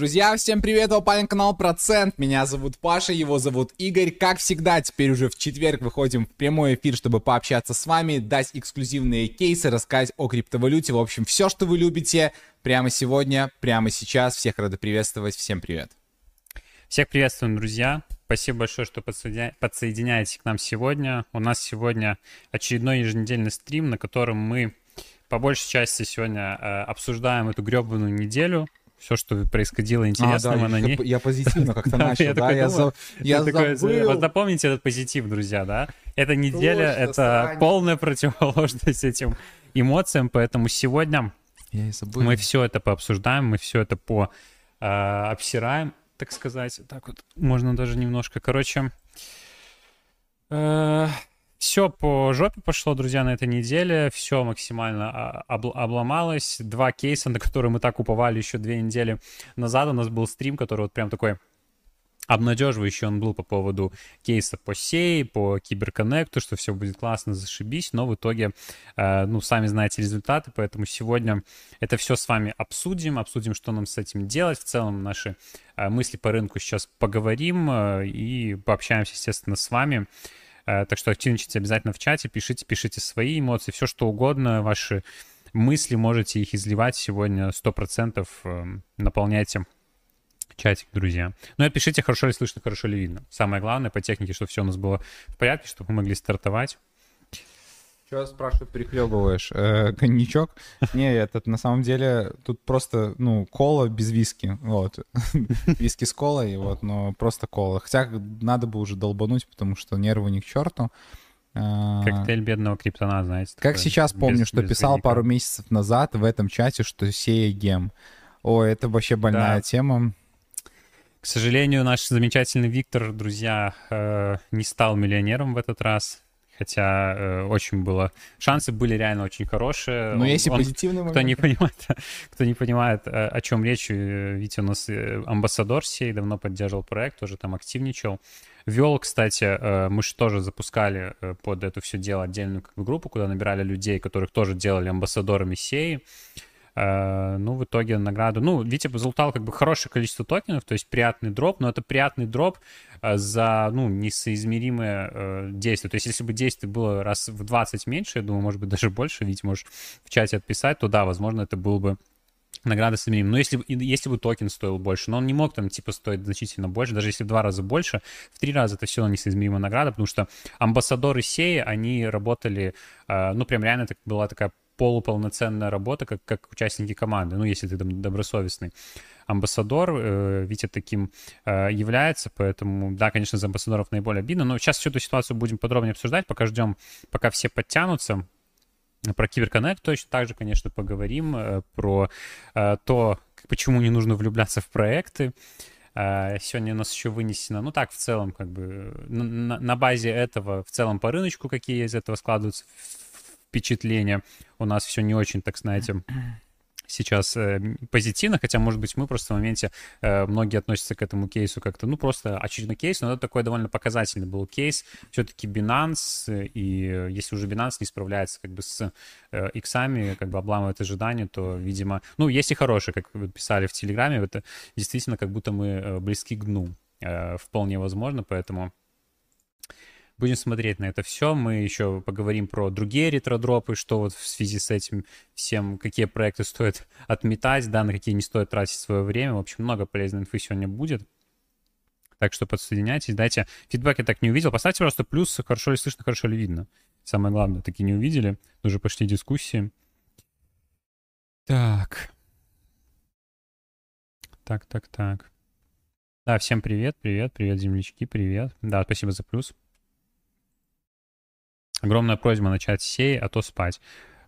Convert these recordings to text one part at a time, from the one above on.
Друзья, всем привет, вы канал Процент, меня зовут Паша, его зовут Игорь. Как всегда, теперь уже в четверг выходим в прямой эфир, чтобы пообщаться с вами, дать эксклюзивные кейсы, рассказать о криптовалюте, в общем, все, что вы любите, прямо сегодня, прямо сейчас. Всех рады приветствовать, всем привет. Всех приветствуем, друзья. Спасибо большое, что подсоединяетесь к нам сегодня. У нас сегодня очередной еженедельный стрим, на котором мы по большей части сегодня э, обсуждаем эту гребаную неделю, все, что происходило интересного а, да, на ней. Я позитивно как-то начал, да, я Вот запомните этот позитив, друзья, да? Эта неделя — это полная противоположность этим эмоциям, поэтому сегодня мы все это пообсуждаем, мы все это по а, обсираем, так сказать. Так вот, можно даже немножко, короче... Э, все по жопе пошло, друзья, на этой неделе. Все максимально а, обл- обломалось. Два кейса, на которые мы так уповали еще две недели назад. У нас был стрим, который вот прям такой обнадеживающий он был по поводу кейса по сей, по киберконнекту, что все будет классно, зашибись, но в итоге, э, ну, сами знаете результаты, поэтому сегодня это все с вами обсудим, обсудим, что нам с этим делать, в целом наши э, мысли по рынку сейчас поговорим э, и пообщаемся, естественно, с вами. Э, так что активничайте обязательно в чате, пишите, пишите свои эмоции, все что угодно, ваши мысли, можете их изливать сегодня 100%, эм, наполняйте чатик, друзья. Ну и пишите, хорошо ли слышно, хорошо ли видно. Самое главное по технике, чтобы все у нас было в порядке, чтобы мы могли стартовать. Что, спрашивают, перехлебываешь? Э, коньячок? Не, это на самом деле тут просто, ну, кола без виски, вот. виски с колой, вот, но просто кола. Хотя надо бы уже долбануть, потому что нервы ни к черту. А, Коктейль бедного криптона, знаете. Как такой, сейчас помню, без, что без писал коньяка. пару месяцев назад в этом чате, что сея гем. Ой, это вообще больная да. тема. К сожалению, наш замечательный Виктор, друзья, э, не стал миллионером в этот раз хотя э, очень было... Шансы были реально очень хорошие. Но есть и позитивный момент. Кто не понимает, кто не понимает, э, о чем речь, э, видите, у нас э, амбассадор сей давно поддерживал проект, тоже там активничал. Вел, кстати, мы же тоже запускали под это все дело отдельную как бы, группу, куда набирали людей, которых тоже делали амбассадорами сеи. Uh, ну, в итоге награду... Ну, видите, залутал как бы хорошее количество токенов, то есть приятный дроп, но это приятный дроп uh, за, ну, несоизмеримое uh, действие. То есть если бы действие было раз в 20 меньше, я думаю, может быть, даже больше, видите, можешь в чате отписать, то да, возможно, это был бы награда с Но если, если бы токен стоил больше, но он не мог там типа стоить значительно больше, даже если в два раза больше, в три раза это все равно несоизмеримая награда, потому что амбассадоры сеи, они работали, ну прям реально так была такая полуполноценная работа, как, как участники команды, ну, если ты там добросовестный. амбассадор. Э, Витя таким э, является, поэтому, да, конечно, за амбассадоров наиболее обидно. Но сейчас всю эту ситуацию будем подробнее обсуждать, пока ждем, пока все подтянутся. Про Киберконнект точно так же, конечно, поговорим, э, про э, то, почему не нужно влюбляться в проекты. Э, сегодня у нас еще вынесено, ну так, в целом, как бы, на, на базе этого, в целом по рыночку, какие из этого складываются впечатления. У нас все не очень, так знаете, сейчас э, позитивно, хотя, может быть, мы просто в моменте, э, многие относятся к этому кейсу как-то, ну, просто очередной кейс, но это такой довольно показательный был кейс. Все-таки Binance, и если уже Binance не справляется как бы с э, иксами, как бы обламывает ожидания, то, видимо, ну, есть и хорошие, как вы писали в Телеграме, это действительно как будто мы э, близки к дну. Э, вполне возможно, поэтому Будем смотреть на это все. Мы еще поговорим про другие ретродропы, что вот в связи с этим всем, какие проекты стоит отметать, да, на какие не стоит тратить свое время. В общем, много полезной инфы сегодня будет. Так что подсоединяйтесь, дайте фидбэк, я так не увидел. Поставьте просто плюс, хорошо ли слышно, хорошо ли видно. Самое главное, таки не увидели. Уже пошли дискуссии. Так. Так, так, так. Да, всем привет, привет, привет, землячки, привет. Да, спасибо за плюс. Огромная просьба начать сей, а то спать.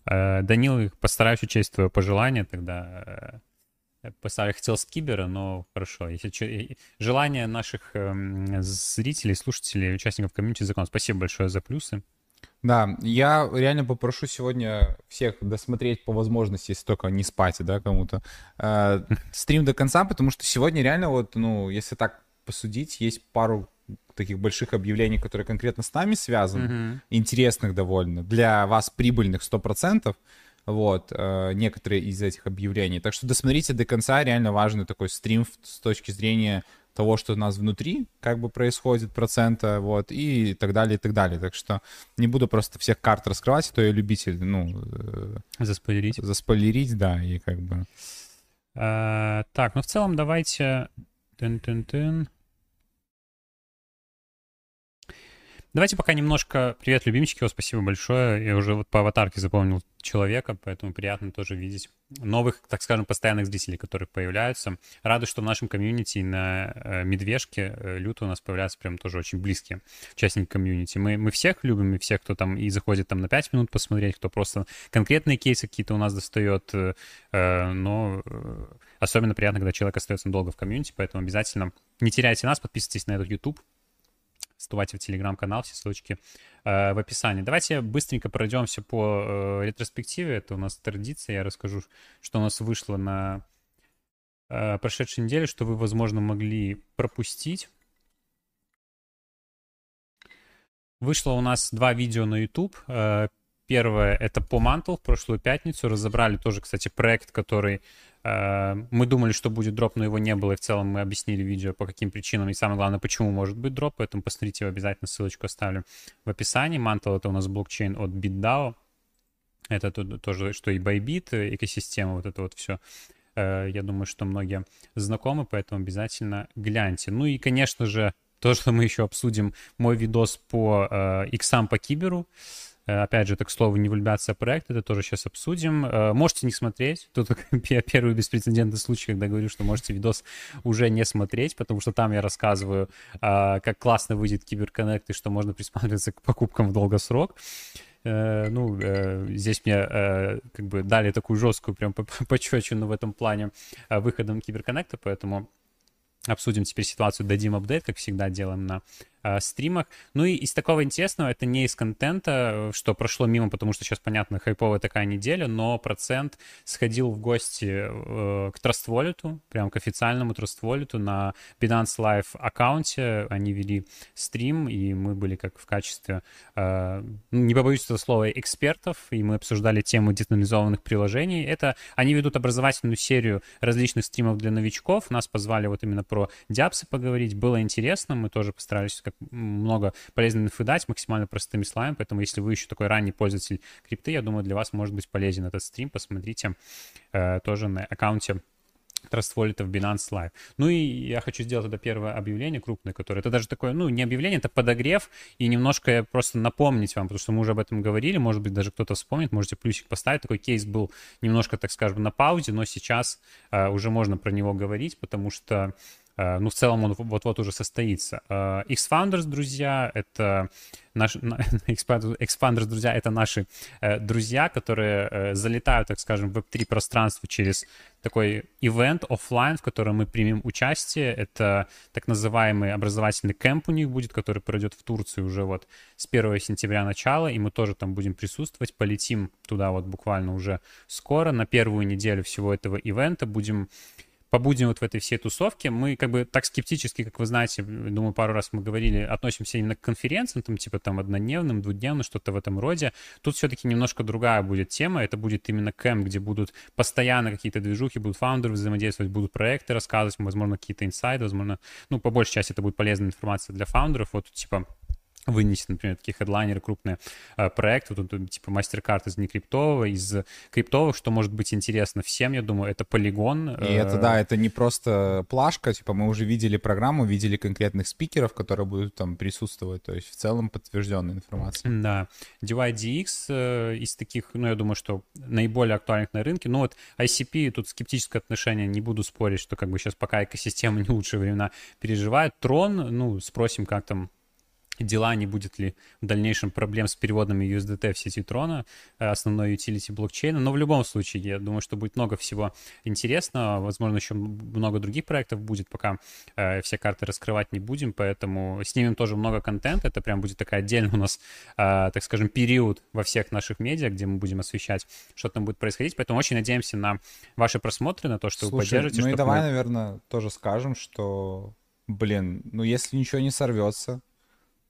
Э, Данил, постараюсь учесть твое пожелание тогда. Э, Поставили, хотел с кибера, но хорошо. Если желание наших эм, зрителей, слушателей, участников комьюнити закон. Спасибо большое за плюсы. Да, я реально попрошу сегодня всех досмотреть по возможности, если только не спать, да, кому-то, э, стрим до конца, потому что сегодня реально вот, ну, если так посудить, есть пару таких больших объявлений, которые конкретно с нами связаны, mm-hmm. интересных довольно, для вас прибыльных 100%, вот, э, некоторые из этих объявлений. Так что досмотрите до конца, реально важный такой стрим с точки зрения того, что у нас внутри как бы происходит процента, вот, и так далее, и так далее. Так что не буду просто всех карт раскрывать, а то я любитель, ну... Э, заспойлерить. Заспойлерить, да, и как бы... А, так, ну в целом давайте... Тын-тын-тын. Давайте пока немножко... Привет, любимчики, спасибо большое. Я уже вот по аватарке запомнил человека, поэтому приятно тоже видеть новых, так скажем, постоянных зрителей, которые появляются. Рады, что в нашем комьюнити на э, Медвежке э, люто у нас появляются прям тоже очень близкие участники комьюнити. Мы, мы всех любим, и всех, кто там и заходит там на 5 минут посмотреть, кто просто конкретные кейсы какие-то у нас достает, э, но особенно приятно, когда человек остается долго в комьюнити, поэтому обязательно не теряйте нас, подписывайтесь на этот YouTube, вступайте в телеграм-канал, все ссылочки э, в описании. Давайте быстренько пройдемся по э, ретроспективе. Это у нас традиция. Я расскажу, что у нас вышло на э, прошедшей неделе, что вы, возможно, могли пропустить. Вышло у нас два видео на YouTube. Первое — это по Мантл в прошлую пятницу. Разобрали тоже, кстати, проект, который Э, мы думали, что будет дроп, но его не было, и в целом мы объяснили видео, по каким причинам, и самое главное, почему может быть дроп, поэтому посмотрите, обязательно ссылочку оставлю в описании. Mantle — это у нас блокчейн от BitDAO, это тоже, что и Bybit, экосистема, вот это вот все. Э, я думаю, что многие знакомы, поэтому обязательно гляньте. Ну и, конечно же, то, что мы еще обсудим, мой видос по э, иксам по киберу. Э, опять же, так к слову, не влюбляться проект, это тоже сейчас обсудим. Э, можете не смотреть. Тут первый беспрецедентный случай, когда говорю, что можете видос уже не смотреть, потому что там я рассказываю, э, как классно выйдет Киберконнект и что можно присматриваться к покупкам в долгосрок. Ну, здесь мне как бы дали такую жесткую прям пощечину в этом плане выходом Киберконнекта, поэтому обсудим теперь ситуацию, дадим апдейт, как всегда делаем на э, стримах. Ну и из такого интересного, это не из контента, что прошло мимо, потому что сейчас, понятно, хайповая такая неделя, но процент сходил в гости э, к Wallet, прям к официальному Wallet на Binance Live аккаунте. Они вели стрим, и мы были как в качестве, э, не побоюсь этого слова, экспертов, и мы обсуждали тему децентрализованных приложений. Это они ведут образовательную серию различных стримов для новичков. Нас позвали вот именно про диапсы поговорить. Было интересно, мы тоже постарались как много полезной инфы дать максимально простыми словами, поэтому если вы еще такой ранний пользователь крипты, я думаю, для вас может быть полезен этот стрим, посмотрите э, тоже на аккаунте Trust Wallet в Binance Live. Ну и я хочу сделать это первое объявление крупное, которое... Это даже такое, ну, не объявление, это подогрев, и немножко просто напомнить вам, потому что мы уже об этом говорили, может быть, даже кто-то вспомнит, можете плюсик поставить. Такой кейс был немножко, так скажем, на паузе, но сейчас э, уже можно про него говорить, потому что ну, в целом он вот-вот уже состоится. Э, X-Founders, друзья, это наши... X-Founders, друзья, это наши э, друзья, которые залетают, так скажем, в Web3 пространство через такой ивент офлайн, в котором мы примем участие. Это так называемый образовательный кемп у них будет, который пройдет в Турции уже вот с 1 сентября начала, и мы тоже там будем присутствовать. Полетим туда вот буквально уже скоро, на первую неделю всего этого ивента будем побудем вот в этой всей тусовке. Мы как бы так скептически, как вы знаете, думаю, пару раз мы говорили, относимся именно к конференциям, там типа там однодневным, двудневным, что-то в этом роде. Тут все-таки немножко другая будет тема. Это будет именно кэмп, где будут постоянно какие-то движухи, будут фаундеры взаимодействовать, будут проекты рассказывать, возможно, какие-то инсайды, возможно, ну, по большей части это будет полезная информация для фаундеров. Вот типа вынести, например, такие хедлайнеры, крупные э, проекты, тут, типа мастер-карт из некриптового, из криптовых, что может быть интересно всем, я думаю, это полигон. И э... это, да, это не просто плашка, типа мы уже видели программу, видели конкретных спикеров, которые будут там присутствовать, то есть в целом подтвержденная информация. Да, DYDX э, из таких, ну, я думаю, что наиболее актуальных на рынке, ну, вот ICP, тут скептическое отношение, не буду спорить, что как бы сейчас пока экосистема не лучшие времена переживает. Трон, ну, спросим, как там дела, не будет ли в дальнейшем проблем с переводами USDT в сети Трона, э, основной utility блокчейна. Но в любом случае, я думаю, что будет много всего интересного. Возможно, еще много других проектов будет, пока э, все карты раскрывать не будем, поэтому снимем тоже много контента. Это прям будет такая отдельная у нас, э, так скажем, период во всех наших медиа, где мы будем освещать, что там будет происходить. Поэтому очень надеемся на ваши просмотры, на то, что Слушай, вы поддержите. Ну и давай, мы... наверное, тоже скажем, что, блин, ну если ничего не сорвется,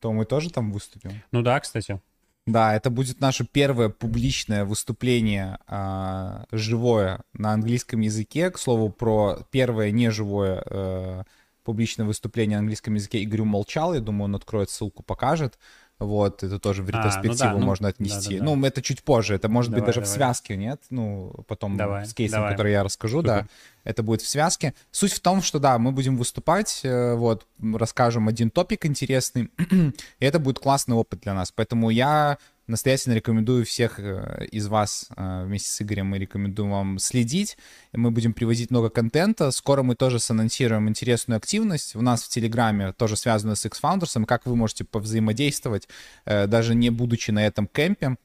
то мы тоже там выступим. Ну да, кстати. Да, это будет наше первое публичное выступление а, живое на английском языке. К слову, про первое неживое а, публичное выступление на английском языке Игорю молчал. Я думаю, он откроет ссылку, покажет. Вот, это тоже в ретроспективу а, ну да, можно ну, отнести. Да, да, да. Ну, это чуть позже, это может давай, быть даже давай. в связке, нет? Ну, потом давай, с кейсом, давай. который я расскажу, Супер. да, это будет в связке. Суть в том, что да, мы будем выступать, э, вот, расскажем один топик интересный, и это будет классный опыт для нас. Поэтому я настоятельно рекомендую всех э, из вас э, вместе с Игорем мы рекомендуем вам следить. Мы будем привозить много контента. Скоро мы тоже санонсируем интересную активность. У нас в Телеграме тоже связано с X-Founders, как вы можете повзаимодействовать, э, даже не будучи на этом кемпе.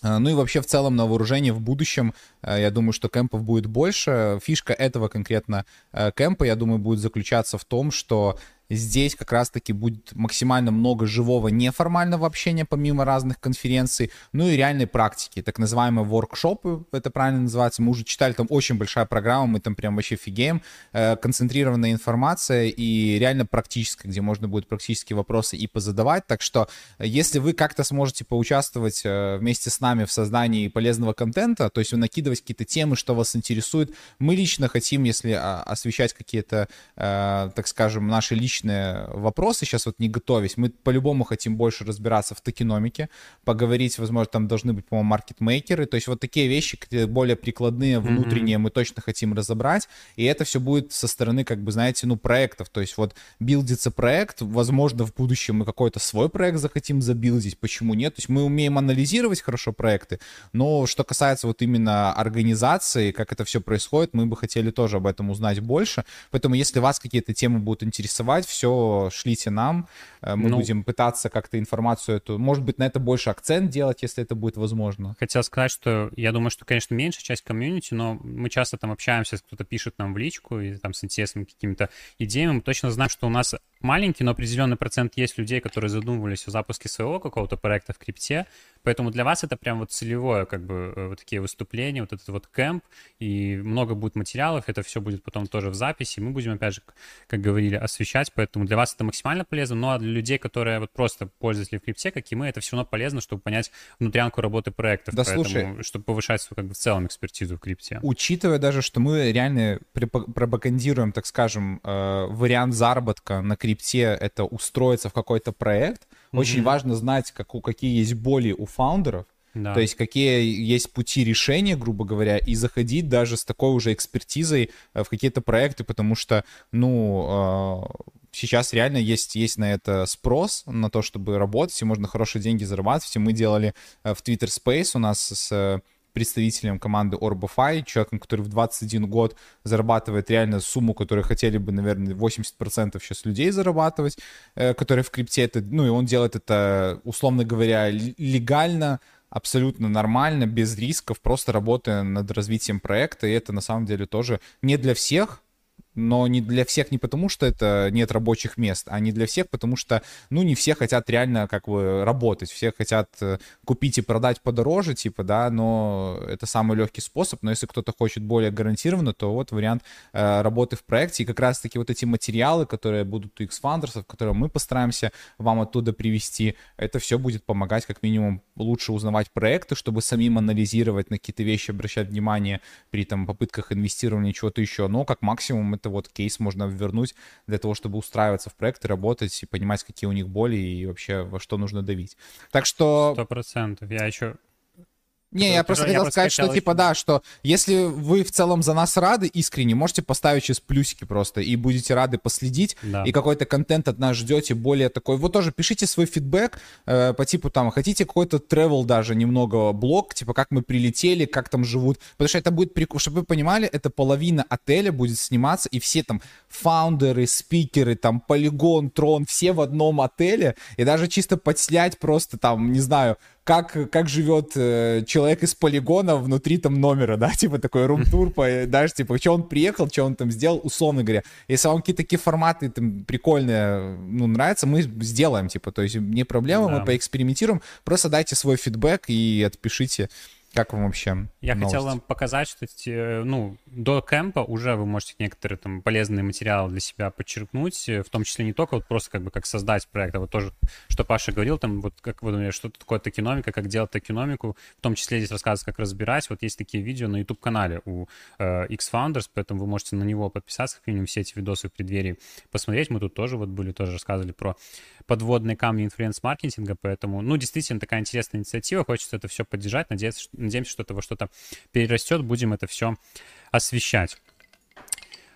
Ну и вообще в целом на вооружение в будущем, я думаю, что кемпов будет больше. Фишка этого конкретно кемпа, я думаю, будет заключаться в том, что Здесь как раз-таки будет максимально много живого неформального общения, помимо разных конференций, ну и реальной практики, так называемые воркшопы, это правильно называется. Мы уже читали, там очень большая программа, мы там прям вообще фигеем. Э, концентрированная информация и реально практическая, где можно будет практические вопросы и позадавать. Так что, если вы как-то сможете поучаствовать э, вместе с нами в создании полезного контента, то есть накидывать какие-то темы, что вас интересует, мы лично хотим, если а, освещать какие-то, э, так скажем, наши личные личные вопросы, сейчас вот не готовясь, мы по-любому хотим больше разбираться в токеномике, поговорить, возможно, там должны быть, по-моему, маркетмейкеры, то есть вот такие вещи, более прикладные, внутренние, mm-hmm. мы точно хотим разобрать, и это все будет со стороны, как бы, знаете, ну, проектов, то есть вот билдится проект, возможно, в будущем мы какой-то свой проект захотим забилдить, почему нет, то есть мы умеем анализировать хорошо проекты, но что касается вот именно организации, как это все происходит, мы бы хотели тоже об этом узнать больше, поэтому если вас какие-то темы будут интересовать, все шлите нам, э, мы ну, будем пытаться как-то информацию эту, может быть, на это больше акцент делать, если это будет возможно. Хотел сказать, что я думаю, что, конечно, меньшая часть комьюнити, но мы часто там общаемся, кто-то пишет нам в личку, и там с интересными какими-то идеями, мы точно знаем, что у нас маленький, но определенный процент есть людей, которые задумывались о запуске своего какого-то проекта в крипте, поэтому для вас это прям вот целевое, как бы, э, вот такие выступления, вот этот вот кемп, и много будет материалов, это все будет потом тоже в записи, мы будем, опять же, как говорили, освещать, поэтому для вас это максимально полезно, ну а для людей, которые вот просто пользователи в крипте, как и мы, это все равно полезно, чтобы понять внутрянку работы проектов, да, поэтому, слушай, чтобы повышать свою, как бы, в целом экспертизу в крипте. Учитывая даже, что мы реально пропагандируем, так скажем, э, вариант заработка на крипте, это устроиться в какой-то проект, mm-hmm. очень важно знать, как, у, какие есть боли у фаундеров, Да. То есть какие есть пути решения, грубо говоря, и заходить даже с такой уже экспертизой э, в какие-то проекты, потому что, ну, а, сейчас реально есть, есть на это спрос, на то, чтобы работать, и можно хорошие деньги зарабатывать. И мы делали э, в Twitter Space у нас с представителем команды Orbify, человеком, который в 21 год зарабатывает реально сумму, которую хотели бы, наверное, 80% сейчас людей зарабатывать, э, которые в крипте. Это, ну и он делает это, условно говоря, легально, абсолютно нормально, без рисков, просто работая над развитием проекта, и это на самом деле тоже не для всех, но не для всех не потому, что это нет рабочих мест, а не для всех, потому что, ну, не все хотят реально как бы работать, все хотят э, купить и продать подороже, типа, да, но это самый легкий способ, но если кто-то хочет более гарантированно, то вот вариант э, работы в проекте, и как раз-таки вот эти материалы, которые будут у X-Founders, которые мы постараемся вам оттуда привести, это все будет помогать как минимум лучше узнавать проекты, чтобы самим анализировать, на какие-то вещи обращать внимание при там попытках инвестирования, чего-то еще, но как максимум это вот кейс можно вернуть для того, чтобы устраиваться в проекты, работать и понимать, какие у них боли и вообще во что нужно давить. Так что... Сто процентов. Я еще не, я просто хотел сказать, что типа да, что если вы в целом за нас рады искренне, можете поставить сейчас плюсики просто и будете рады последить да. и какой-то контент от нас ждете более такой. Вот тоже пишите свой фидбэк э, по типу там хотите какой-то travel даже немного блог, типа как мы прилетели, как там живут, потому что это будет прикольно, чтобы вы понимали, это половина отеля будет сниматься и все там фаундеры, спикеры, там полигон, трон, все в одном отеле и даже чисто подснять просто там не знаю как, как живет э, человек из полигона внутри там номера, да, типа такой рум-тур, знаешь, типа, что он приехал, что он там сделал, условно говоря. Если вам какие-то такие форматы там прикольные, ну, нравятся, мы сделаем, типа, то есть не проблема, да. мы поэкспериментируем, просто дайте свой фидбэк и отпишите как вам вообще Я новость? хотел вам показать, что ну, до кемпа уже вы можете некоторые там полезные материалы для себя подчеркнуть, э, в том числе не только вот просто как бы как создать проект, а вот тоже, что Паша говорил, там вот как вы думаете, что такое токеномика, как делать токеномику, в том числе здесь рассказывается, как разбирать. Вот есть такие видео на YouTube-канале у э, X-Founders, поэтому вы можете на него подписаться, как минимум все эти видосы в преддверии посмотреть. Мы тут тоже вот были, тоже рассказывали про подводные камни инфлюенс-маркетинга, поэтому, ну, действительно, такая интересная инициатива, хочется это все поддержать, надеяться, надеемся, что это во что-то перерастет, будем это все освещать.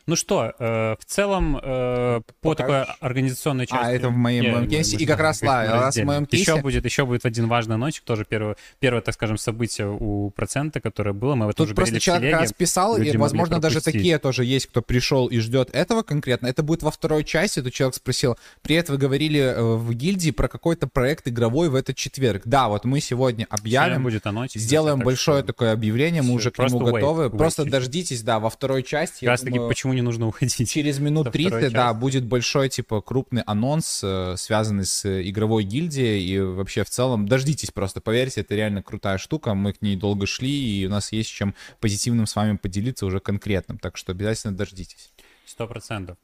Ну что, э, в целом э, по такой организационной части... А, это в моем, моем кейсе. И как раз, да, раз в моем кейсе... Еще будет, еще будет один важный ночик, тоже первое, первое, так скажем, событие у процента, которое было. Мы в Тут просто человек как раз писал, и, возможно, даже такие тоже есть, кто пришел и ждет этого конкретно. Это будет во второй части. Тут человек спросил, привет, вы говорили э, в гильдии про какой-то проект игровой в этот четверг. Да, вот мы сегодня объявим, будет анонс, сделаем большое что... такое объявление, мы уже к нему готовы. Wait, просто wait. дождитесь, да, во второй части. Как раз таки, почему не нужно уходить. Через минут 30, да, будет большой, типа, крупный анонс, э, связанный с игровой гильдией, и вообще в целом дождитесь просто, поверьте, это реально крутая штука, мы к ней долго шли, и у нас есть чем позитивным с вами поделиться уже конкретным, так что обязательно дождитесь. Сто процентов.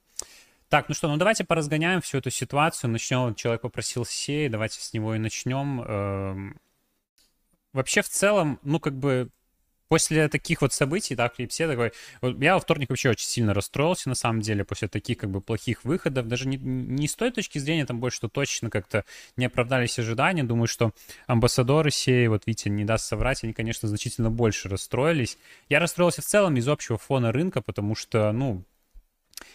Так, ну что, ну давайте поразгоняем всю эту ситуацию. Начнем, человек попросил сей, давайте с него и начнем. Эм, вообще, в целом, ну, как бы, после таких вот событий, да, Клипсе такой... Я во вторник вообще очень сильно расстроился, на самом деле, после таких как бы плохих выходов. Даже не, не с той точки зрения, там больше, что точно как-то не оправдались ожидания. Думаю, что амбассадоры сей, вот Витя не даст соврать, они, конечно, значительно больше расстроились. Я расстроился в целом из общего фона рынка, потому что, ну,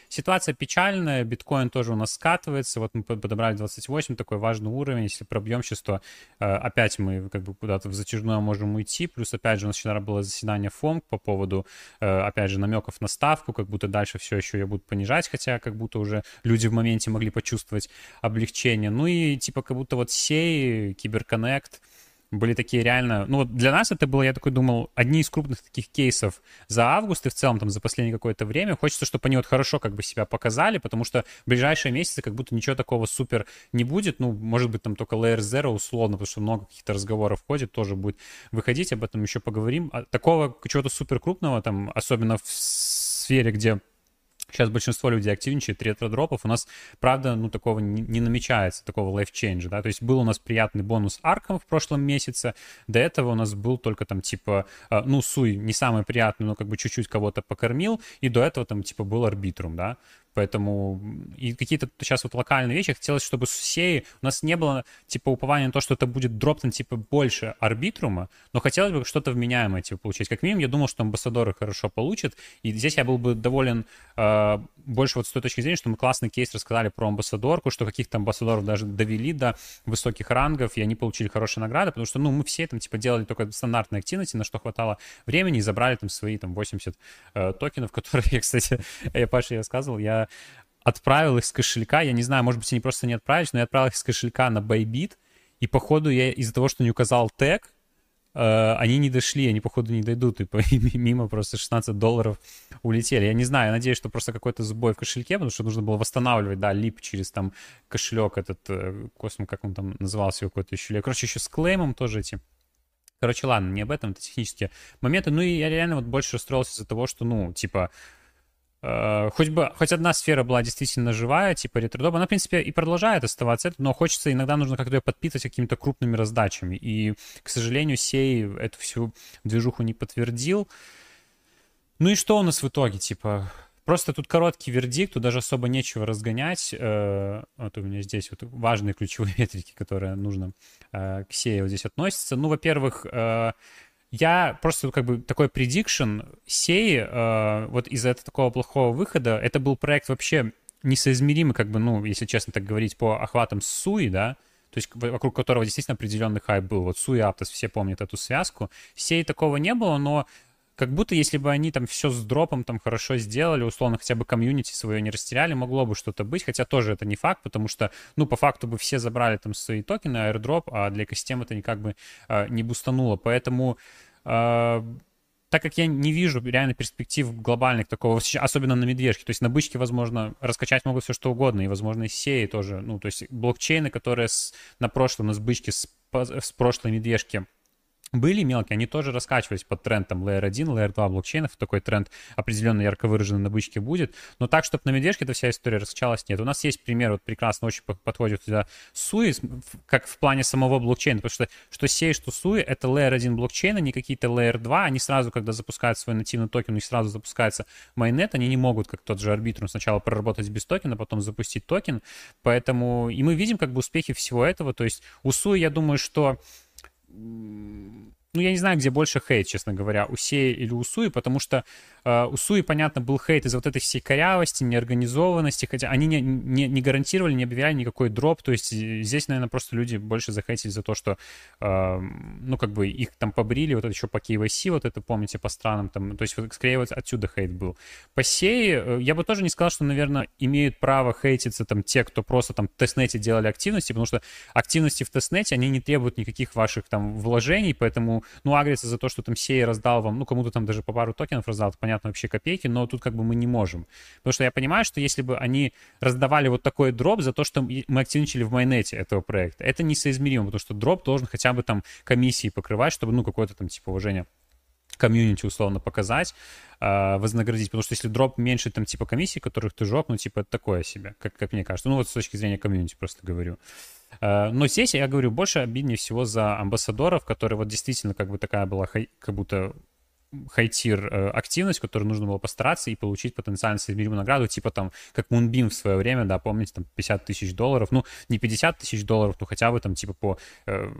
Ситуация печальная, биткоин тоже у нас скатывается, вот мы подобрали 28, такой важный уровень, если пробьем сейчас, то э, опять мы как бы куда-то в затяжное можем уйти, плюс опять же у нас вчера было заседание ФОМК по поводу, э, опять же, намеков на ставку, как будто дальше все еще ее будут понижать, хотя как будто уже люди в моменте могли почувствовать облегчение, ну и типа как будто вот сей, Киберконнект, были такие реально... Ну вот для нас это было, я такой думал, одни из крупных таких кейсов за август и в целом там за последнее какое-то время. Хочется, чтобы они вот хорошо как бы себя показали, потому что в ближайшие месяцы как будто ничего такого супер не будет. Ну, может быть, там только Layer Zero условно, потому что много каких-то разговоров ходит, тоже будет выходить, об этом еще поговорим. А такого чего-то супер крупного там, особенно в сфере, где Сейчас большинство людей активничает, ретро-дропов. У нас, правда, ну, такого не, не намечается, такого life-change, да. То есть был у нас приятный бонус арком в прошлом месяце. До этого у нас был только там, типа, э, ну, суй не самый приятный, но как бы чуть-чуть кого-то покормил. И до этого там, типа, был арбитрум, да. Поэтому и какие-то сейчас вот локальные вещи хотелось, чтобы с сеи у нас не было типа упования на то, что это будет дропнуть типа больше арбитрума, но хотелось бы что-то вменяемое типа получить. Как минимум, я думал, что амбассадоры хорошо получат, и здесь я был бы доволен э, больше вот с той точки зрения, что мы классный кейс рассказали про амбассадорку, что каких-то амбассадоров даже довели до высоких рангов, и они получили хорошие награды, потому что, ну, мы все там типа делали только стандартные активности, на что хватало времени, и забрали там свои там 80 э, токенов, которые я, кстати, я Паше рассказывал, я отправил их с кошелька, я не знаю, может быть, они просто не отправились, но я отправил их с кошелька на Bybit, и походу я из-за того, что не указал тег, э, они не дошли, они походу не дойдут, и мимо просто 16 долларов улетели. Я не знаю, я надеюсь, что просто какой-то сбой в кошельке, потому что нужно было восстанавливать, да, лип через там кошелек этот, э, космос, как он там назывался, какой-то еще, короче, еще с клеймом тоже эти Короче, ладно, не об этом, это технические моменты. Ну и я реально вот больше расстроился из-за того, что, ну, типа, хоть бы, хоть одна сфера была действительно живая, типа ретродоп, она, в принципе, и продолжает оставаться, но хочется, иногда нужно как-то ее подпитывать какими-то крупными раздачами. И, к сожалению, сей эту всю движуху не подтвердил. Ну и что у нас в итоге, типа, Просто тут короткий вердикт, тут даже особо нечего разгонять. Э, вот у меня здесь вот важные ключевые метрики, которые нужно э, к сею здесь относятся. Ну, во-первых, я просто как бы такой prediction сей, э, вот из-за этого такого плохого выхода, это был проект вообще несоизмеримый, как бы, ну, если честно так говорить, по охватам Суи, да, то есть вокруг которого действительно определенный хайп был. Вот Суи Аптос, все помнят эту связку. Сей такого не было, но как будто если бы они там все с дропом там хорошо сделали, условно хотя бы комьюнити свое не растеряли, могло бы что-то быть, хотя тоже это не факт, потому что, ну, по факту бы все забрали там свои токены, airdrop, а для экосистемы это никак бы э, не бустануло, поэтому э, так как я не вижу реально перспектив глобальных такого, особенно на медвежке, то есть на бычке, возможно, раскачать могут все что угодно, и, возможно, и сеи тоже, ну, то есть блокчейны, которые с, на прошлом, на бычке, с, с прошлой медвежки были мелкие, они тоже раскачивались под тренд там Layer 1, Layer 2 блокчейнов, такой тренд определенно ярко выраженный на бычке будет, но так, чтобы на медвежке эта вся история раскачалась, нет. У нас есть пример, вот прекрасно очень подходит туда Sui, как в плане самого блокчейна, потому что что Sei, что Sui, это Layer 1 блокчейна, не какие-то Layer 2, они сразу, когда запускают свой нативный токен, у них сразу запускается mainnet, они не могут, как тот же Arbitrum, сначала проработать без токена, потом запустить токен, поэтому и мы видим как бы успехи всего этого, то есть у Sui, я думаю, что mm, ну, я не знаю, где больше хейт, честно говоря, у Сеи или у Суи, потому что Uh, у Суи, понятно, был хейт из-за вот этой всей корявости, неорганизованности, хотя они не, не, не гарантировали, не объявляли никакой дроп, то есть здесь, наверное, просто люди больше захейтили за то, что, uh, ну, как бы их там побрили, вот это еще по KYC, вот это, помните, по странам там, то есть вот, скорее вот отсюда хейт был. По сей, э, я бы тоже не сказал, что, наверное, имеют право хейтиться там те, кто просто там в тестнете делали активности, потому что активности в testnet е, они не требуют никаких ваших там вложений, поэтому, ну, агриться за то, что там Sei раздал вам, ну, кому-то там даже по пару токенов раздал, это понятно, вообще копейки, но тут как бы мы не можем. Потому что я понимаю, что если бы они раздавали вот такой дроп за то, что мы активничали в mainnet е этого проекта, это несоизмеримо, потому что дроп должен хотя бы там комиссии покрывать, чтобы, ну, какое-то там типа уважение комьюнити условно показать, э, вознаградить, потому что если дроп меньше там типа комиссий, которые ты сжёг, ну типа это такое себе, как, как мне кажется. Ну вот с точки зрения комьюнити просто говорю. Э, но здесь я говорю больше обиднее всего за амбассадоров, которые вот действительно как бы такая была, как будто хайтир э, активность, которую нужно было постараться и получить потенциально соизмеримую награду, типа там, как Moonbeam в свое время, да, помните, там 50 тысяч долларов, ну, не 50 тысяч долларов, но хотя бы там, типа, по... Э,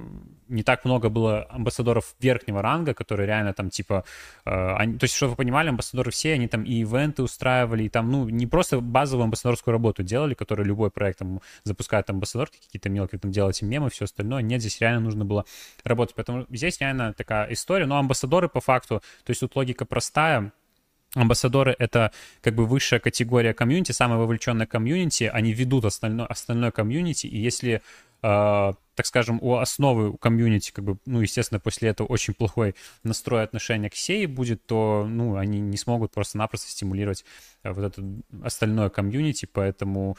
не так много было амбассадоров верхнего ранга, которые реально там, типа, э, они, то есть, чтобы вы понимали, амбассадоры все, они там и ивенты устраивали, и там, ну, не просто базовую амбассадорскую работу делали, которую любой проект там запускает амбассадорки какие-то мелкие, там, делайте мемы, все остальное, нет, здесь реально нужно было работать, поэтому здесь реально такая история, но амбассадоры по факту то есть тут логика простая. Амбассадоры — это как бы высшая категория комьюнити, самая вовлеченная комьюнити. Они ведут остальное, остальное комьюнити, и если, э, так скажем, у основы у комьюнити, как бы, ну, естественно, после этого очень плохой настрой отношения к Sei будет, то, ну, они не смогут просто-напросто стимулировать э, вот это остальное комьюнити, поэтому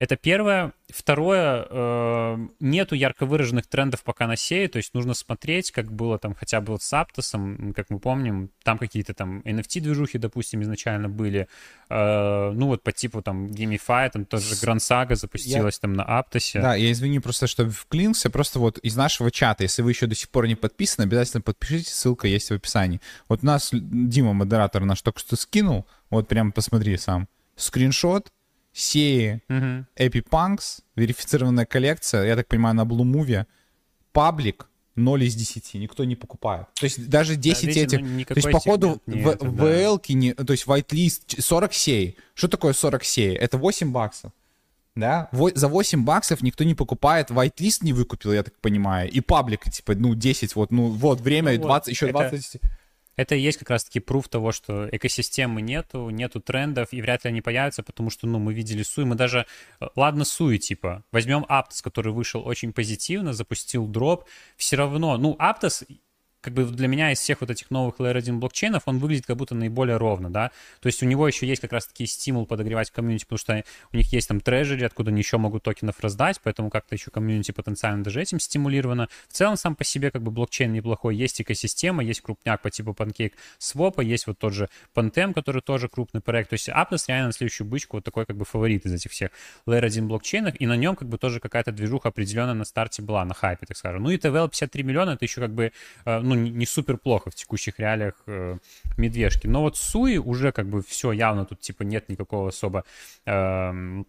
это первое. Второе, э, нету ярко выраженных трендов пока на сее, то есть нужно смотреть, как было там хотя бы вот с Аптосом, как мы помним, там какие-то там NFT-движухи, допустим, изначально были, э, ну вот по типу там Gamify, там тоже Grand Saga запустилась я... там на Аптосе. Да, я извини просто, что вклинился, просто вот из нашего чата, если вы еще до сих пор не подписаны, обязательно подпишитесь, ссылка есть в описании. Вот у нас Дима, модератор наш, только что скинул, вот прям посмотри сам скриншот, Сеи, Мгм. Epipunks, верифицированная коллекция, я так понимаю, на Blue Movie, паблик 0 из 10, никто не покупает. То есть даже 10 видите, этих... ну, то есть, походу, в, это, да. VL, не, то есть whitelist 40 сей. Что такое 40 сей? Это 8 баксов. Да? Во- за 8 баксов никто не покупает, whitelist не выкупил, я так понимаю, и паблик, типа, ну, 10, вот, ну, вот, время, Ну вот, 20, еще это- 20... Это и есть как раз-таки пруф того, что экосистемы нету, нету трендов, и вряд ли они появятся, потому что, ну, мы видели Суи, мы даже, э, ладно, Суи, типа, возьмем Aptos, который вышел очень позитивно, запустил дроп, все равно, ну, Aptos, как бы для меня из всех вот этих новых Layer 1 блокчейнов, он выглядит как будто наиболее ровно, да, то есть у него еще есть как раз-таки стимул подогревать комьюнити, потому что у них есть там трежери, откуда они еще могут токенов раздать, поэтому как-то еще комьюнити потенциально даже этим стимулировано. В целом сам по себе как бы блокчейн неплохой, есть экосистема, есть крупняк по типу Pancake Swap, есть вот тот же Pantem, который тоже крупный проект, то есть Aptos реально на следующую бычку вот такой как бы фаворит из этих всех Layer 1 блокчейнов, и на нем как бы тоже какая-то движуха определенная на старте была, на хайпе, так скажем. Ну и TVL 53 миллиона, это еще как бы, э, ну, не, супер плохо в текущих реалиях э, медвежки. Но вот Суи уже как бы все явно тут типа нет никакого особо эм,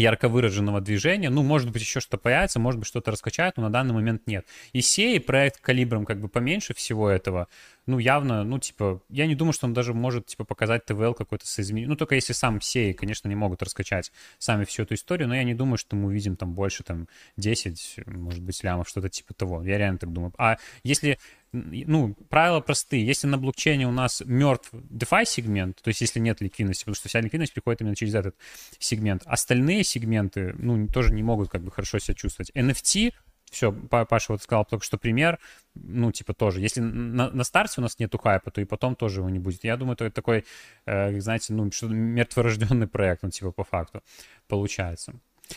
ярко выраженного движения. Ну, может быть, еще что появится, может быть, что-то раскачают, но на данный момент нет. И сей проект калибром как бы поменьше всего этого, ну, явно, ну, типа, я не думаю, что он даже может, типа, показать ТВЛ какой-то соизмерение. Ну, только если сам сей, конечно, не могут раскачать сами всю эту историю, но я не думаю, что мы увидим там больше, там, 10, может быть, лямов, что-то типа того. Я реально так думаю. А если ну, правила простые. Если на блокчейне у нас мертв DeFi сегмент, то есть если нет ликвидности, потому что вся ликвидность приходит именно через этот сегмент, остальные сегменты, ну, тоже не могут как бы хорошо себя чувствовать. NFT, все, Паша вот сказал только что пример, ну, типа тоже, если на, на старте у нас нету хайпа, то и потом тоже его не будет. Я думаю, это такой, э, знаете, ну, что мертворожденный проект, ну, типа по факту получается.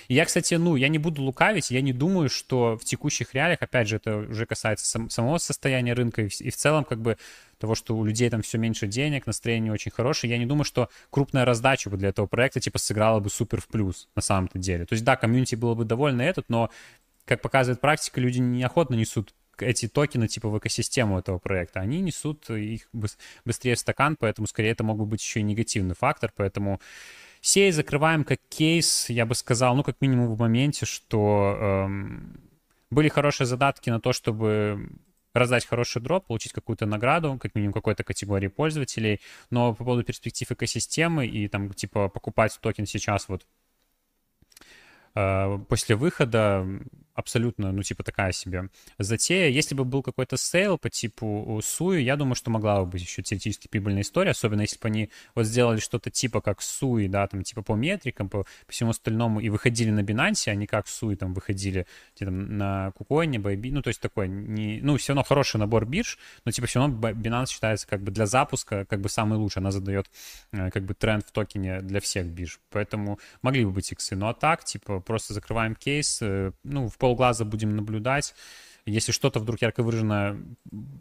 Я, кстати, ну, я не буду лукавить, я не думаю, что в текущих реалиях, опять же, это уже касается сам, самого состояния рынка и и в целом, как бы, того, что у людей там все меньше денег, настроение очень хорошее, я не думаю, что крупная раздача бы для этого проекта, типа, сыграла бы супер в плюс на самом-то деле. То есть, да, комьюнити было бы довольно этот, но, как показывает практика, люди неохотно несут эти токены типа в экосистему этого проекта, они несут их быстрее в стакан, поэтому скорее это мог бы быть еще и негативный фактор, поэтому Sei закрываем как кейс, я бы сказал, ну, как минимум в моменте, что эм, были хорошие задатки на то, чтобы раздать хороший дроп, получить какую-то награду, как минимум какой-то категории пользователей, но по поводу перспектив экосистемы и там, типа, покупать токен сейчас вот э, после выхода абсолютно, ну, типа, такая себе затея. Если бы был какой-то sale по типу Sui, я думаю, что могла бы быть еще теоретически прибыльная история, особенно если бы они вот сделали что-то типа как Sui, да, там, типа по метрикам, по, по всему остальному, и выходили на Binance, а не как Sui там выходили где там, на KuCoin е, Bybit, ну, то есть такой, не, ну, все равно хороший набор бирж, но, типа, все равно Binance считается как бы для запуска как бы самый лучший, она задает э, как бы тренд в токене для всех бирж, поэтому могли бы быть иксы, ну, а так, типа, просто закрываем кейс, э, ну, в полглаза будем наблюдать. Если что-то вдруг ярко выражено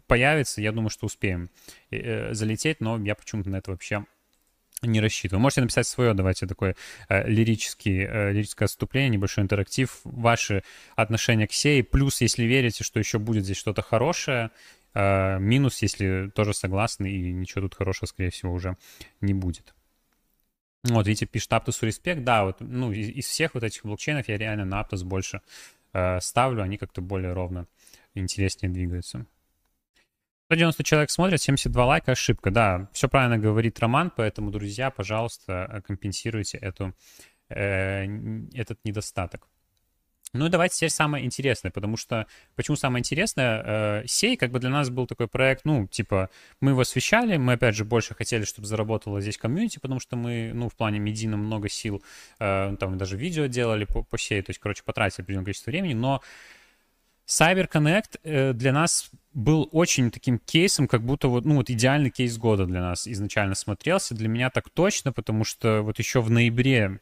появится, я думаю, что успеем э, залететь, но я почему-то на это вообще не рассчитываю. Можете написать свое, давайте такое э, лирический, э, лирическое отступление, небольшой интерактив, ваши отношения к сей, плюс, если верите, что еще будет здесь что-то хорошее, э, минус, если тоже согласны, и ничего тут хорошего, скорее всего, уже не будет. Вот, видите, пишет Aptos респект. Да, вот, ну, из, из всех вот этих блокчейнов я реально на Aptos больше э, ставлю. Они как-то более ровно, интереснее двигаются. 190 человек смотрят, 72 лайка, ошибка. Да, все правильно говорит Роман, поэтому, друзья, пожалуйста, компенсируйте эту, э, этот недостаток. Ну и давайте теперь самое интересное, потому что, почему самое интересное, э, сей как бы для нас был такой проект, ну, типа, мы его освещали, мы, опять же, больше хотели, чтобы заработало здесь комьюнити, потому что мы, ну, в плане медийно много сил, э, там, даже видео делали по, сей, то есть, короче, потратили определенное количество времени, но Cyber э, для нас был очень таким кейсом, как будто вот, ну, вот идеальный кейс года для нас изначально смотрелся, для меня так точно, потому что вот еще в ноябре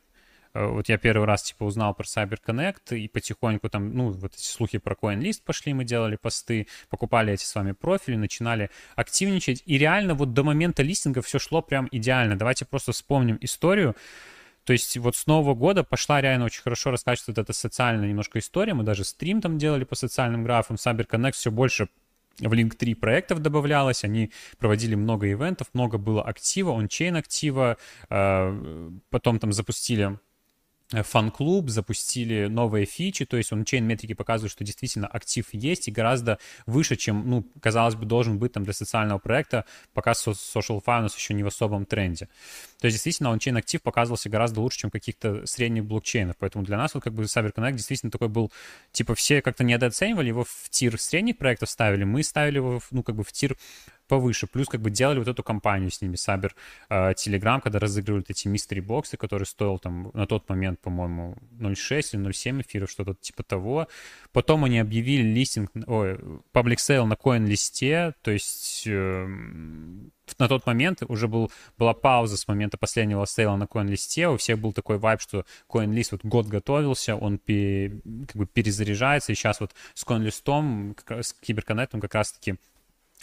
вот я первый раз, типа, узнал про CyberConnect, и потихоньку там, ну, вот эти слухи про CoinList пошли, мы делали посты, покупали эти с вами профили, начинали активничать, и реально вот до момента листинга все шло прям идеально. Давайте просто вспомним историю. То есть вот с Нового года пошла реально очень хорошо раскачиваться вот эта социальная немножко история. Мы даже стрим там делали по социальным графам. CyberConnect все больше в Link 3 проектов добавлялось, они проводили много ивентов, много было актива, ончейн актива, э, потом там запустили фан-клуб, запустили новые фичи, то есть on-chain метрики показывает, что действительно актив есть и гораздо выше, чем, ну, казалось бы, должен быть там для социального проекта, пока social finance еще не в особом тренде. То есть действительно on-chain актив показывался гораздо лучше, чем каких-то средних блокчейнов, поэтому для нас вот как бы CyberConnect действительно такой был, типа все как-то недооценивали его в tier средних проектов ставили, мы ставили его, ну, как бы в tier повыше. Плюс как бы делали вот эту компанию с ними, Сабер, Телеграм, когда разыгрывали эти мистери боксы, который стоил там на тот момент, по-моему, 0.6 или 0.7 эфиров, что-то типа того. Потом они объявили листинг, ой, public sale на коин-листе, то есть э, на тот момент уже был, была пауза с момента последнего сейла на коин-листе, у всех был такой вайб, что коин-лист вот год готовился, он пе, как бы перезаряжается, и сейчас вот с коин-листом, с киберконнектом как раз-таки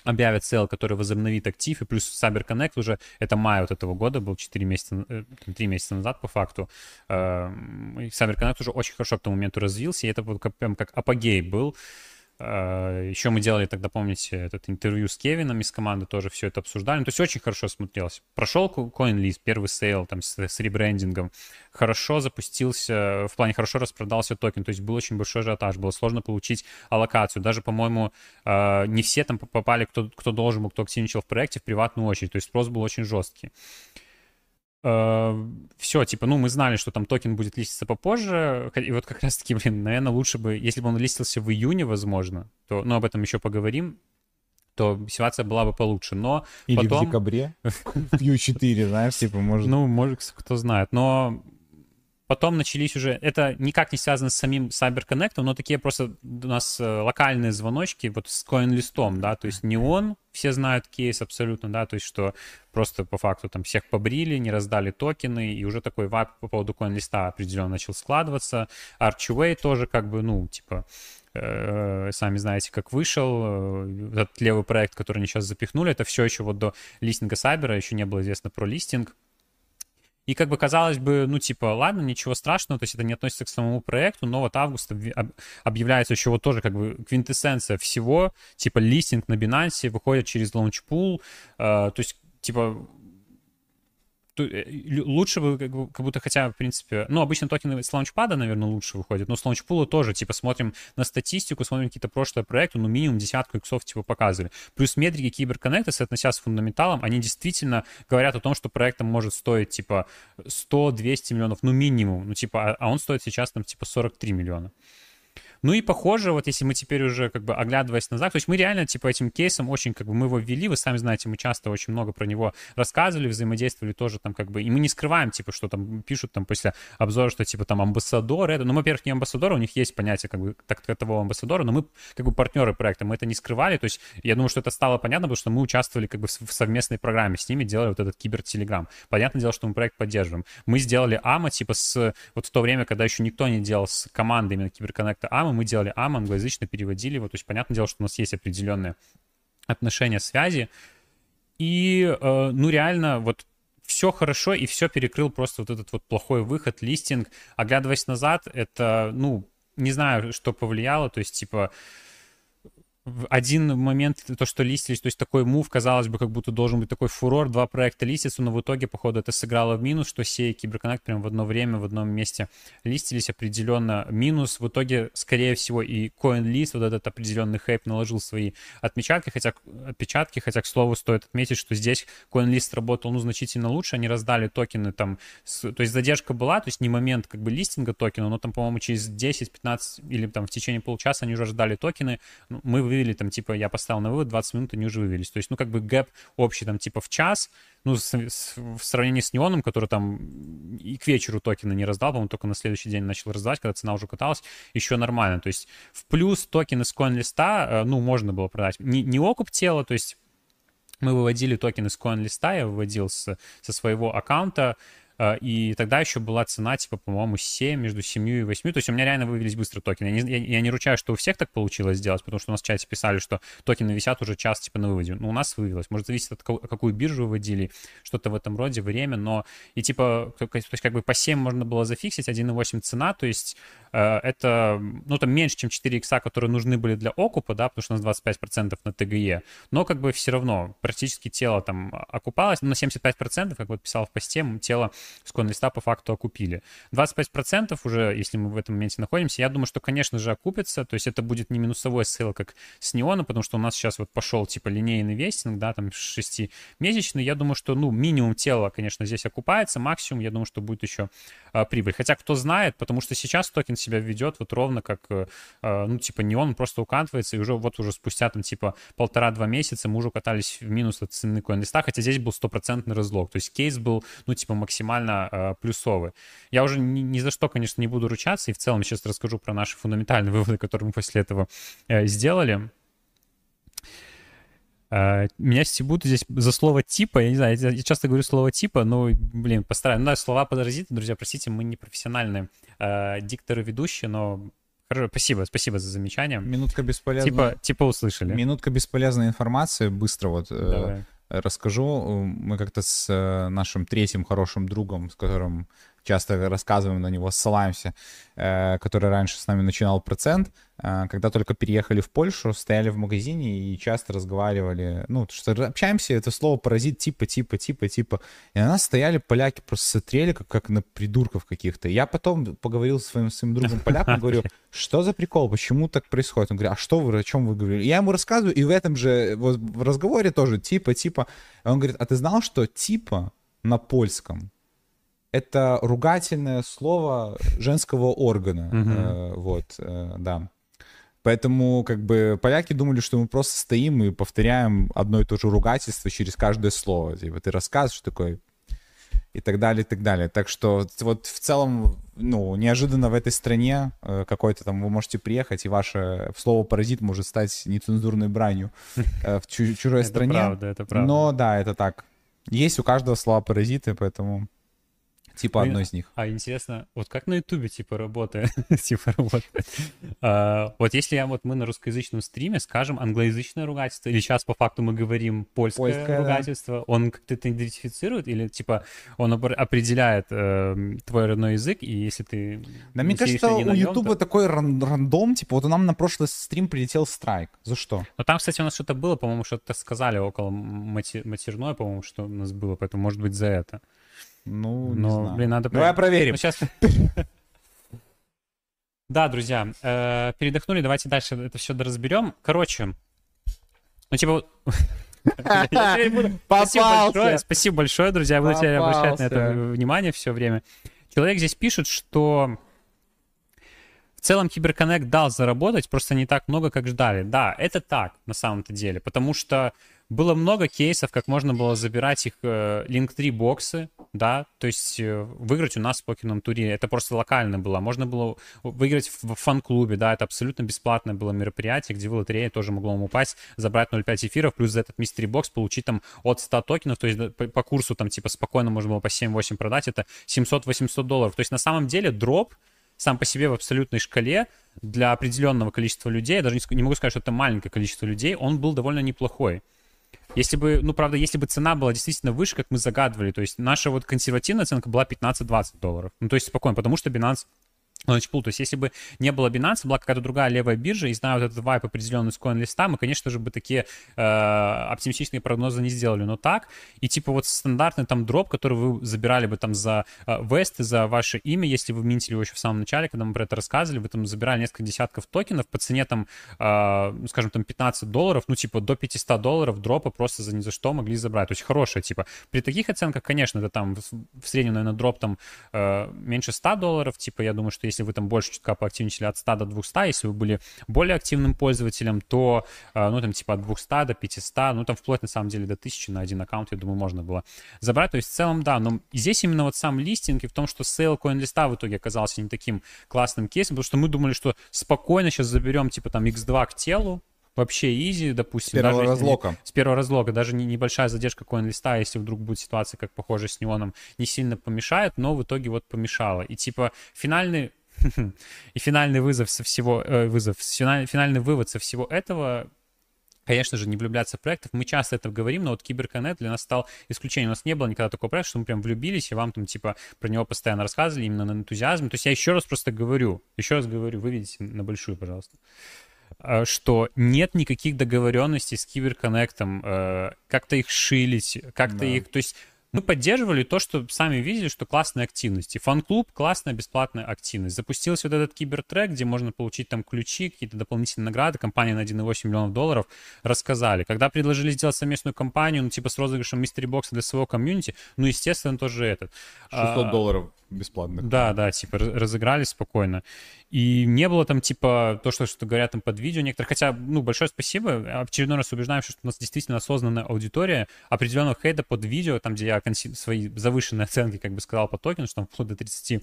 объявят sale, который возобновит актив, и плюс Cyber уже, это май вот этого года, был 4 месяца, 3 э, месяца назад по факту, эм, Cyber уже очень хорошо к тому моменту развился, и это вот прям как апогей был, Еще мы делали тогда, помните, этот интервью с Кевином из команды, тоже все это обсуждали. Ну, то есть очень хорошо смотрелось. Прошел CoinList, первый sale там с, с ребрендингом. Хорошо запустился, в плане хорошо распродался токен. То есть был очень большой ажиотаж, было сложно получить аллокацию. Даже, по-моему, а, не все там попали, кто, кто должен был, кто активничал в проекте, в приватную очередь. То есть спрос был очень жесткий. Э, все, типа, ну, мы знали, что там токен будет листиться попозже, и вот как раз-таки, блин, наверное, лучше бы, если бы он листился в июне, возможно, то, ну, об этом еще поговорим, то ситуация была бы получше, но Или потом... в декабре, в Q4, знаешь, типа, может... Ну, может, кто знает, но Потом начались уже, это никак не связано с самим CyberConnect, но такие просто у нас э, локальные звоночки вот с CoinList'ом, да, то есть не он, все знают кейс абсолютно, да, то есть что просто по факту там всех побрили, не раздали токены, и уже такой вайп по поводу CoinList'а определенно начал складываться. Archway тоже как бы, ну, типа, э, сами знаете, как вышел. Э, этот левый проект, который они сейчас запихнули, это все еще вот до листинга Сайбера, еще не было известно про листинг. И как бы казалось бы, ну типа, ладно, ничего страшного, то есть это не относится к самому проекту, но вот август объявляется еще вот тоже как бы квинтэссенция всего, типа листинг на Binance выходит через launchpool, э, то есть типа лучше бы как, будто хотя, в принципе, ну, обычно токены с launchpad а, наверное, лучше выходят, но с launchpool а тоже, типа, смотрим на статистику, смотрим какие-то прошлые проекты, ну, минимум десятку иксов, типа, показывали. Плюс метрики CyberConnect а, соотнося с фундаменталом, они действительно говорят о том, что проектом может стоить, типа, 100-200 миллионов, ну, минимум, ну, типа, а, а он стоит сейчас, там, типа, 43 миллиона. Ну и похоже, вот если мы теперь уже как бы оглядываясь назад, то есть мы реально типа этим кейсом очень как бы мы его ввели, вы сами знаете, мы часто очень много про него рассказывали, взаимодействовали тоже там как бы, и мы не скрываем типа, что там пишут там после обзора, что типа там амбассадор, это, ну, во-первых, не амбассадор, у них есть понятие как бы так, того амбассадора, но мы как бы партнеры проекта, мы это не скрывали, то есть я думаю, что это стало понятно, потому что мы участвовали как бы в совместной программе с ними, делали вот этот кибертелеграм. Понятное дело, что мы проект поддерживаем. Мы сделали АМА типа с, вот в то время, когда еще никто не делал с командой именно киберконнекта АМА, АМА, мы делали АМ, англоязычно переводили его. То есть, понятное дело, что у нас есть определенные отношения, связи. И, э, ну, реально, вот все хорошо, и все перекрыл просто вот этот вот плохой выход, листинг. Оглядываясь назад, это, ну, не знаю, что повлияло, то есть, типа, в один момент то, что листились, то есть такой мув, казалось бы, как будто должен быть такой фурор, два проекта листятся, но в итоге, походу, это сыграло в минус, что и Киберконнект прям в одно время, в одном месте листились определенно минус. В итоге, скорее всего, и CoinList, вот этот определенный хайп наложил свои отпечатки, хотя, отпечатки, хотя, к слову, стоит отметить, что здесь CoinList работал, ну, значительно лучше, они раздали токены там, с, то есть задержка была, то есть не момент как бы листинга токена, но там, по-моему, через 10-15 или там в течение получаса они уже ждали токены, ну, мы вывели там, типа, я поставил на вывод, 20 минут они уже вывелись. То есть, ну, как бы гэп общий там, типа, в час, ну, с, с, в сравнении с неоном, который там и к вечеру токены не раздал, по-моему, только на следующий день начал раздавать, когда цена уже каталась, еще нормально. То есть, в плюс токены с CoinList, э, ну, можно было продать. Не, не окуп тела, то есть, мы выводили токены с CoinList, я выводил с, со своего аккаунта, и тогда еще была цена, типа, по-моему, 7, между 7 и 8, то есть у меня реально вывелись быстро токены. Я не, я, я не ручаюсь, что у всех так получилось сделать, потому что у нас в чате писали, что токены висят уже час, типа, на выводе. Ну, у нас вывелось. Может, зависит от того, какую биржу выводили, что-то в этом роде, время, но и, типа, то есть, как бы по 7 можно было зафиксить, 1,8 цена, то есть э, это, ну, там меньше, чем 4 икса, которые нужны были для окупа, да, потому что у нас 25% на TGE, но как бы все равно практически тело там окупалось, но на 75%, как вот писал в посте, тело с по факту окупили. 25% уже, если мы в этом моменте находимся, я думаю, что, конечно же, окупится, то есть это будет не минусовой сейл, как с Неона, потому что у нас сейчас вот пошел типа линейный vesting, да, там 6-месячный, я думаю, что, ну, минимум тела, конечно, здесь окупается, максимум, я думаю, что будет еще а, прибыль. Хотя кто знает, потому что сейчас токен себя ведет вот ровно как, а, ну, типа Неон просто укатывается, и уже вот уже спустя там типа полтора-два месяца мы уже катались в минус от цены коин-листа, хотя здесь был стопроцентный разлог, то есть кейс был, ну, типа максимально а, плюсовый. Я уже ни, ни за что, конечно, не буду ручаться, и в целом сейчас расскажу про наши фундаментальные выводы, которые мы после этого э, сделали. Uh, меня стебут здесь за слово типа, я не знаю, я, часто говорю слово типа, но, блин, постараюсь. Ну да, слова подразиты, друзья, простите, мы не профессиональные uh, дикторы, ведущие, но Хорошо, спасибо, спасибо за замечание. Минутка бесполезной... Типа, типа услышали. Минутка бесполезной информации, быстро вот э, расскажу. Мы как-то с э, нашим третьим хорошим другом, с которым часто рассказываем на него, ссылаемся, э, который раньше с нами начинал процент, э, когда только переехали в Польшу, стояли в магазине и часто разговаривали, ну, что общаемся, это слово паразит типа, типа, типа, типа. И на нас стояли поляки, просто смотрели, как, как на придурков каких-то. Я потом поговорил с своим, своим другом поляком, говорю, что за прикол, почему так происходит? Он говорит, а что вы, о чем вы говорили? Я ему рассказываю, и в этом же вот, в разговоре тоже типа, типа. Он говорит, а ты знал, что типа на польском это ругательное слово женского органа. Э, вот, э, да. Поэтому, как бы, поляки думали, что мы просто стоим и повторяем одно и то же ругательство через каждое слово. Типа, ты рассказываешь такой и так далее, и так далее. Так что вот в целом, ну, неожиданно в этой стране э, какой-то там вы можете приехать, и ваше слово «паразит» может стать нецензурной бранью э, в чужой стране. Это правда, это правда. Но да, это так. Есть у каждого слова «паразиты», поэтому... Типа одно из них. А интересно, вот как на Ютубе типа работает? типа работает. А, вот если я, вот мы на русскоязычном стриме скажем англоязычное ругательство, или сейчас по факту мы говорим польское, польское ругательство, да. он как-то это идентифицирует, или типа он определяет э, твой родной язык, и если ты... Да, мне кажется, у Ютуба то... такой ран- рандом, типа вот нам на прошлый стрим прилетел страйк. За что? Ну там, кстати, у нас что-то было, по-моему, что-то сказали около матерной, по-моему, что у нас было, поэтому может быть за это. Ну, не знаю. блин, надо... Давай проверим. Ну, сейчас... Да, друзья, э, передохнули, давайте дальше это все доразберем. Короче, ну типа... Спасибо большое, спасибо большое, друзья, я буду тебе обращать на это внимание все время. Человек здесь пишет, что целом Киберконнект дал заработать, просто не так много, как ждали. Да, это так на самом-то деле, потому что было много кейсов, как можно было забирать их э, Link 3 боксы, да, то есть э, выиграть у нас в покерном туре, это просто локально было. Можно было выиграть в фан-клубе, да, это абсолютно бесплатное было мероприятие, где в лотерее тоже могло вам упасть, забрать 0,5 эфиров, плюс за этот мистери бокс получить там от 100 токенов, то есть по, по курсу там типа спокойно можно было по 7-8 продать, это 700-800 долларов. То есть на самом деле дроп сам по себе в абсолютной шкале для определенного количества людей, я даже не, могу сказать, что это маленькое количество людей, он был довольно неплохой. Если бы, ну, правда, если бы цена была действительно выше, как мы загадывали, то есть наша вот консервативная оценка была 15-20 долларов. Ну, то есть спокойно, потому что Binance Launchpool. То есть если бы не было Binance, была какая-то другая левая биржа, и зная вот этот вайп определенный с коин-листа, мы, конечно же, бы такие э, оптимистичные прогнозы не сделали. Но так, и типа вот стандартный там дроп, который вы забирали бы там за э, весты, за ваше имя, если вы минтили его еще в самом начале, когда мы про это рассказывали, вы там забирали несколько десятков токенов по цене там, э, ну, скажем, там 15 долларов, ну типа до 500 долларов дропа просто за ни за что могли забрать. То есть хорошая, типа. При таких оценках, конечно, это там в среднем, наверное, дроп там э, меньше 100 долларов, типа я думаю, что если вы там больше чутка поактивничали от 100 до 200, если вы были более активным пользователем, то, э, ну, там, типа от 200 до 500, ну, там, вплоть, на самом деле, до 1000 на один аккаунт, я думаю, можно было забрать. То есть, в целом, да, но здесь именно вот сам листинг и в том, что sale CoinList в итоге оказался не таким классным кейсом, потому что мы думали, что спокойно сейчас заберем, типа, там, X2 к телу, вообще изи, допустим. С первого даже, разлока. С первого разлока. Даже не, небольшая задержка коин-листа, если вдруг будет ситуация, как похоже с неоном, не сильно помешает, но в итоге вот помешало. И типа финальный и финальный вызов со всего, э, вызов, финальный вывод со всего этого конечно же, не влюбляться в проектов. Мы часто это говорим, но вот Киберконнект для нас стал исключением. У нас не было никогда такого проекта, что мы прям влюбились, и вам там, типа, про него постоянно рассказывали именно на энтузиазме. То есть я еще раз просто говорю, еще раз говорю, выведите на большую, пожалуйста а, что нет никаких договоренностей с Киберконнектом, э, как-то их шилить, как-то да. их... То есть мы поддерживали то, что сами видели, что классная активность. И фан-клуб — классная бесплатная активность. Запустился вот этот кибертрек, где можно получить там ключи, какие-то дополнительные награды. Компания на 1,8 миллионов долларов рассказали. Когда предложили сделать совместную кампанию, ну, типа с розыгрышем мистери бокса для своего комьюнити, ну, естественно, тоже этот. 600 а, долларов бесплатных. Да, да, типа разыграли спокойно. И не было там, типа, то, что, что говорят там под видео некоторые. Хотя, ну, большое спасибо. Очередной раз убеждаемся, что у нас действительно осознанная аудитория. Определенного хейта под видео, там, где я свои завышенные оценки, как бы сказал по токену, что там вплоть до 30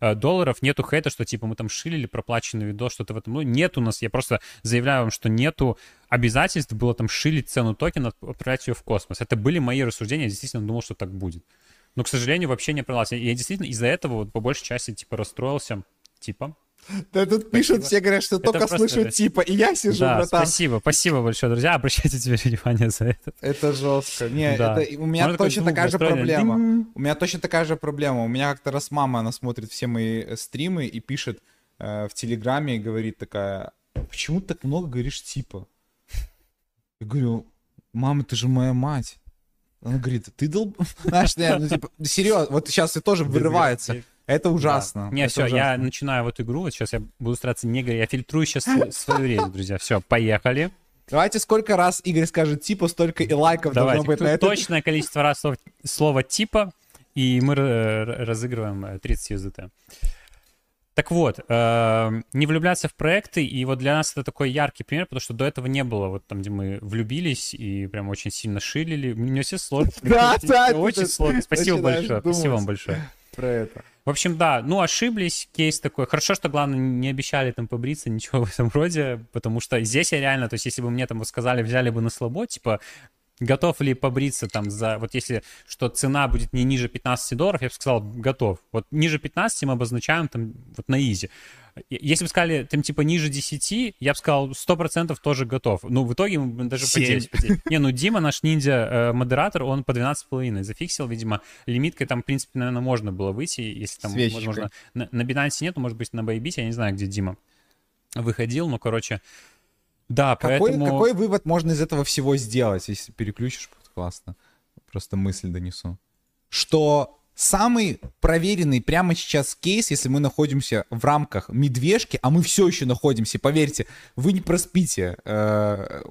э, долларов, нету хейта, что, типа, мы там шилили проплаченный видос, что-то в этом. Ну, нет у нас. Я просто заявляю вам, что нету обязательств было там шилить цену токена, отправлять ее в космос. Это были мои рассуждения, я действительно думал, что так будет. Но, к сожалению, вообще не продался. Я действительно из-за этого вот по большей части, типа, расстроился. Типа, да тут пишут, все говорят, что только слышат типа, и я сижу, да, братан. спасибо, спасибо большое, друзья, обращайте теперь внимание за это. Это жестко. Не, да. это, у меня Можно точно такая же проблема. Динь. У меня точно такая же проблема. У меня как-то раз мама, она смотрит все мои э, стримы и пишет э, в Телеграме и говорит такая, почему ты так много говоришь типа? Я говорю, мама, ты же моя мать. Она говорит, ты долб... Знаешь, ну, типа, серьезно, вот сейчас и тоже вырывается. Это ужасно. Да. Не, это все, ужасно. я начинаю в эту игру. Вот сейчас я буду стараться не говорить. Я фильтрую сейчас свою речь, друзья. Все, поехали. Давайте сколько раз Игорь скажет типа, столько и лайков Давайте. должно быть на это. Точное количество раз слова типа, и мы разыгрываем 30 USDT. Так вот, э, не влюбляться в проекты, и вот для нас это такой яркий пример, потому что до этого не было, вот там, где мы влюбились и прям очень сильно шилили. Мне все сложно. Да, да, Очень сложно. Спасибо большое, спасибо вам большое. Про это. В общем, да, ну ошиблись, кейс такой. Хорошо, что, главное, не обещали там побриться, ничего в этом роде, потому что здесь я реально, то есть если бы мне там сказали, взяли бы на слабо, типа, готов ли побриться там за, вот если, что цена будет не ниже 15 долларов, я бы сказал, готов. Вот ниже 15 мы обозначаем там вот на изи. Если бы сказали, там типа ниже 10, я бы сказал, 100% тоже готов. Ну, в итоге мы даже 7. по 10, по 10. Не, ну Дима, наш ниндзя-модератор, э, он по 12,5 зафиксил, видимо, лимиткой там, в принципе, наверное, можно было выйти, если там, возможно, на, на Binance нет, может быть, на Bybit, я не знаю, где Дима выходил, но, короче, да, какой, поэтому... Какой вывод можно из этого всего сделать, если переключишь? Классно. Просто мысль донесу. Что самый проверенный прямо сейчас кейс, если мы находимся в рамках медвежки, а мы все еще находимся, поверьте, вы не проспите э,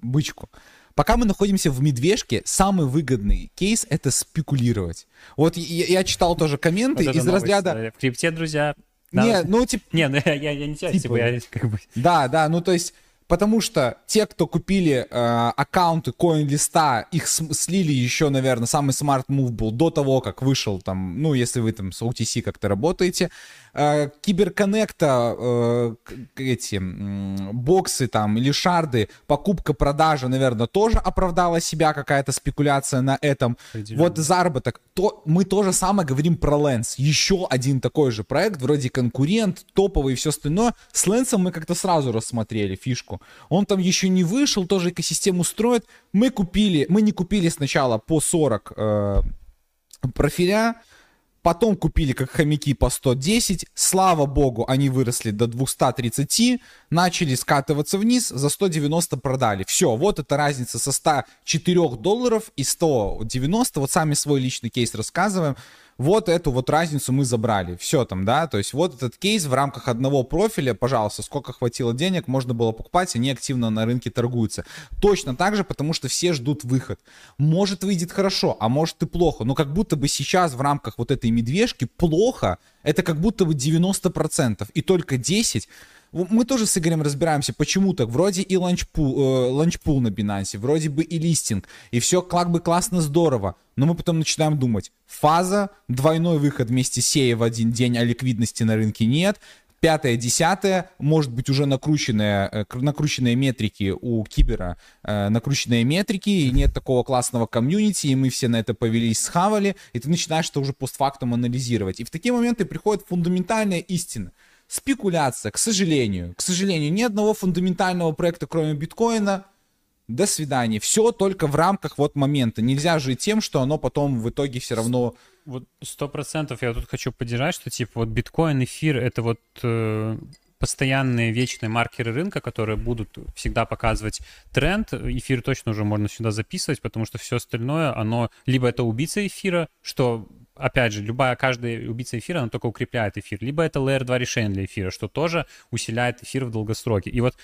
бычку. Пока мы находимся в медвежке, самый выгодный кейс это спекулировать. Вот я, я читал тоже комменты вот из разряда... История. В крипте, друзья. Не, ну типа... Не, ну я, я, я не тебя, типа, типа я как бы... Да, да, ну то есть Потому что те, кто купили э, аккаунты CoinList, их слили еще, наверное, самый смарт move был до того, как вышел там, ну, если вы там с OTC как-то работаете, э, CyberConnect а э, эти э, боксы там или шарды, покупка, продажа, наверное, тоже оправдала себя, какая-то спекуляция на этом. Вот заработок. То, мы тоже самое говорим про Lens. Еще один такой же проект, вроде конкурент, топовый и все остальное. С Lens мы как-то сразу рассмотрели фишку. Он там еще не вышел, тоже экосистему строит. Мы купили, мы не купили сначала по 40 э, профиля, Потом купили как хомяки по 110. Слава богу, они выросли до 230. Начали скатываться вниз, за 190 продали. Все, вот эта разница со 104 долларов и 190. Вот сами свой личный кейс рассказываем вот эту вот разницу мы забрали. Все там, да, то есть вот этот кейс в рамках одного профиля, пожалуйста, сколько хватило денег, можно было покупать, они активно на рынке торгуются. Точно так же, потому что все ждут выход. Может выйдет хорошо, а может и плохо, но как будто бы сейчас в рамках вот этой медвежки плохо, это как будто бы 90%, и только 10% мы тоже с Игорем разбираемся, почему так. Вроде и launchpool, э, launchpool на Binance, вроде бы и листинг, и все как бы классно, здорово. Но мы потом начинаем думать, фаза, двойной выход вместе Сея в один день, а ликвидности на рынке нет, пятое, десятое, может быть уже накрученные, э, накрученные метрики у Кибера, э, накрученные метрики, и нет такого классного комьюнити, и мы все на это повелись, схавали, и ты начинаешь это уже постфактум анализировать. И в такие моменты приходит фундаментальная истина. Спекуляция, к сожалению. К сожалению, ни одного фундаментального проекта, кроме биткоина, до свидания. Все только в рамках вот момента. Нельзя жить тем, что оно потом в итоге все равно... Вот сто процентов я тут хочу поддержать, что типа вот биткоин, эфир — это вот э, постоянные вечные маркеры рынка, которые будут всегда показывать тренд. Эфир точно уже можно сюда записывать, потому что все остальное, оно либо это убийца эфира, что опять же, любая, каждая убийца эфира, она только укрепляет эфир. Либо это Layer 2 решение для эфира, что тоже усиляет эфир в долгосроке. И вот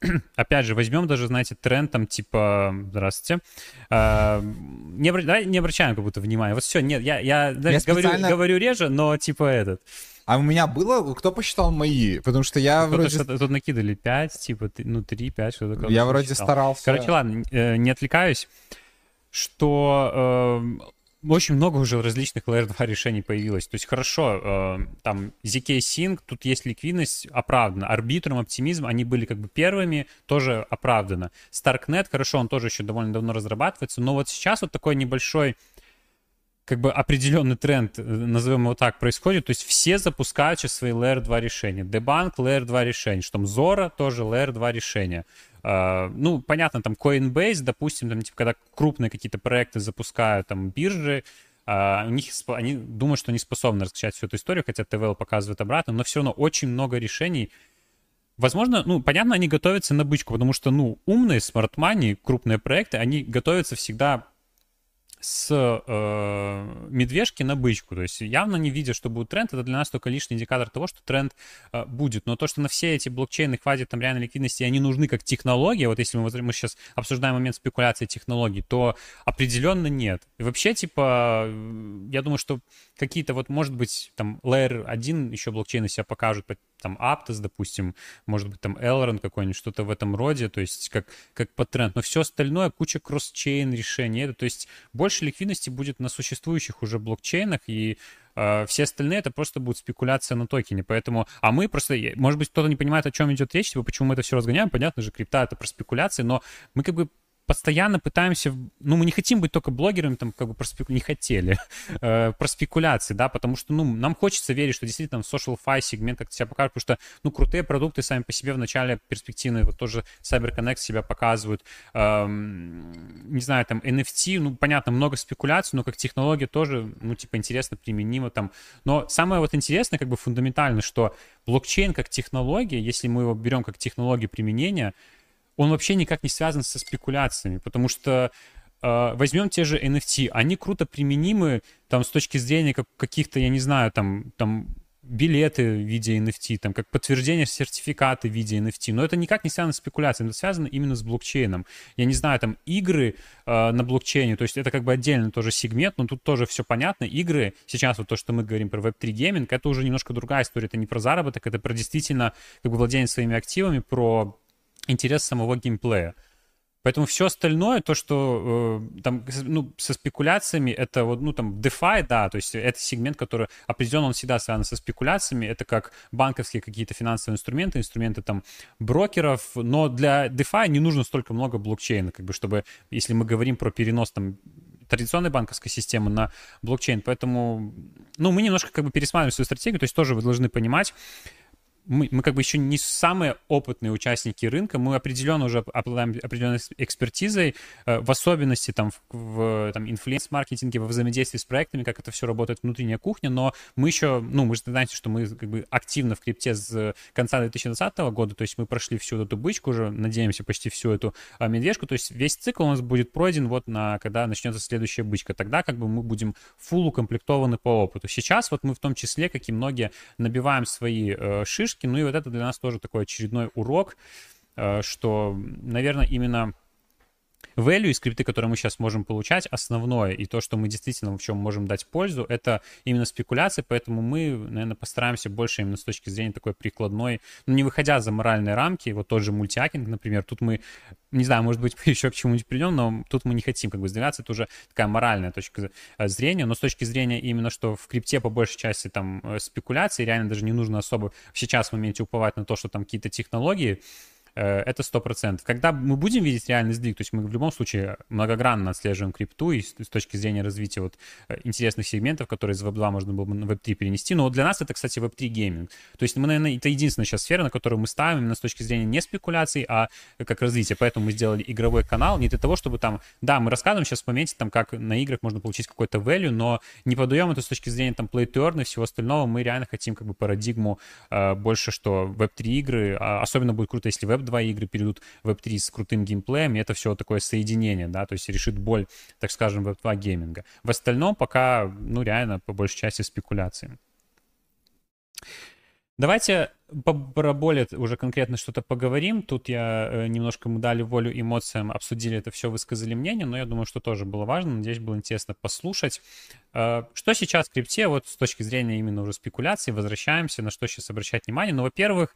опять же, возьмем даже, знаете, тренд там типа, здравствуйте, э, не, обра... давай не обращаем как будто внимания. Вот все, нет, я, я, я говорю, специально... говорю реже, но типа этот. А у меня было, кто посчитал мои? Потому что я Кто-то вроде... Что-то, тут накидали 5, типа, ну 3, 5, что такое. Я вроде старался. Короче, ладно, э, не отвлекаюсь, что э, очень много уже различных Layer 2 решений появилось. То есть хорошо, э, там ZK Sync, тут есть ликвидность, оправдана. Арбитрум, оптимизм, они были как бы первыми, тоже оправдано. Starknet, хорошо, он тоже еще довольно давно разрабатывается, но вот сейчас вот такой небольшой как бы определенный тренд, э, назовем его так, происходит. То есть все запускают сейчас свои Layer 2 решения. Debunk Layer 2 решения, что там Zora тоже Layer 2 решения. Uh, ну, понятно, там Coinbase, допустим, там, типа, когда крупные какие-то проекты запускают, там, биржи, uh, у них, они думают, что они способны раскачать всю эту историю, хотя ТВЛ показывает обратно, но все равно очень много решений. Возможно, ну, понятно, они готовятся на бычку, потому что, ну, умные смарт-мани, крупные проекты, они готовятся всегда с э, медвежки на бычку. То есть явно не видя, что будет тренд, это для нас только лишний индикатор того, что тренд э, будет. Но то, что на все эти блокчейны хватит там реальной ликвидности, и они нужны как технология, вот если мы, мы сейчас обсуждаем момент спекуляции технологий, то определенно нет. И вообще, типа, я думаю, что какие-то вот, может быть, там Layer 1 еще блокчейны себя покажут, там Aptos, допустим, может быть, там Elrond какой-нибудь, что-то в этом роде, то есть как, как по тренд. Но все остальное, куча кросс-чейн решений, это, то есть больше ликвидности будет на существующих уже блокчейнах, и э, все остальные это просто будет спекуляция на токене. Поэтому, а мы просто, может быть, кто-то не понимает, о чем идет речь, типа, почему мы это все разгоняем, понятно же, крипта это про спекуляции, но мы как бы постоянно пытаемся, ну, мы не хотим быть только блогерами, там, как бы, про спеку... не хотели, э, про спекуляции, да, потому что, ну, нам хочется верить, что действительно social fi сегмент как-то себя покажет, потому что, ну, крутые продукты сами по себе в начале перспективные, вот тоже CyberConnect себя показывают, эм, не знаю, там, NFT, ну, понятно, много спекуляций, но как технология тоже, ну, типа, интересно, применима там, но самое вот интересное, как бы, фундаментально, что блокчейн как технология, если мы его берем как технологию применения, он вообще никак не связан со спекуляциями, потому что э, возьмем те же NFT, они круто применимы там с точки зрения как, каких-то, я не знаю, там, там билеты в виде NFT, там, как подтверждение сертификаты в виде NFT, но это никак не связано с спекуляциями, это связано именно с блокчейном. Я не знаю, там, игры э, на блокчейне, то есть это как бы отдельно тоже сегмент, но тут тоже все понятно. Игры, сейчас вот то, что мы говорим про Web3 гейминг, это уже немножко другая история, это не про заработок, это про действительно как бы владение своими активами, про интерес самого геймплея. Поэтому все остальное, то, что э, там, ну, со спекуляциями, это вот, ну, там, DeFi, да, то есть это сегмент, который определенно, он всегда связан со спекуляциями, это как банковские какие-то финансовые инструменты, инструменты там брокеров, но для DeFi не нужно столько много блокчейна, как бы, чтобы, если мы говорим про перенос там традиционной банковской системы на блокчейн, поэтому, ну, мы немножко как бы пересматриваем свою стратегию, то есть тоже вы должны понимать, мы, мы как бы еще не самые опытные участники рынка, мы определенно уже обладаем определенной экспертизой, э, в особенности там в, в там, инфлюенс-маркетинге, во взаимодействии с проектами, как это все работает внутренняя кухня, но мы еще, ну, мы же знаете, что мы как бы активно в крипте с конца 2020 года, то есть мы прошли всю эту бычку уже, надеемся, почти всю эту а, медвежку, то есть весь цикл у нас будет пройден вот на, когда начнется следующая бычка, тогда как бы мы будем фул укомплектованы по опыту. Сейчас вот мы в том числе, как и многие, набиваем свои э, шишки, поддержки. Ну и вот это для нас тоже такой очередной урок, э, что, наверное, именно value и скрипты, которые мы сейчас можем получать, основное и то, что мы действительно в чем можем дать пользу, это именно спекуляции, поэтому мы, наверное, постараемся больше именно с точки зрения такой прикладной, ну, не выходя за моральные рамки, вот тот же мультиакинг, например, тут мы, не знаю, может быть, мы еще к чему-нибудь придем, но тут мы не хотим как бы сдвигаться, это уже такая моральная точка э, зрения, но с точки зрения именно, что в крипте по большей части там э, спекуляции, реально даже не нужно особо сейчас в моменте уповать на то, что там какие-то технологии, это сто процентов. Когда мы будем видеть реальный сдвиг, то есть мы в любом случае многогранно отслеживаем крипту и с, точки зрения развития вот э, интересных сегментов, которые из Web2 можно было бы на Web3 перенести. Но вот для нас это, кстати, Web3 гейминг. То есть мы, наверное, это единственная сейчас сфера, на которую мы ставим именно с точки зрения не спекуляций, а как развития. Поэтому мы сделали игровой канал не для того, чтобы там, да, мы рассказываем сейчас в моменте, там, как на играх можно получить какой-то value, но не подаем это с точки зрения там play и всего остального. Мы реально хотим как бы парадигму э, больше, что Web3 игры, а особенно будет круто, если Web 2 игры перейдут в Web3 с крутым геймплеем, и это все такое соединение, да, то есть решит боль, так скажем, Web2 гейминга. В остальном пока, ну, реально, по большей части спекуляции. Давайте про более уже конкретно что-то поговорим. Тут я э, немножко мы дали волю эмоциям, обсудили это все, высказали мнение, но я думаю, что тоже было важно. Надеюсь, было интересно послушать. Э, что сейчас в крипте, вот с точки зрения именно уже спекуляции, возвращаемся, на что сейчас обращать внимание? Ну, во-первых,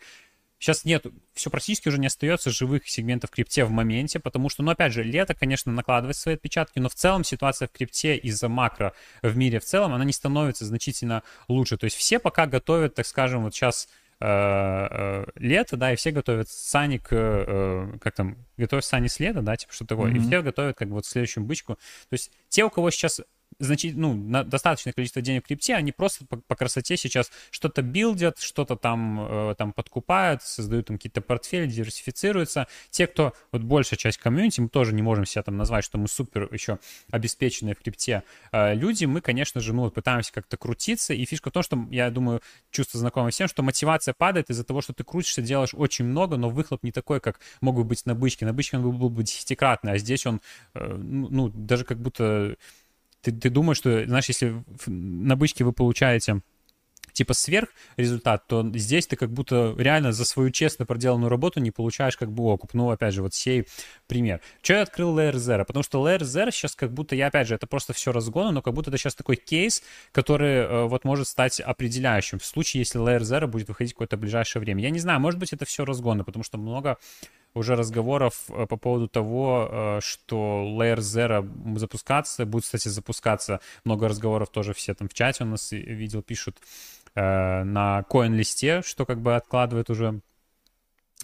Сейчас нет, все практически уже не остается живых сегментов в крипте в моменте, потому что, ну, опять же, лето, конечно, накладывает свои отпечатки, но в целом ситуация в крипте из-за макро в мире в целом, она не становится значительно лучше. То есть все пока готовят, так скажем, вот сейчас э, э, лето, да, и все готовят сани к, э, как там, готовят сани с лета, да, типа что такое, mm-hmm. и все готовят как бы вот следующую бычку. То есть те, у кого сейчас значит, ну, на достаточное количество денег в крипте, они просто по, по красоте сейчас что-то билдят, что-то там, э, там подкупают, создают там какие-то портфели, диверсифицируются. Те, кто, вот большая часть комьюнити, мы тоже не можем себя там назвать, что мы супер еще обеспеченные в крипте э, люди, мы, конечно же, ну, вот пытаемся как-то крутиться, и фишка в том, что, я думаю, чувство знакомое всем, что мотивация падает из-за того, что ты крутишься, делаешь очень много, но выхлоп не такой, как могут быть на бычке. На бычке он был бы десятикратный, а здесь он, э, ну, ну, даже как будто ты, ты думаешь, что, знаешь, если на бычке вы получаете типа сверх результат, то здесь ты как будто реально за свою честно проделанную работу не получаешь как бы окуп. Ну, опять же, вот сей пример. Что я открыл Layer Zero? Потому что Layer Zero сейчас как будто, я опять же, это просто все разгоны, но как будто это сейчас такой кейс, который э, вот может стать определяющим в случае, если Layer Zero будет выходить какое-то ближайшее время. Я не знаю, может быть, это все разгоны, потому что много уже разговоров э, по поводу того, э, что Layer Zero запускаться, будет, кстати, запускаться, много разговоров тоже все там в чате у нас видел, пишут э, на коин-листе, что как бы откладывает уже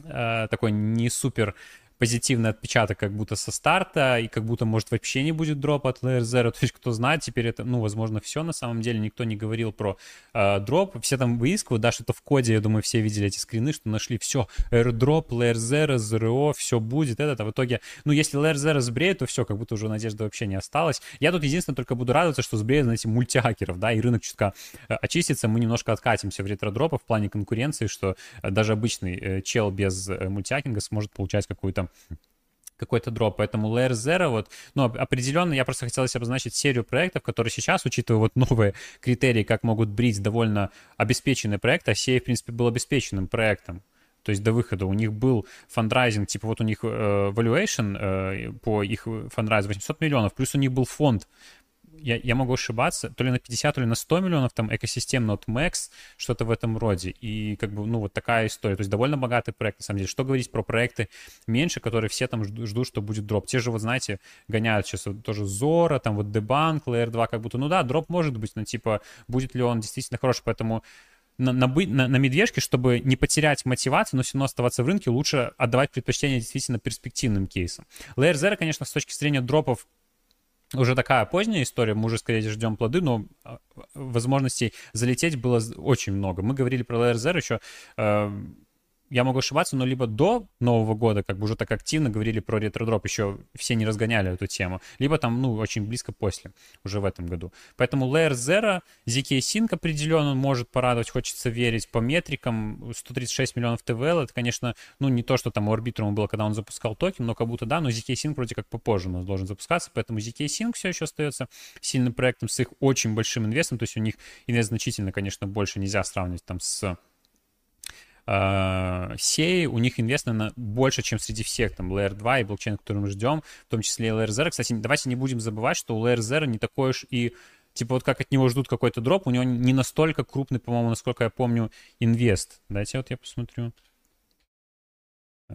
такой не супер позитивный отпечаток как будто со старта, и как будто, может, вообще не будет дропа от Layer Zero. То есть, кто знает, теперь это, ну, возможно, все на самом деле. Никто не говорил про э, дроп. Все там выискивают, да, что-то в коде, я думаю, все видели эти скрины, что нашли все. AirDrop, Layer Zero, ZRO, все будет этот. А в итоге, ну, если Layer Zero сбреет, то все, как будто уже надежды вообще не осталось. Я тут единственное только буду радоваться, что сбреет, знаете, мультихакеров, да, и рынок чутка э, очистится, мы немножко откатимся в ретро-дропы в плане конкуренции, что э, даже обычный э, чел без мультихакинга сможет получать какую-то какой-то дроп. Поэтому Layer Zero, вот, ну, определенно я просто хотел обозначить серию проектов, которые сейчас, учитывая вот новые критерии, как могут брить довольно обеспеченный проект, а сей, в принципе, был обеспеченным проектом. То есть до выхода у них был фандрайзинг, типа вот у них э, valuation э, по их фандрайзу 800 миллионов, плюс у них был фонд я, я могу ошибаться, то ли на 50, то ли на 100 миллионов там экосистем Node Max, что-то в этом роде. И как бы, ну, вот такая история. То есть довольно богатый проект, на самом деле. Что говорить про проекты меньше, которые все там ждут, ждут что будет дроп. Те же, вот знаете, гоняют сейчас вот тоже Zora, там вот Debunk, Layer 2, как будто, ну да, дроп может быть, но типа, будет ли он действительно хороший, поэтому на, на, на, на медвежке, чтобы не потерять мотивацию, но все равно оставаться в рынке, лучше отдавать предпочтение действительно перспективным кейсам. Layer Zero, конечно, с точки зрения дропов уже такая поздняя история, мы уже скорее ждем плоды, но а, возможностей залететь было очень много. Мы говорили про Layer еще э, я могу ошибаться, но либо до Нового года, как бы уже так активно говорили про ретродроп, еще все не разгоняли эту тему, либо там, ну, очень близко после, уже в этом году. Поэтому Layer Zero, ZK Sync определенно может порадовать, хочется верить по метрикам, 136 миллионов TVL, это, конечно, ну, не то, что там у Arbitrum было, когда он запускал токен, но как будто да, но ZK Sync вроде как попозже у нас должен запускаться, поэтому ZK Sync все еще остается сильным проектом с их очень большим инвестом, то есть у них инвест значительно, конечно, больше нельзя сравнивать там с э, сей, у них инвест, наверное, больше, чем среди всех, там, Layer 2 и блокчейн, который мы ждем, в том числе и Layer Zero. Кстати, давайте не будем забывать, что у Layer Zero не такой уж и типа вот как от него ждут какой-то дроп, у него не настолько крупный, по-моему, насколько я помню, инвест. Дайте вот я посмотрю. Да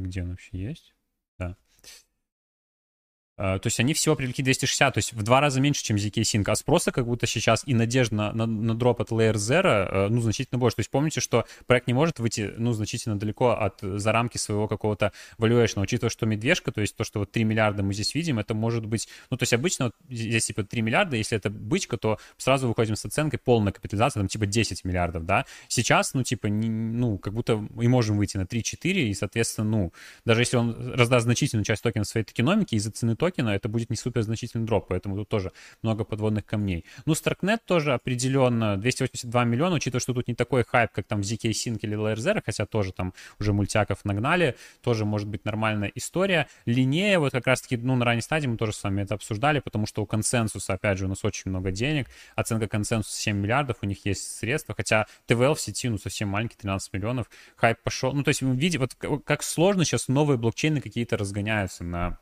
где он вообще есть? Да. Uh, то есть они всего привлекли 260, то есть в два раза меньше, чем ZK Sync, а спроса как будто сейчас и надежда на, на, на дроп от Layer Zero, uh, ну, значительно больше. То есть помните, что проект не может выйти, ну, значительно далеко от, за рамки своего какого-то valuation, учитывая, что медвежка, то есть то, что вот 3 миллиарда мы здесь видим, это может быть, ну, то есть обычно вот здесь типа 3 миллиарда, если это бычка, то сразу выходим с оценкой полная капитализация, там типа 10 миллиардов, да. Сейчас, ну, типа, не, ну, как будто мы можем выйти на 3-4, и, соответственно, ну, даже если он раздаст значительную часть токена своей токеномики из-за цены токена, это будет не супер значительный дроп, поэтому тут тоже много подводных камней. Ну, Starknet тоже определенно 282 миллиона, учитывая, что тут не такой хайп, как там ZK Sync или Zero, хотя тоже там уже мультяков нагнали, тоже может быть нормальная история. Линея, вот как раз-таки, ну, на ранней стадии мы тоже с вами это обсуждали, потому что у консенсуса, опять же, у нас очень много денег, оценка консенсуса 7 миллиардов, у них есть средства, хотя ТВЛ в сети, ну, совсем маленький, 13 миллионов, хайп пошел. Ну, то есть видите, вот как сложно сейчас новые блокчейны какие-то разгоняются на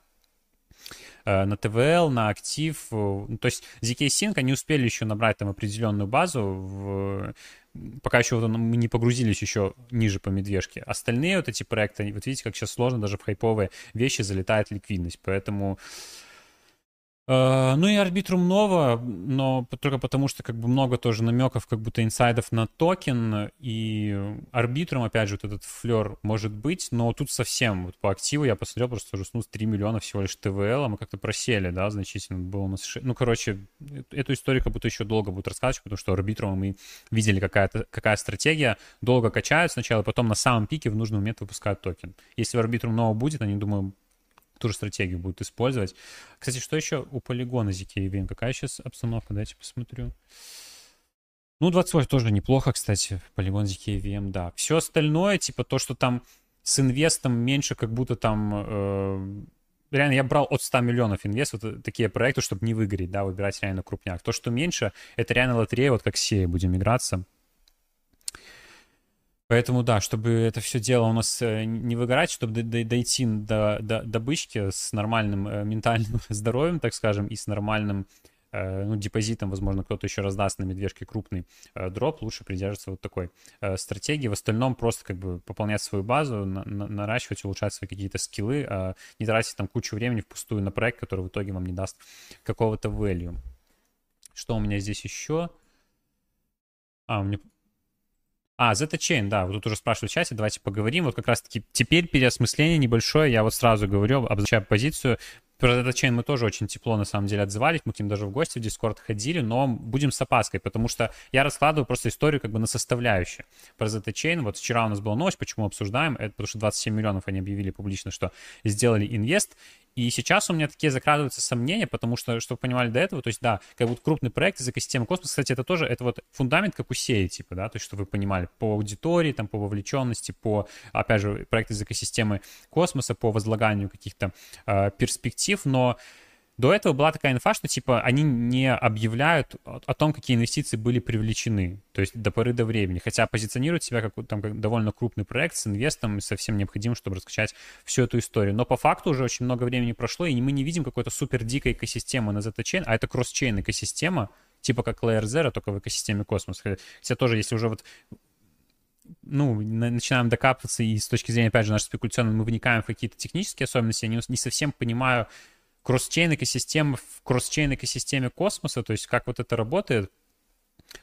на TVL, на актив. Э, ну, то есть ZK Sync, они успели еще набрать там определенную базу, в, пока еще вот мы не погрузились еще ниже по медвежке. Остальные вот эти проекты, вот видите, как сейчас сложно, даже в хайповые вещи залетает ликвидность. Поэтому Э, ну и Arbitrum Nova, но только потому, что как бы много тоже намеков, как будто инсайдов на токен, и Arbitrum, опять же, вот этот флер может быть, но тут совсем, вот по активу я посмотрел, просто уже ну, 3 миллиона всего лишь TVL, а мы как-то просели, да, значительно было у нас... Ну, короче, эту историю как будто еще долго будут рассказывать, потому что арбитрум мы видели, какая-то, какая стратегия, долго качают сначала, потом на самом пике в нужный момент выпускают токен. Если арбитрум нового будет, они, думаю, ту же стратегию будут использовать. Кстати, что еще у полигона ZK Какая сейчас обстановка? Дайте посмотрю. Ну, 28 тоже неплохо, кстати, полигон ZK да. Все остальное, типа то, что там с инвестом меньше, как будто там... Э, реально, я брал от 100 миллионов инвест, вот такие проекты, чтобы не выгореть, да, выбирать реально крупняк. То, что меньше, это реально лотерея, вот как сея будем играться. Поэтому да, чтобы это все дело у нас э, не выгорать, чтобы дойти до, до, до бычки с нормальным э, ментальным здоровьем, так скажем, и с нормальным э, ну, депозитом, возможно, кто-то еще раздаст на медвежке крупный дроп, лучше придерживаться вот такой стратегии. В остальном просто как бы пополнять свою базу, на, на, наращивать, улучшать свои какие-то скиллы, а не тратить там кучу времени впустую на проект, который в итоге вам не даст какого-то value. Что у меня здесь еще? А, у меня а, Zeta Chain, да, вот тут уже спрашивали в чате, давайте поговорим. Вот как раз-таки теперь переосмысление небольшое, я вот сразу говорю, обозначаю позицию. Про Zeta Chain мы тоже очень тепло, на самом деле, отзывались, мы к ним даже в гости в Discord ходили, но будем с опаской, потому что я раскладываю просто историю как бы на составляющие. Про Zeta Chain, вот вчера у нас была новость, почему обсуждаем, это потому что 27 миллионов они объявили публично, что сделали инвест, и сейчас у меня такие закрадываются сомнения, потому что, чтобы вы понимали до этого, то есть, да, как вот крупный проект из экосистемы космоса, кстати, это тоже, это вот фундамент, как у сеи, типа, да, то есть, чтобы вы понимали, по аудитории, там, по вовлеченности, по, опять же, проект из экосистемы космоса, по возлаганию каких-то э, перспектив, но до этого была такая инфа, что типа они не объявляют о том, какие инвестиции были привлечены, то есть до поры до времени, хотя позиционируют себя как, там, как довольно крупный проект с инвестом, совсем необходим, чтобы раскачать всю эту историю. Но по факту уже очень много времени прошло, и мы не видим какой-то супер дикой экосистемы на ZT-чейн, а это кросс-чейн экосистема, типа как Layer Zero, только в экосистеме космос. Хотя тоже, если уже вот ну, начинаем докапываться, и с точки зрения, опять же, нашей спекуляционной, мы вникаем в какие-то технические особенности, я не, не совсем понимаю, кросс-чейн экосистемы в кросс-чейн экосистеме космоса, то есть как вот это работает,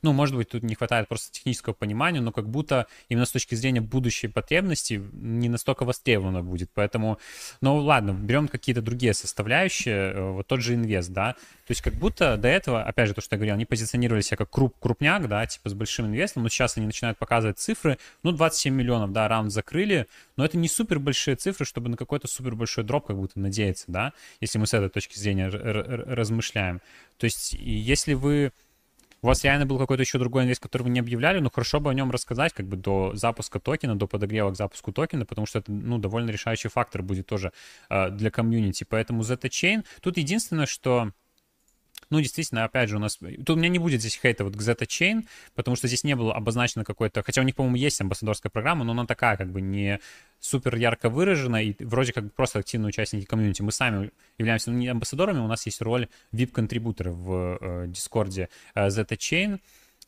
ну, может быть, тут не хватает просто технического понимания, но как будто именно с точки зрения будущей потребности не настолько востребовано будет. Поэтому, ну ладно, берем какие-то другие составляющие, э, вот тот же инвест, да. То есть как будто до этого, опять же, то, что я говорил, они позиционировали себя как круп, крупняк, да, типа с большим инвестом, но сейчас они начинают показывать цифры, ну, 27 миллионов, да, раунд закрыли, но это не супер большие цифры, чтобы на какой-то супер большой дроп как будто надеяться, да, если мы с этой точки зрения размышляем. То есть если вы у вас реально был какой-то еще другой инвест, который вы не объявляли, но хорошо бы о нем рассказать как бы до запуска токена, до подогрева к запуску токена, потому что это, ну, довольно решающий фактор будет тоже э, для комьюнити. Поэтому Zeta Chain, тут единственное, что ну, действительно, опять же, у нас... Тут у меня не будет здесь хейта вот к Zeta Chain, потому что здесь не было обозначено какой-то... Хотя у них, по-моему, есть амбассадорская программа, но она такая, как бы, не супер ярко выражена, и вроде как просто активные участники комьюнити. Мы сами являемся ну, не амбассадорами, у нас есть роль VIP-контрибутора в э, Дискорде э, Zeta Chain,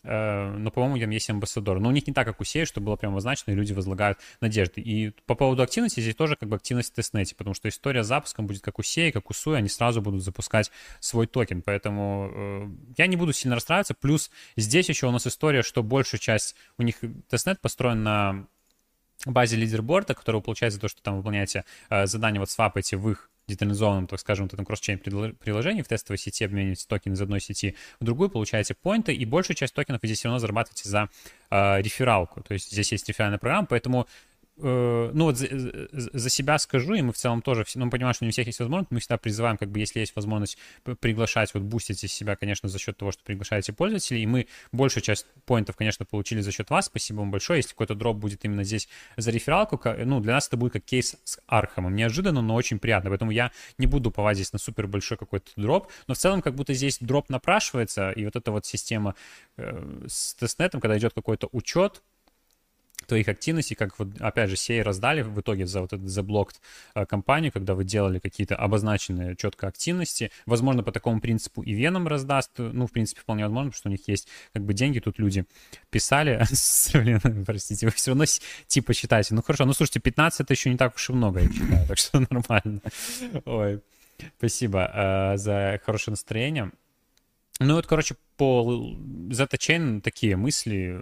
но, по-моему, там есть амбассадор. Но у них не так, как у Сея, что было прямо обозначено, и люди возлагают надежды. И по поводу активности здесь тоже как бы активность в тестнете, потому что история с запуском будет как у Сея, как у Суи, они сразу будут запускать свой токен. Поэтому э, я не буду сильно расстраиваться. Плюс здесь еще у нас история, что большую часть у них тестнет построен на базе лидерборда, который за то, что там выполняете э, задания, вот свапаете в их децентрализованном, так скажем, вот этом cross-chain приложении в тестовой сети обмениваете токены из одной сети в другую, получаете поинты, и большую часть токенов вы здесь все равно зарабатываете за э, рефералку. То есть здесь есть реферальная программа, поэтому Э, ну вот за, за себя скажу, и мы в целом тоже, ну, мы понимаем, что не у всех есть возможность, мы всегда призываем, как бы, если есть возможность приглашать, вот бустить из себя, конечно, за счет того, что приглашаете пользователей, и мы большую часть поинтов, конечно, получили за счет вас, спасибо вам большое, если какой-то дроп будет именно здесь за рефералку, ну, для нас это будет как кейс с Архамом, неожиданно, но очень приятно, поэтому я не буду уповать здесь на супер большой какой-то дроп, но в целом как будто здесь дроп напрашивается, и вот эта вот система э, с тестнетом, когда идет какой-то учет, твоих активностей, как вот, опять же, Sei раздали в итоге за вот эту заблокт э, компанию, когда вы делали какие-то обозначенные четко активности. Возможно, по такому принципу и Веном раздаст, ну, в принципе, вполне возможно, потому что у них есть как бы деньги, тут люди писали, простите, вы все равно типа считаете. Ну, хорошо, ну, слушайте, 15 это еще не так уж и много, я считаю, так что нормально. Ой, спасибо э, за хорошее настроение. Ну, вот, короче, по Zeta Chain такие мысли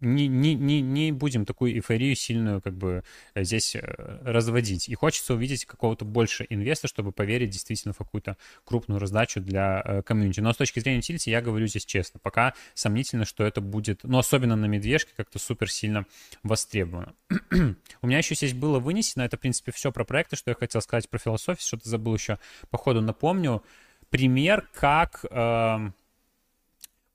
не, не, не, не будем такую эйфорию сильную как бы э, здесь э, разводить. И хочется увидеть какого-то больше инвестора, чтобы поверить действительно в какую-то крупную раздачу для э, комьюнити. Но с точки зрения утилити я говорю здесь честно, пока сомнительно, что это будет, ну особенно на медвежке, как-то супер сильно востребовано. У меня еще здесь было вынесено, это в принципе все про проекты, что я хотел сказать про философию, что-то забыл еще по ходу напомню. Пример, как... Э,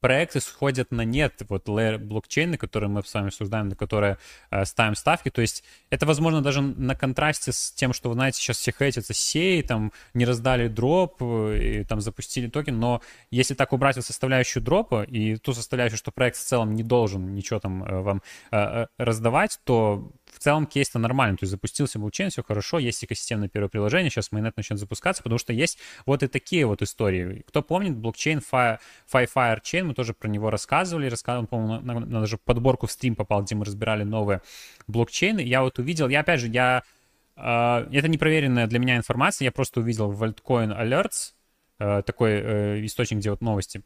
проекты сходят на нет, вот layer блокчейны, которые мы с вами обсуждаем, на которые э, ставим ставки, то есть это, возможно, даже на контрасте с тем, что, вы знаете, сейчас все хейтятся сей, там, не раздали дроп, э, и там запустили токен, но если так убрать вот составляющую дропа и ту составляющую, что проект в целом не должен ничего там э, вам э, э раздавать, то целом кейс-то нормальный, то есть запустился блокчейн, все хорошо, есть экосистемное первое приложение, сейчас майонет начнет запускаться, потому что есть вот и такие вот истории. Кто помнит, блокчейн Fire, Fire Chain, мы тоже про него рассказывали, рассказывал, по-моему, на, на, даже подборку в стрим попал, где мы разбирали новые блокчейны. Я вот увидел, я опять же, я Uh, это непроверенная для меня информация, я просто увидел в Altcoin Alerts, uh, такой uh, источник, где вот новости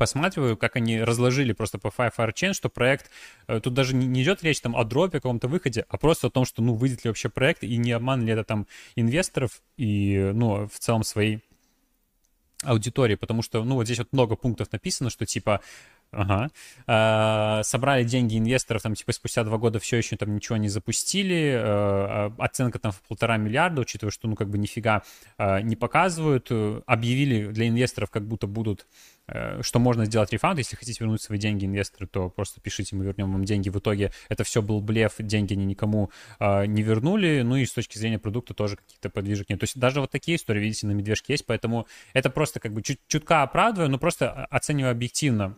посматриваю, как они разложили просто по Five Chain, что проект, э, тут даже не идет речь там о дропе, о каком-то выходе, а просто о том, что, ну, выйдет ли вообще проект, и не обман ли это там инвесторов и, ну, в целом своей аудитории, потому что, ну, вот здесь вот много пунктов написано, что типа Ага. А, собрали деньги инвесторов, там, типа, спустя два года все еще там ничего не запустили. А, оценка там в полтора миллиарда, учитывая, что, ну, как бы нифига а, не показывают. Объявили для инвесторов, как будто будут, а, что можно сделать рефанд. Если хотите вернуть свои деньги инвесторы, то просто пишите, мы вернем вам деньги. В итоге это все был блеф, деньги они никому а, не вернули. Ну и с точки зрения продукта тоже какие-то подвижек нет. То есть даже вот такие истории, видите, на медвежке есть, поэтому это просто как бы чуть чутка оправдываю, но просто оцениваю объективно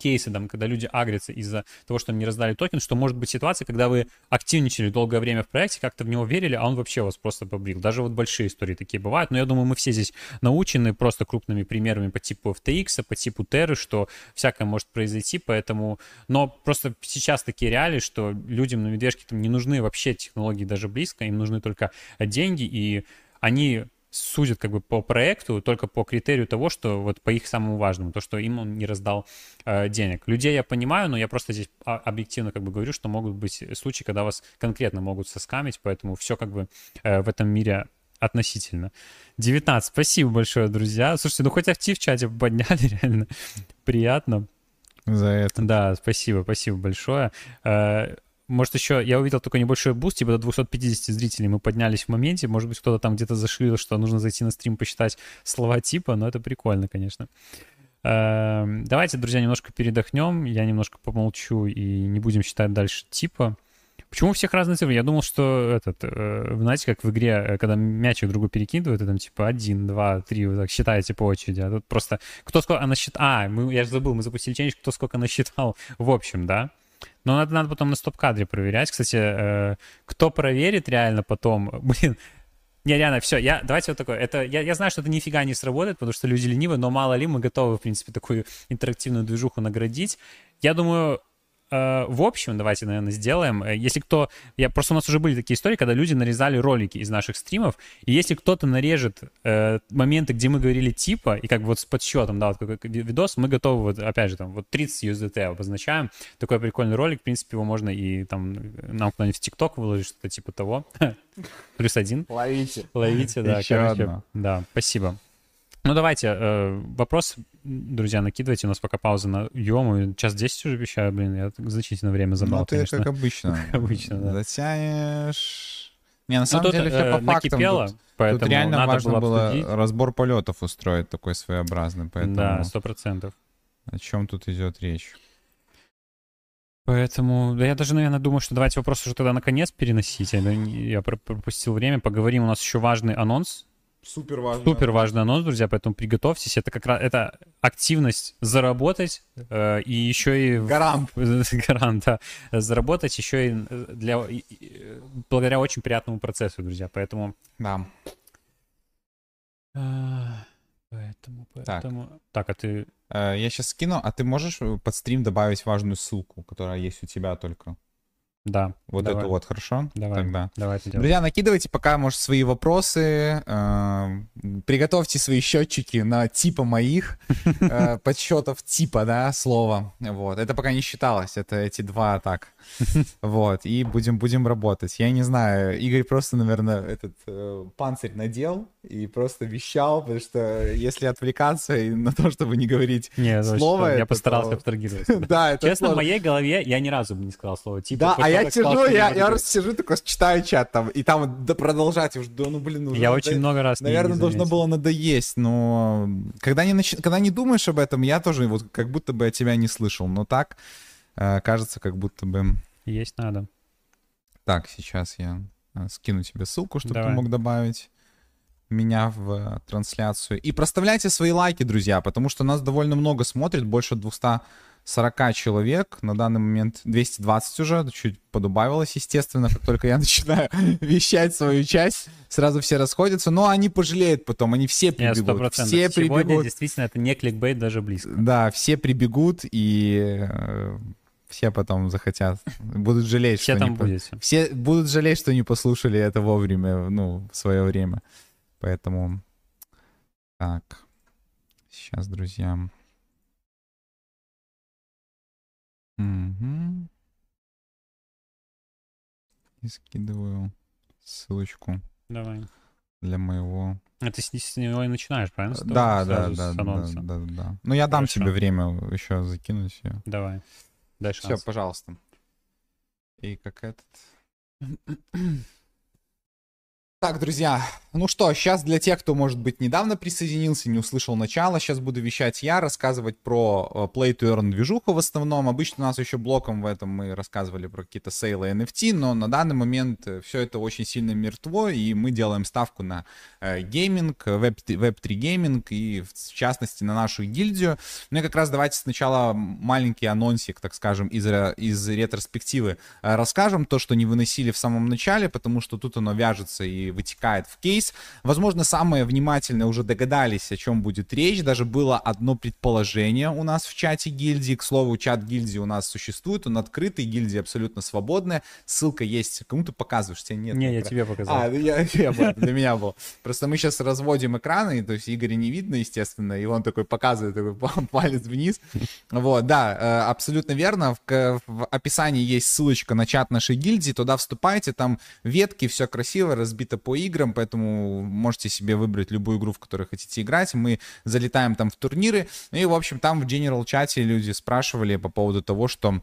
кейсы, там, когда люди агрятся из-за того, что не раздали токен, что может быть ситуация, когда вы активничали долгое время в проекте, как-то в него верили, а он вообще вас просто побрил. Даже вот большие истории такие бывают, но я думаю, мы все здесь научены просто крупными примерами по типу FTX, по типу Terra, что всякое может произойти, поэтому... Но просто сейчас такие реалии, что людям на медвежке там не нужны вообще технологии даже близко, им нужны только деньги, и они судят как бы по проекту только по критерию того, что вот по их самому важному, то, что им он не раздал э, денег. Людей я понимаю, но я просто здесь объективно как бы говорю, что могут быть случаи, когда вас конкретно могут соскамить, поэтому все как бы э, в этом мире относительно. 19. Спасибо большое, друзья. Слушайте, ну хоть актив в чате подняли, реально приятно. За это. Да, спасибо, спасибо большое. Э, может, еще я увидел такой небольшой буст, типа до 250 зрителей мы поднялись в моменте. Может быть, кто-то там где-то зашил, что нужно зайти на стрим, посчитать слова типа, но это прикольно, конечно. Эм, давайте, друзья, немножко передохнем. Я немножко помолчу и не будем считать дальше типа. Почему у всех разные цифры? Я думал, что этот, э, знаете, как в игре, э, когда мячик другу перекидывают, и там типа один, два, три, вы так считаете по очереди, а тут просто кто сколько насчитал... А, мы, я же забыл, мы запустили челлендж, кто сколько насчитал в общем, да? Но надо, надо потом на стоп-кадре проверять. Кстати, э, кто проверит реально потом... Блин, не, реально, все, я, давайте вот такое. Это, я, я знаю, что это нифига не сработает, потому что люди ленивы, но мало ли, мы готовы, в принципе, такую интерактивную движуху наградить. Я думаю, в общем, давайте, наверное, сделаем. Э, если кто... Я... Просто у нас уже были такие истории, когда люди нарезали ролики из наших стримов, и если кто-то нарежет э, моменты, где мы говорили типа, и как бы вот с подсчетом, да, вот какой видос, мы готовы, вот, опять же, там, вот 30 USDT обозначаем. Такой прикольный ролик, в принципе, его можно и там нам кто-нибудь в ТикТок выложить, что-то типа того. Плюс один. Ловите. Ловите, да. Еще короче, одно. Да, спасибо. Ну, давайте, э, вопрос, друзья, накидывайте. У нас пока пауза на Йому. Час 10 уже обещаю, блин, я значительно время забрал, Ну, ты конечно. как обычно. Как обычно, да. Затянешь... Не, на Ну, самом тут деле, все э, по фактам. накипело, Тут, поэтому тут реально надо важно было было обсудить. разбор полетов устроить такой своеобразный, поэтому Да, сто процентов. о чем тут идет речь? Поэтому, да я даже, наверное, думаю, что давайте вопрос уже тогда наконец переносить. Я, я про- пропустил время, поговорим. У нас еще важный анонс. Супер важно. Супер важный анонс, друзья, поэтому приготовьтесь. Это как раз это активность заработать э, и еще и Гарант. гарант, да, заработать еще и для и- и- благодаря очень приятному процессу, друзья. Поэтому Да. а, поэтому Так. поэтому так, а ты Э, Я сейчас скину, а ты можешь э, под стрим добавить важную ссылку, которая есть у тебя только? Да Вот давай, эту вот, хорошо? Давай. Тогда. давай это делай. Друзья, накидывайте пока, может, свои вопросы. э, Приготовьте свои счетчики на типа моих э, подсчетов типа, да, слова. Вот. Это пока не считалось. Это эти два так. Вот. И будем, будем работать. Я не знаю, Игорь просто, наверное, этот э, панцирь надел и просто вещал, потому что если отвлекаться и на то, чтобы не говорить Не, слово, я это постарался абстрагироваться. да. Это Честно, в моей голове я ни разу бы не сказал слово типа. Да, а я сижу, я, я просто сижу, такой читаю чат там, и там да, продолжать уже, да, ну блин, уже Я надо- очень много раз Наверное, должно было надоесть, но когда не, нач- когда не думаешь об этом, я тоже вот как будто бы я тебя не слышал, но так э, кажется, как будто бы... Есть надо. Так, сейчас я э, скину тебе ссылку, чтобы ты Давай. мог добавить меня в трансляцию. И проставляйте свои лайки, друзья, потому что нас довольно много смотрит, больше 240 человек. На данный момент 220 уже, чуть подубавилось, естественно, как только я начинаю вещать свою часть, сразу все расходятся, но они пожалеют потом, они все прибегут. процентов. Все Сегодня прибегут. действительно это не кликбейт даже близко. Да, все прибегут и э, все потом захотят, будут жалеть, Все что там не будете. все будут жалеть, что не послушали это вовремя, ну, в свое время. Поэтому так, сейчас, друзья. Мгм. И скидываю ссылочку Давай. для моего. А ты с, с него и начинаешь, правильно? С Да, да, да, с да, да, да. Ну, я дам Хорошо. тебе время еще закинуть ее. Давай. Дай Все, пожалуйста. И как этот. Так, друзья, ну что, сейчас для тех, кто, может быть, недавно присоединился, не услышал начала, сейчас буду вещать я, рассказывать про э, Play to Earn движуху в основном. Обычно у нас еще блоком в этом мы рассказывали про какие-то сейлы NFT, но на данный момент все это очень сильно мертво, и мы делаем ставку на э, гейминг, веб, веб-3 гейминг, и в частности на нашу гильдию. Ну и как раз давайте сначала маленький анонсик, так скажем, из, из ретроспективы э, расскажем, то, что не выносили в самом начале, потому что тут оно вяжется и вытекает в кейс. Возможно, самые внимательные уже догадались, о чем будет речь. Даже было одно предположение у нас в чате гильдии. К слову, чат гильдии у нас существует, он открытый, гильдия абсолютно свободная. Ссылка есть. Кому ты показываешь? Тебя нет. Не, я тебе показал. А, я, для меня был. Просто мы сейчас разводим экраны, то есть Игоря не видно, естественно, и он такой показывает такой па- палец вниз. Вот, да, э, абсолютно верно. В, в описании есть ссылочка на чат нашей гильдии, туда вступайте, там ветки, все красиво, разбито по играм, поэтому можете себе выбрать любую игру, в которой хотите играть. Мы залетаем там в турниры, Ну и, в общем, там в General чате люди спрашивали по поводу того, что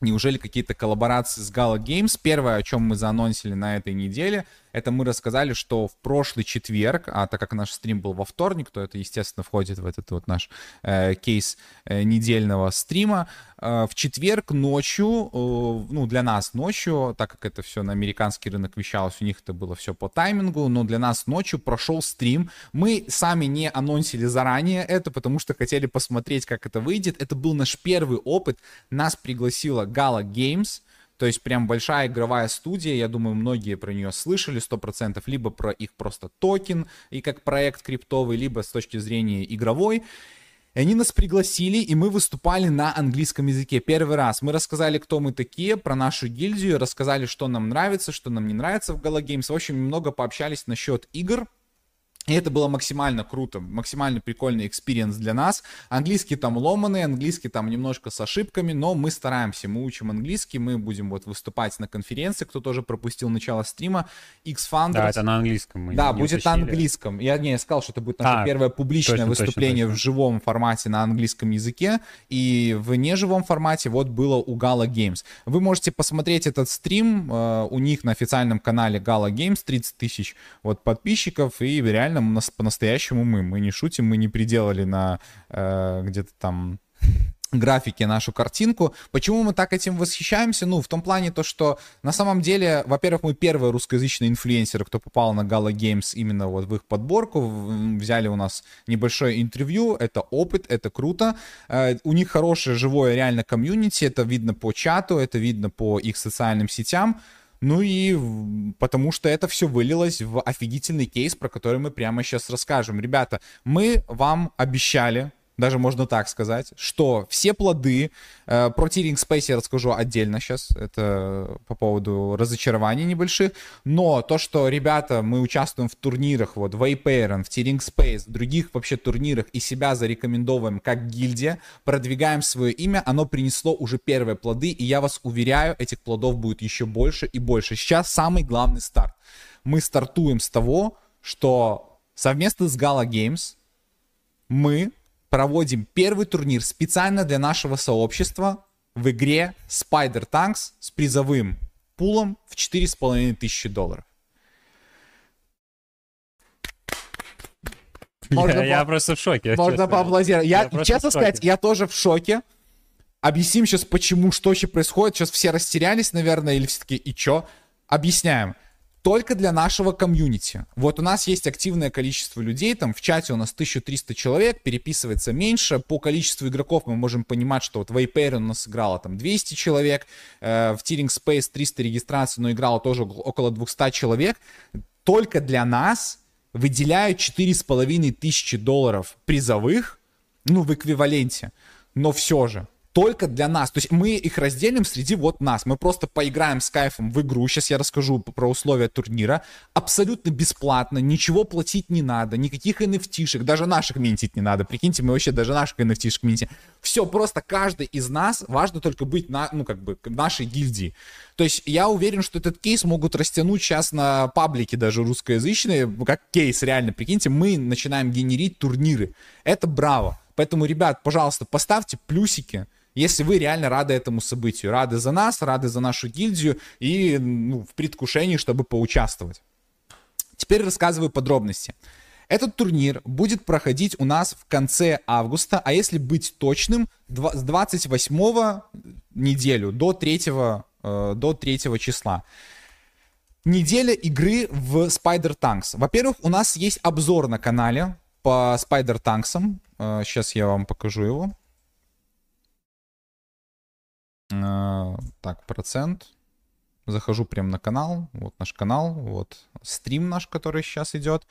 Неужели какие-то коллаборации с Gala Games? Первое, о чем мы заанонсили на этой неделе, Это мы рассказали, что в прошлый четверг, а так как наш стрим был во вторник, то это, естественно, входит в этот вот наш э, кейс э, недельного стрима. Э, в четверг ночью, э, ну, для нас ночью, так как это все на американский рынок вещалось, у них это было все по таймингу, но для нас ночью прошел стрим. Мы сами не анонсили заранее это, потому что хотели посмотреть, как это выйдет. Это был наш первый опыт. Нас пригласила Gala Games, то есть прям большая игровая студия, я думаю, многие про нее слышали 100%, либо про их просто токен и как проект криптовый, либо с точки зрения игровой. И они нас пригласили, и мы выступали на английском языке. Первый раз мы рассказали, кто мы такие, про нашу гильдию, рассказали, что нам нравится, что нам не нравится в Gala Games. В общем, немного пообщались насчет игр, и это было максимально круто, максимально прикольный experience для нас. Английский там ломаный, английский там немножко с ошибками, но мы стараемся, мы учим английский, мы будем вот выступать на конференции, кто тоже пропустил начало стрима, X-Founders. Да, это на английском. Мы да, будет уточнили. на английском. Я не я сказал, что это будет наше а, первое публичное точно, выступление точно, точно. в живом формате на английском языке, и в неживом формате вот было у Gala Games. Вы можете посмотреть этот стрим, э, у них на официальном канале Gala Games 30 тысяч вот подписчиков, и реально реально по-настоящему мы. Мы не шутим, мы не приделали на э, где-то там графике нашу картинку. Почему мы так этим восхищаемся? Ну, в том плане то, что на самом деле, во-первых, мы первые русскоязычные инфлюенсеры, кто попал на Gala Games именно вот в их подборку. Взяли у нас небольшое интервью, это опыт, это круто. Э, у них хорошее, живое, реально комьюнити, это видно по чату, это видно по их социальным сетям. Ну и потому что это все вылилось в офигительный кейс, про который мы прямо сейчас расскажем. Ребята, мы вам обещали, даже можно так сказать, что все плоды, э, про Тиринг Space я расскажу отдельно сейчас, это по поводу разочарований небольших, но то, что, ребята, мы участвуем в турнирах, вот, в Apeiron, в Тиринг Space, в других вообще турнирах и себя зарекомендовываем как гильдия, продвигаем свое имя, оно принесло уже первые плоды, и я вас уверяю, этих плодов будет еще больше и больше. Сейчас самый главный старт. Мы стартуем с того, что совместно с Gala Games мы проводим первый турнир специально для нашего сообщества в игре Spider Tanks с призовым пулом в 4,5 тысячи долларов. Можно я, по... я просто в шоке. Можно поаплодировать. Я, я честно сказать, я тоже в шоке. Объясним сейчас, почему, что вообще происходит. Сейчас все растерялись, наверное, или все-таки и чё. Объясняем только для нашего комьюнити. Вот у нас есть активное количество людей, там в чате у нас 1300 человек, переписывается меньше. По количеству игроков мы можем понимать, что вот в Вейпер у нас играло там 200 человек, э, в Тиринг Space 300 регистраций, но играло тоже около 200 человек. Только для нас выделяют 4,5 тысячи долларов призовых, ну, в эквиваленте. Но все же, только для нас. То есть мы их разделим среди вот нас. Мы просто поиграем с кайфом в игру. Сейчас я расскажу про условия турнира. Абсолютно бесплатно, ничего платить не надо, никаких nft даже наших минтить не надо. Прикиньте, мы вообще даже наших nft минтим. Все, просто каждый из нас, важно только быть на, ну, как бы, нашей гильдии. То есть я уверен, что этот кейс могут растянуть сейчас на паблике даже русскоязычные, как кейс, реально, прикиньте, мы начинаем генерить турниры. Это браво. Поэтому, ребят, пожалуйста, поставьте плюсики, если вы реально рады этому событию, рады за нас, рады за нашу гильдию и ну, в предвкушении, чтобы поучаствовать. Теперь рассказываю подробности. Этот турнир будет проходить у нас в конце августа, а если быть точным, с 28 неделю до 3, э, до 3 числа. Неделя игры в Spider Tanks. Во-первых, у нас есть обзор на канале по Spider Tanks. Э, сейчас я вам покажу его. Э, так, процент. Захожу прямо на канал. Вот наш канал. Вот стрим наш, который сейчас идет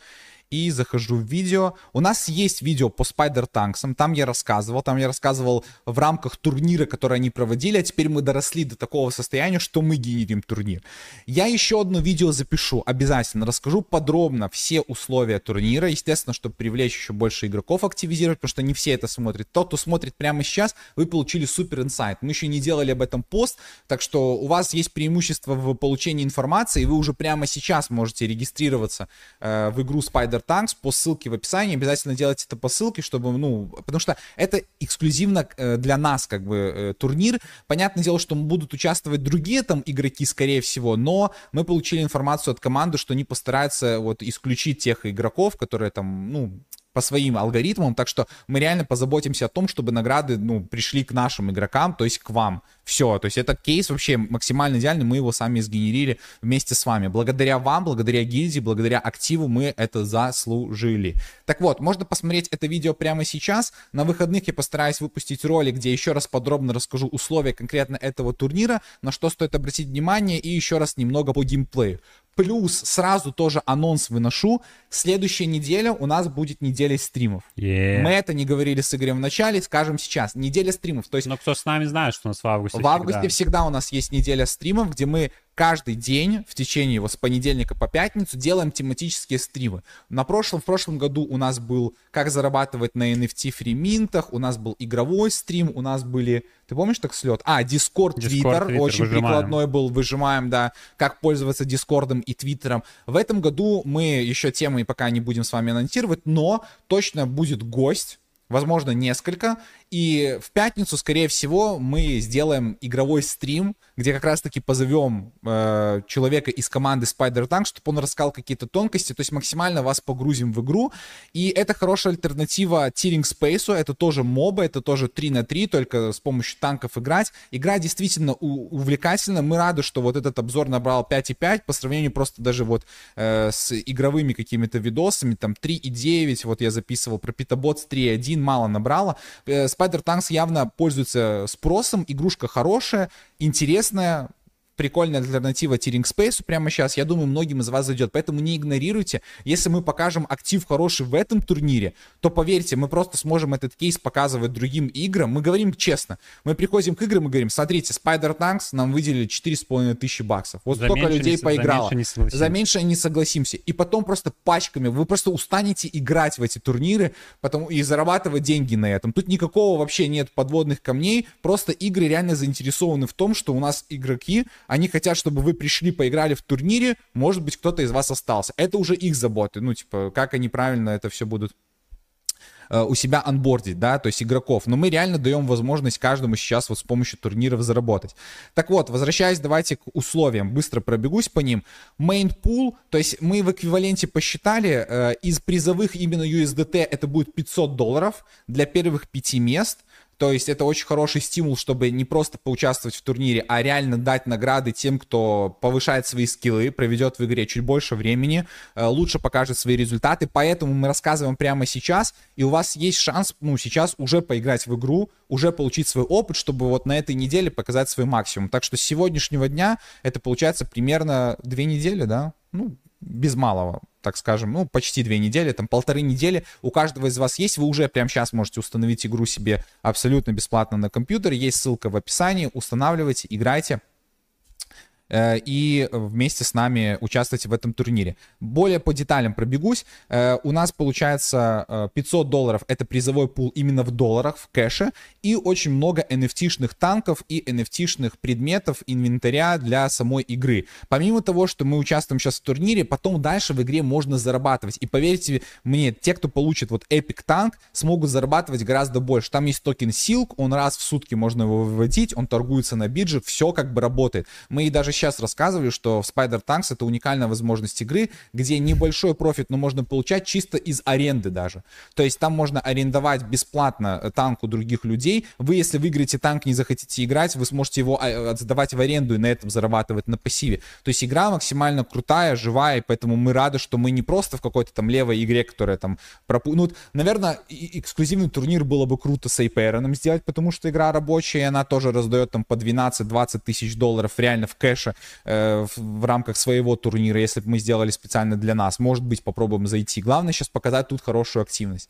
и захожу в видео. У нас есть видео по Spider Tanks, там я рассказывал, там я рассказывал в рамках турнира, который они проводили, а теперь мы доросли до такого состояния, что мы генерим турнир. Я еще одно видео запишу, обязательно, расскажу подробно все условия турнира, естественно, чтобы привлечь еще больше игроков активизировать, потому что не все это смотрят. Тот, кто смотрит прямо сейчас, вы получили супер инсайт. Мы еще не делали об этом пост, так что у вас есть преимущество в получении информации, и вы уже прямо сейчас можете регистрироваться э, в игру Spider Spider Tanks по ссылке в описании. Обязательно делайте это по ссылке, чтобы, ну, потому что это эксклюзивно э, для нас, как бы, э, турнир. Понятное дело, что будут участвовать другие там игроки, скорее всего, но мы получили информацию от команды, что они постараются вот исключить тех игроков, которые там, ну, по своим алгоритмам, так что мы реально позаботимся о том, чтобы награды, ну, пришли к нашим игрокам, то есть к вам. Все, то есть этот кейс вообще максимально идеальный, мы его сами сгенерили вместе с вами. Благодаря вам, благодаря гильдии, благодаря активу мы это заслужили. Так вот, можно посмотреть это видео прямо сейчас. На выходных я постараюсь выпустить ролик, где еще раз подробно расскажу условия конкретно этого турнира, на что стоит обратить внимание и еще раз немного по геймплею. Плюс сразу тоже анонс выношу. Следующая неделя у нас будет неделя стримов. Yeah. Мы это не говорили с Игорем в начале, скажем сейчас. Неделя стримов. То есть... Но кто с нами знает, что у нас в августе В августе всегда, всегда у нас есть неделя стримов, где мы каждый день в течение его с понедельника по пятницу делаем тематические стримы. На прошлом, в прошлом году у нас был как зарабатывать на NFT фриминтах, у нас был игровой стрим, у нас были, ты помнишь так слет? А, Discord, Twitter, очень выжимаем. прикладной был, выжимаем, да, как пользоваться Дискордом и Твиттером. В этом году мы еще темы пока не будем с вами анонсировать, но точно будет гость, возможно, несколько. И в пятницу, скорее всего, мы сделаем игровой стрим, где как раз-таки позовем э, человека из команды Spider Tank, чтобы он рассказал какие-то тонкости, то есть максимально вас погрузим в игру. И это хорошая альтернатива Тиринг Space, это тоже моба, это тоже 3 на 3, только с помощью танков играть. Игра действительно увлекательна, мы рады, что вот этот обзор набрал 5,5 по сравнению просто даже вот э, с игровыми какими-то видосами, там 3,9, вот я записывал про Питаботс 3,1, мало набрало. Э, Spider Tanks явно пользуется спросом, игрушка хорошая, интересная, прикольная альтернатива Тиринг Space прямо сейчас. Я думаю, многим из вас зайдет. Поэтому не игнорируйте. Если мы покажем актив хороший в этом турнире, то поверьте, мы просто сможем этот кейс показывать другим играм. Мы говорим честно. Мы приходим к играм и говорим, смотрите, Spider Tanks нам выделили 4,5 тысячи баксов. Вот за столько людей не, поиграло. За меньше, не за меньше не согласимся. И потом просто пачками, вы просто устанете играть в эти турниры потом, и зарабатывать деньги на этом. Тут никакого вообще нет подводных камней. Просто игры реально заинтересованы в том, что у нас игроки они хотят, чтобы вы пришли, поиграли в турнире, может быть, кто-то из вас остался. Это уже их заботы, ну, типа, как они правильно это все будут э, у себя анбордить, да, то есть игроков. Но мы реально даем возможность каждому сейчас вот с помощью турниров заработать. Так вот, возвращаясь, давайте к условиям. Быстро пробегусь по ним. Main pool, то есть мы в эквиваленте посчитали, э, из призовых именно USDT это будет 500 долларов для первых пяти мест. То есть это очень хороший стимул, чтобы не просто поучаствовать в турнире, а реально дать награды тем, кто повышает свои скиллы, проведет в игре чуть больше времени, э, лучше покажет свои результаты. Поэтому мы рассказываем прямо сейчас, и у вас есть шанс, ну, сейчас уже поиграть в игру, уже получить свой опыт, чтобы вот на этой неделе показать свой максимум. Так что с сегодняшнего дня это получается примерно две недели, да? Ну, без малого так скажем, ну, почти две недели, там, полторы недели. У каждого из вас есть, вы уже прямо сейчас можете установить игру себе абсолютно бесплатно на компьютере, есть ссылка в описании, устанавливайте, играйте. Э, и вместе с нами участвуйте в этом турнире. Более по деталям пробегусь. Э, у нас получается 500 э, долларов, это призовой пул именно в долларах, в кэше, и очень много NFT-шных танков и NFT-шных предметов, инвентаря для самой игры. Помимо того, что мы участвуем сейчас в турнире, потом дальше в игре можно зарабатывать. И поверьте мне, те, кто получит вот Epic танк, смогут зарабатывать гораздо больше. Там есть токен Silk, он раз в сутки можно его выводить, он торгуется на бирже, все как бы работает. Мы и даже сейчас рассказывали, что в Spider Tanks это уникальная возможность игры, где небольшой профит, но можно получать чисто из аренды даже. То есть там можно арендовать бесплатно э, танк у других людей. Вы, если выиграете танк, не захотите играть, вы сможете его а, отдавать в аренду и на этом зарабатывать на пассиве. То есть игра максимально крутая, живая, и поэтому мы рады, что мы не просто в какой-то там левой игре, которая там пропу... Ну, наверное, эксклюзивный турнир было бы круто с Айпероном сделать, потому что игра рабочая, и она тоже раздает там по 12-20 тысяч долларов реально в кэше дальше э, в, в рамках своего турнира, если бы мы сделали специально для нас. Может быть, попробуем зайти. Главное сейчас показать тут хорошую активность.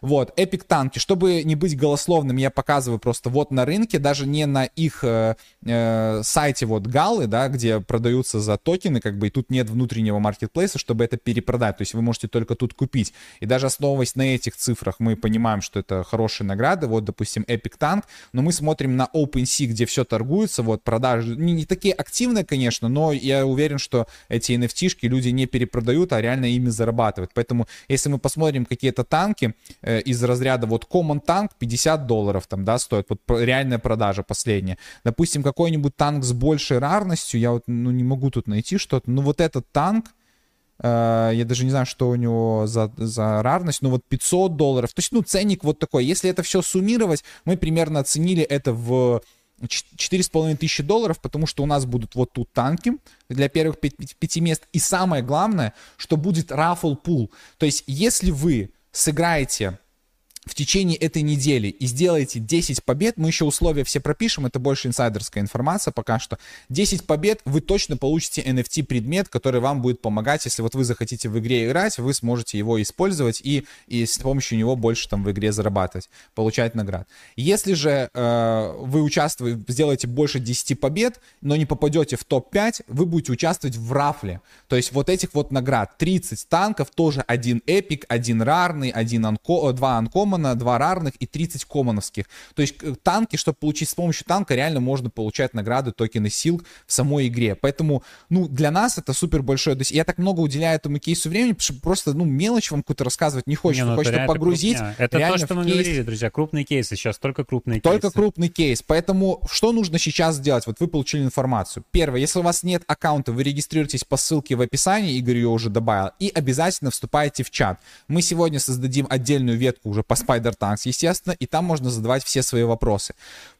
Вот, Epic танки. Чтобы не быть голословным, я показываю просто вот на рынке, даже не на их э, э, сайте вот Галы, да, где продаются за токены, как бы, и тут нет внутреннего маркетплейса, чтобы это перепродать. То есть вы можете только тут купить. И даже основываясь на этих цифрах, мы понимаем, что это хорошие награды. Вот, допустим, Epic Tank. Но мы смотрим на OpenSea, где все торгуется. Вот, продажи не, не такие активные, конечно, но я уверен, что эти NFT-шки люди не перепродают, а реально ими зарабатывают. Поэтому, если мы посмотрим какие-то танки, Э, из разряда вот Common танк 50 долларов там, да, стоит, вот реальная продажа последняя. Допустим, какой-нибудь танк с большей рарностью, я вот, ну, не могу тут найти что-то, ну, вот этот танк, э, я даже не знаю, что у него за, за рарность, но вот 500 долларов, то есть, ну, ценник вот такой. Если это все суммировать, мы примерно оценили это в 4,5 тысячи долларов, потому что у нас будут вот тут танки для первых пяти мест. И самое главное, что будет рафл пул. То есть, если вы сыграете в течение этой недели и сделаете 10 побед, мы еще условия все пропишем, это больше инсайдерская информация пока что. 10 побед, вы точно получите NFT предмет, который вам будет помогать, если вот вы захотите в игре играть, вы сможете его использовать и, и с помощью него больше там в игре зарабатывать, получать наград. Если же э, вы участвуете, сделаете больше 10 побед, но не попадете в топ-5, вы будете участвовать в рафле. То есть вот этих вот наград, 30 танков, тоже один эпик, один рарный, один анко, два анкома, коммона, 2 рарных и 30 коммоновских. То есть э, танки, чтобы получить с помощью танка, реально можно получать награды, токены сил в самой игре. Поэтому, ну, для нас это супер большое. То есть я так много уделяю этому кейсу времени, потому что просто, ну, мелочь вам какую-то рассказывать не хочется. Не, ну, хочется погрузить. Это, это то, что мы кейс. говорили, друзья, крупные кейсы. Сейчас только крупные только кейсы. Только крупный кейс. Поэтому что нужно сейчас сделать? Вот вы получили информацию. Первое, если у вас нет аккаунта, вы регистрируетесь по ссылке в описании, Игорь ее уже добавил, и обязательно вступаете в чат. Мы сегодня создадим отдельную ветку уже по Spider Tanks, естественно, и там можно задавать все свои вопросы.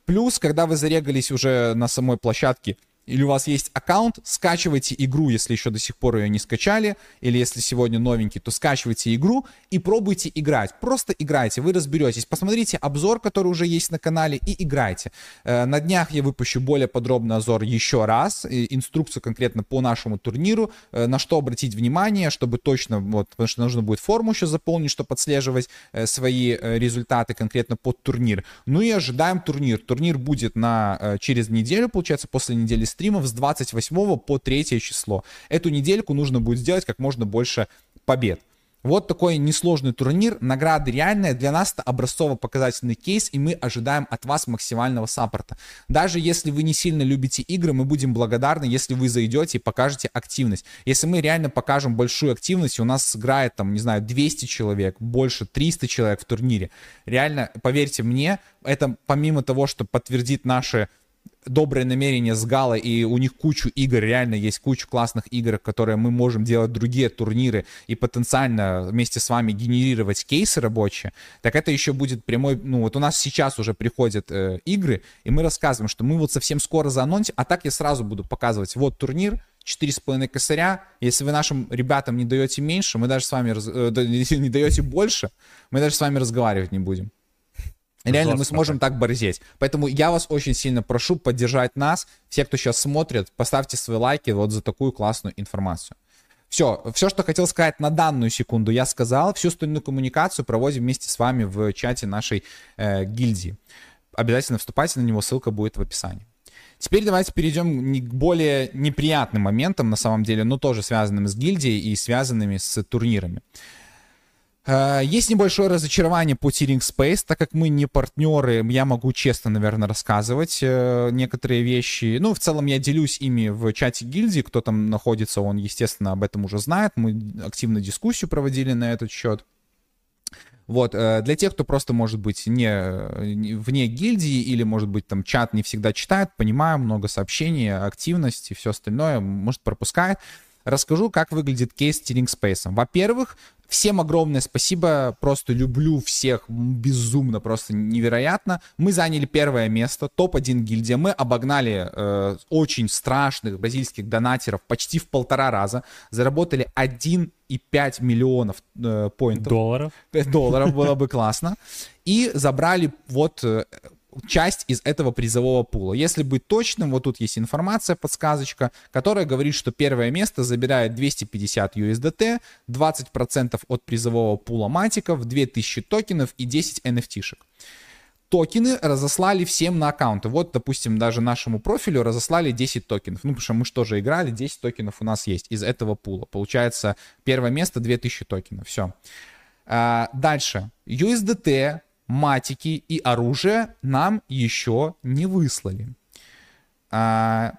Плюс, когда вы зарегались уже на самой площадке, или у вас есть аккаунт, скачивайте игру, если еще до сих пор ее не скачали, или если сегодня новенький, то скачивайте игру и пробуйте играть. Просто играйте, вы разберетесь. Посмотрите обзор, который уже есть на канале, и играйте. Э, на днях я выпущу более подробный обзор еще раз, инструкцию конкретно по нашему турниру, э, на что обратить внимание, чтобы точно, вот, потому что нужно будет форму еще заполнить, чтобы отслеживать э, свои результаты конкретно под турнир. Ну и ожидаем турнир. Турнир будет на, через неделю, получается, после недели стримов с 28 по 3 число. Эту недельку нужно будет сделать как можно больше побед. Вот такой несложный турнир, награды реальные, для нас это образцово-показательный кейс, и мы ожидаем от вас максимального саппорта. Даже если вы не сильно любите игры, мы будем благодарны, если вы зайдете и покажете активность. Если мы реально покажем большую активность, у нас сыграет там, не знаю, 200 человек, больше 300 человек в турнире. Реально, поверьте мне, это помимо того, что подтвердит наши доброе намерение с Гала, и у них кучу игр, реально есть кучу классных игр, которые мы можем делать другие турниры и потенциально вместе с вами генерировать кейсы рабочие, так это еще будет прямой, ну вот у нас сейчас уже приходят э, игры, и мы рассказываем, что мы вот совсем скоро заанонсим, а так я сразу буду показывать, вот турнир, 4,5 косаря. Если вы нашим ребятам не даете меньше, мы даже с вами, раз... э, не даете больше, мы даже с вами разговаривать не будем. Реально мы сможем так борзеть. Поэтому я вас очень сильно прошу поддержать нас. Все, кто сейчас смотрит, поставьте свои лайки вот за такую классную информацию. Все, все, что хотел сказать на данную секунду, я сказал. Всю остальную коммуникацию проводим вместе с вами в чате нашей э, гильдии. Обязательно вступайте на него, ссылка будет в описании. Теперь давайте перейдем к более неприятным моментам, на самом деле, но тоже связанным с гильдией и связанными с турнирами. Э, есть небольшое разочарование по Tearing Space, так как мы не партнеры, я могу честно, наверное, рассказывать э, некоторые вещи. Ну, в целом я делюсь ими в чате гильдии, кто там находится, он, естественно, об этом уже знает. Мы активно дискуссию проводили на этот счет. Вот, э, для тех, кто просто, может быть, не, вне гильдии или, может быть, там чат не всегда читает, понимаю, много сообщений, активности, все остальное, может, пропускает. Расскажу, как выглядит кейс с Tearing Space. Во-первых, Всем огромное спасибо, просто люблю всех безумно, просто невероятно. Мы заняли первое место, топ-1 гильдия. Мы обогнали э, очень страшных бразильских донатеров почти в полтора раза. Заработали 1,5 миллионов э, поинтов. Долларов. Долларов было бы классно. И забрали вот э, часть из этого призового пула. Если быть точным, вот тут есть информация, подсказочка, которая говорит, что первое место забирает 250 USDT, 20% от призового пула матиков, 2000 токенов и 10 NFT-шек токены разослали всем на аккаунты. Вот, допустим, даже нашему профилю разослали 10 токенов. Ну, потому что мы же тоже играли, 10 токенов у нас есть из этого пула. Получается, первое место 2000 токенов. Все. А, дальше. USDT, матики и оружие нам еще не выслали. А,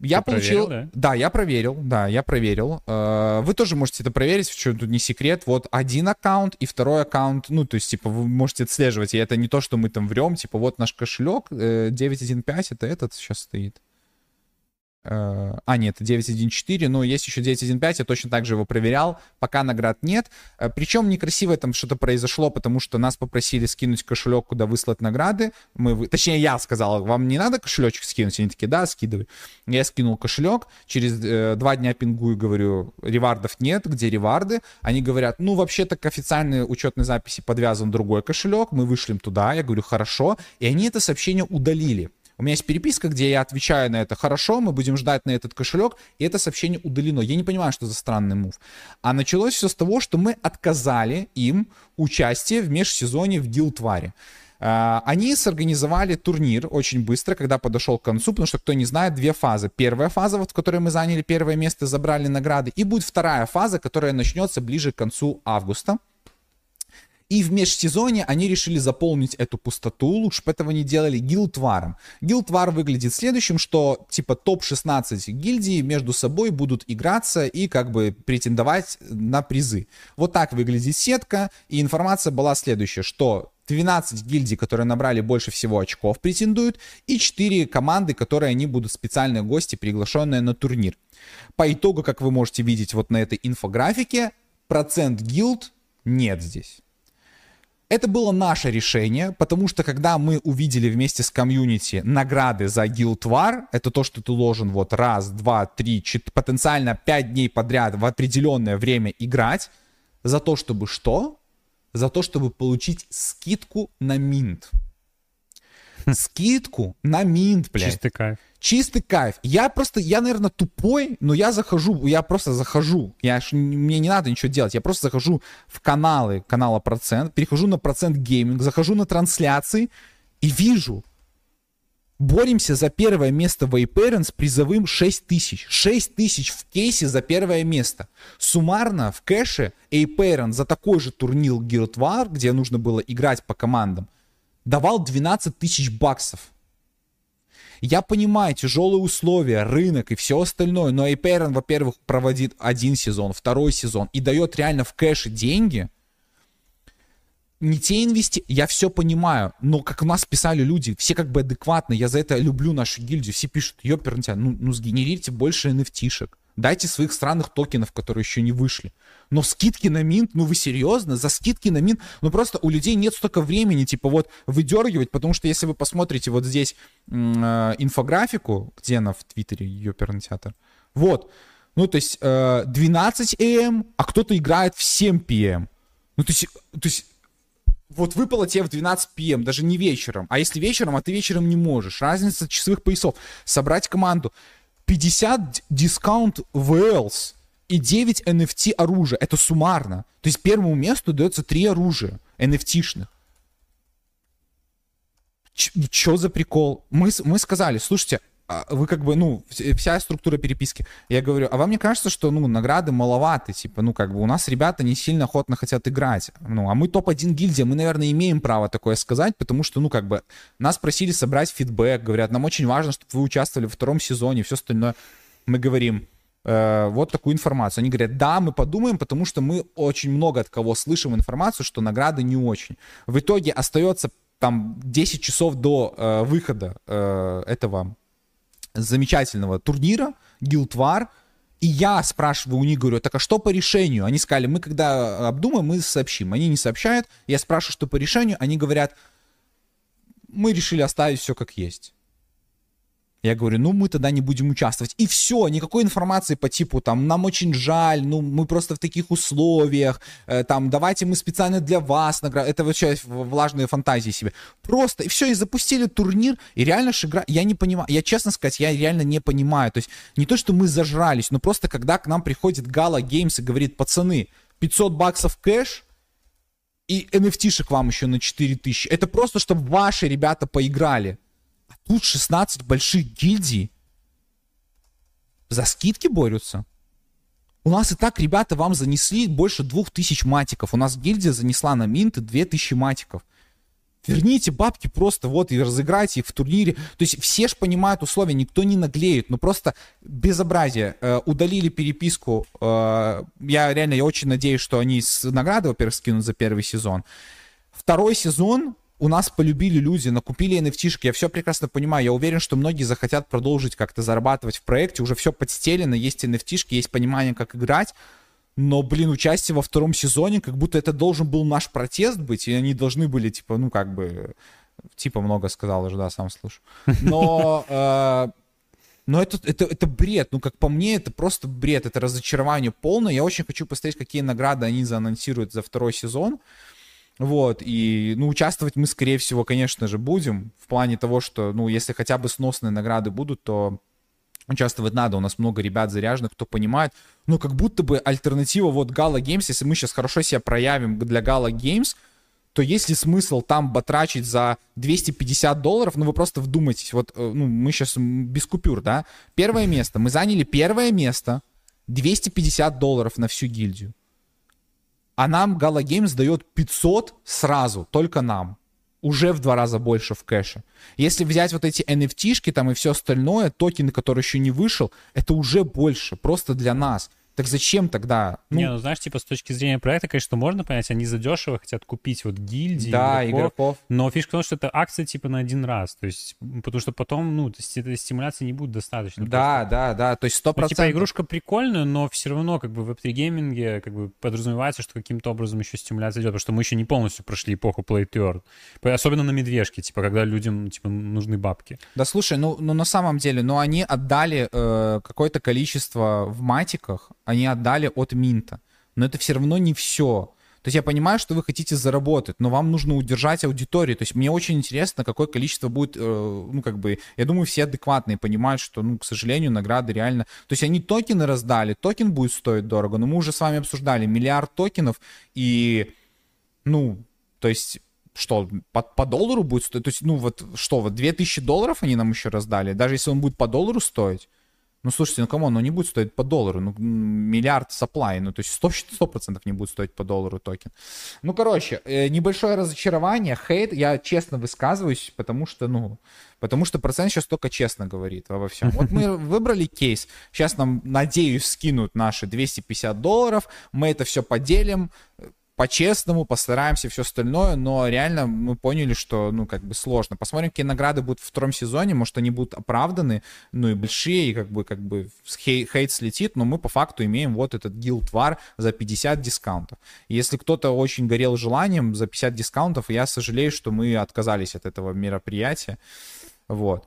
я Ты получил... Проверил, да? да, я проверил, да, я проверил. Э, вы тоже можете это проверить, что тут не секрет. Вот один аккаунт и второй аккаунт, ну, то есть, типа, вы можете отслеживать, и это не то, что мы там врем, типа, вот наш кошелек 915, э, это этот сейчас стоит. Э, а, нет, 9.1.4, но есть еще 9.1.5, я точно так же его проверял, пока наград нет. Э, Причем некрасиво там что-то произошло, потому что нас попросили скинуть кошелек, куда выслать награды. Мы, точнее, я сказал, вам не надо кошелечек скинуть? Они такие, да, скидывай. Я скинул кошелек, через э, два дня пингую, говорю, ревардов нет, где реварды? Они говорят, ну, вообще-то к официальной учетной записи подвязан другой кошелек, мы вышлем туда, я говорю, хорошо, и они это сообщение удалили. У меня есть переписка, где я отвечаю на это хорошо, мы будем ждать на этот кошелек, и это сообщение удалено. Я не понимаю, что за странный мув. А началось все с того, что мы отказали им участие в межсезоне в Guild Uh, они сорганизовали турнир очень быстро, когда подошел к концу, потому что, кто не знает, две фазы. Первая фаза, вот, в которой мы заняли первое место, забрали награды, и будет вторая фаза, которая начнется ближе к концу августа. И в межсезоне они решили заполнить эту пустоту, лучше бы этого не делали, гилдваром. Гилдвар выглядит следующим, что типа топ-16 гильдий между собой будут играться и как бы претендовать на призы. Вот так выглядит сетка, и информация была следующая, что 12 гильдий, которые набрали больше всего очков, претендуют, и 4 команды, которые они будут специальные гости, приглашенные на турнир. По итогу, как вы можете видеть вот на этой инфографике, Процент guild нет здесь. Это было наше решение, потому что когда мы увидели вместе с комьюнити награды за Guild War, это то, что ты должен вот раз, два, три, четыре, потенциально пять дней подряд в определенное время играть, за то, чтобы что? За то, чтобы получить скидку на минт. Скидку на минт, блядь. Чистый кайф чистый кайф. Я просто, я, наверное, тупой, но я захожу, я просто захожу. Я, мне не надо ничего делать. Я просто захожу в каналы канала Процент, перехожу на Процент Гейминг, захожу на трансляции и вижу. Боремся за первое место в Aperin с призовым 6 тысяч. 6 тысяч в кейсе за первое место. Суммарно в кэше Aperin за такой же турнир Guild War, где нужно было играть по командам, давал 12 тысяч баксов. Я понимаю, тяжелые условия, рынок и все остальное, но Эйперен, во-первых, проводит один сезон, второй сезон и дает реально в кэше деньги. Не те инвести... Я все понимаю, но как у нас писали люди, все как бы адекватно, я за это люблю нашу гильдию, все пишут, ёпернтя, ну, ну сгенерите больше NFT-шек. Дайте своих странных токенов, которые еще не вышли. Но скидки на минт, ну вы серьезно? За скидки на минт? Ну просто у людей нет столько времени, типа вот выдергивать, потому что если вы посмотрите вот здесь э, инфографику, где она в Твиттере, ее театр, вот, ну то есть э, 12 АМ, а кто-то играет в 7 ПМ. Ну то есть, то есть вот выпало тебе в 12 ПМ, даже не вечером. А если вечером, а ты вечером не можешь. Разница часовых поясов. Собрать команду. 50 дискаунт VLs и 9 NFT оружия. Это суммарно. То есть первому месту дается 3 оружия NFT-шных. Чё за прикол? Мы, мы сказали, слушайте, вы как бы, ну, вся структура переписки. Я говорю, а вам не кажется, что, ну, награды маловаты, типа, ну, как бы у нас ребята не сильно охотно хотят играть. Ну, а мы топ-1 гильдия, мы, наверное, имеем право такое сказать, потому что, ну, как бы, нас просили собрать фидбэк, говорят, нам очень важно, чтобы вы участвовали в втором сезоне, все остальное. Мы говорим, э, вот такую информацию. Они говорят, да, мы подумаем, потому что мы очень много от кого слышим информацию, что награды не очень. В итоге остается там 10 часов до э, выхода э, этого замечательного турнира, Гилдвар, и я спрашиваю у них, говорю, так а что по решению? Они сказали, мы когда обдумаем, мы сообщим. Они не сообщают. Я спрашиваю, что по решению. Они говорят, мы решили оставить все как есть. Я говорю, ну мы тогда не будем участвовать. И все, никакой информации по типу там, нам очень жаль, ну мы просто в таких условиях, э, там, давайте мы специально для вас наград... Это вообще влажные фантазии себе. Просто, и все, и запустили турнир, и реально игра, я не понимаю, я честно сказать, я реально не понимаю. То есть не то, что мы зажрались, но просто когда к нам приходит Гала Геймс и говорит, пацаны, 500 баксов кэш, и NFT-шек вам еще на 4000. Это просто, чтобы ваши ребята поиграли. Тут 16 больших гильдий за скидки борются. У нас и так ребята вам занесли больше 2000 матиков. У нас гильдия занесла на минты 2000 матиков. Верните бабки просто вот и разыграйте их в турнире. То есть все ж понимают условия, никто не наглеет. Но просто безобразие. Э, удалили переписку. Э, я реально, я очень надеюсь, что они с награды, во-первых, скинут за первый сезон. Второй сезон у нас полюбили люди, накупили NFT-шки, я все прекрасно понимаю, я уверен, что многие захотят продолжить как-то зарабатывать в проекте, уже все подстелено, есть NFT-шки, есть понимание, как играть, но, блин, участие во втором сезоне, как будто это должен был наш протест быть, и они должны были, типа, ну, как бы, типа, много сказал уже, да, сам слышу. Но, э, но это, это, это бред, ну, как по мне, это просто бред, это разочарование полное. Я очень хочу посмотреть, какие награды они заанонсируют за второй сезон. Вот, и, ну, участвовать мы, скорее всего, конечно же, будем, в плане того, что, ну, если хотя бы сносные награды будут, то участвовать надо. У нас много ребят заряженных, кто понимает. Ну, как будто бы альтернатива вот Gala Games, если мы сейчас хорошо себя проявим для Gala Games, то есть ли смысл там батрачить за 250 долларов? Ну, вы просто вдумайтесь. Вот, э, ну, мы сейчас без купюр, да? Первое место. Мы заняли первое место. 250 долларов на всю гильдию а нам Gala Games дает 500 сразу, только нам. Уже в два раза больше в кэше. Если взять вот эти NFT-шки там и все остальное, токены, которые еще не вышел, это уже больше, просто для нас. Так зачем тогда? Ну, не, ну знаешь, типа с точки зрения проекта, конечно, можно понять, они задешево хотят купить вот гильдии, да, игроков, игроков. Но фишка в том, что это акция типа на один раз, то есть потому что потом, ну, этой стимуляции не будет достаточно. Да, просто. да, да, то есть сто процентов. Ну, типа игрушка прикольная, но все равно как бы в Web3 гейминге как бы подразумевается, что каким-то образом еще стимуляция идет, потому что мы еще не полностью прошли эпоху Play to Earn. Особенно на медвежке, типа когда людям типа нужны бабки. Да, слушай, ну, ну на самом деле, ну они отдали э, какое-то количество в матиках, они отдали от Минта. Но это все равно не все. То есть я понимаю, что вы хотите заработать, но вам нужно удержать аудиторию. То есть мне очень интересно, какое количество будет, э, ну, как бы, я думаю, все адекватные понимают, что, ну, к сожалению, награды реально... То есть они токены раздали, токен будет стоить дорого, но мы уже с вами обсуждали миллиард токенов, и, ну, то есть что, по, по доллару будет стоить? То есть, ну, вот что, вот 2000 долларов они нам еще раздали? Даже если он будет по доллару стоить, ну, слушайте, ну, кому, он не будет стоить по доллару, ну, миллиард supply, ну, то есть 100%, 100% не будет стоить по доллару токен. Ну, короче, э, небольшое разочарование, хейт, я честно высказываюсь, потому что, ну, потому что процент сейчас только честно говорит во всем. Вот мы выбрали кейс, сейчас нам, надеюсь, скинут наши 250 долларов, мы это все поделим, по-честному, постараемся, все остальное, но реально мы поняли, что, ну, как бы сложно. Посмотрим, какие награды будут в втором сезоне, может, они будут оправданы, ну, и большие, и как бы, как бы хей, хейт слетит, но мы по факту имеем вот этот guild war за 50 дискаунтов. Если кто-то очень горел желанием за 50 дискаунтов, я сожалею, что мы отказались от этого мероприятия, вот.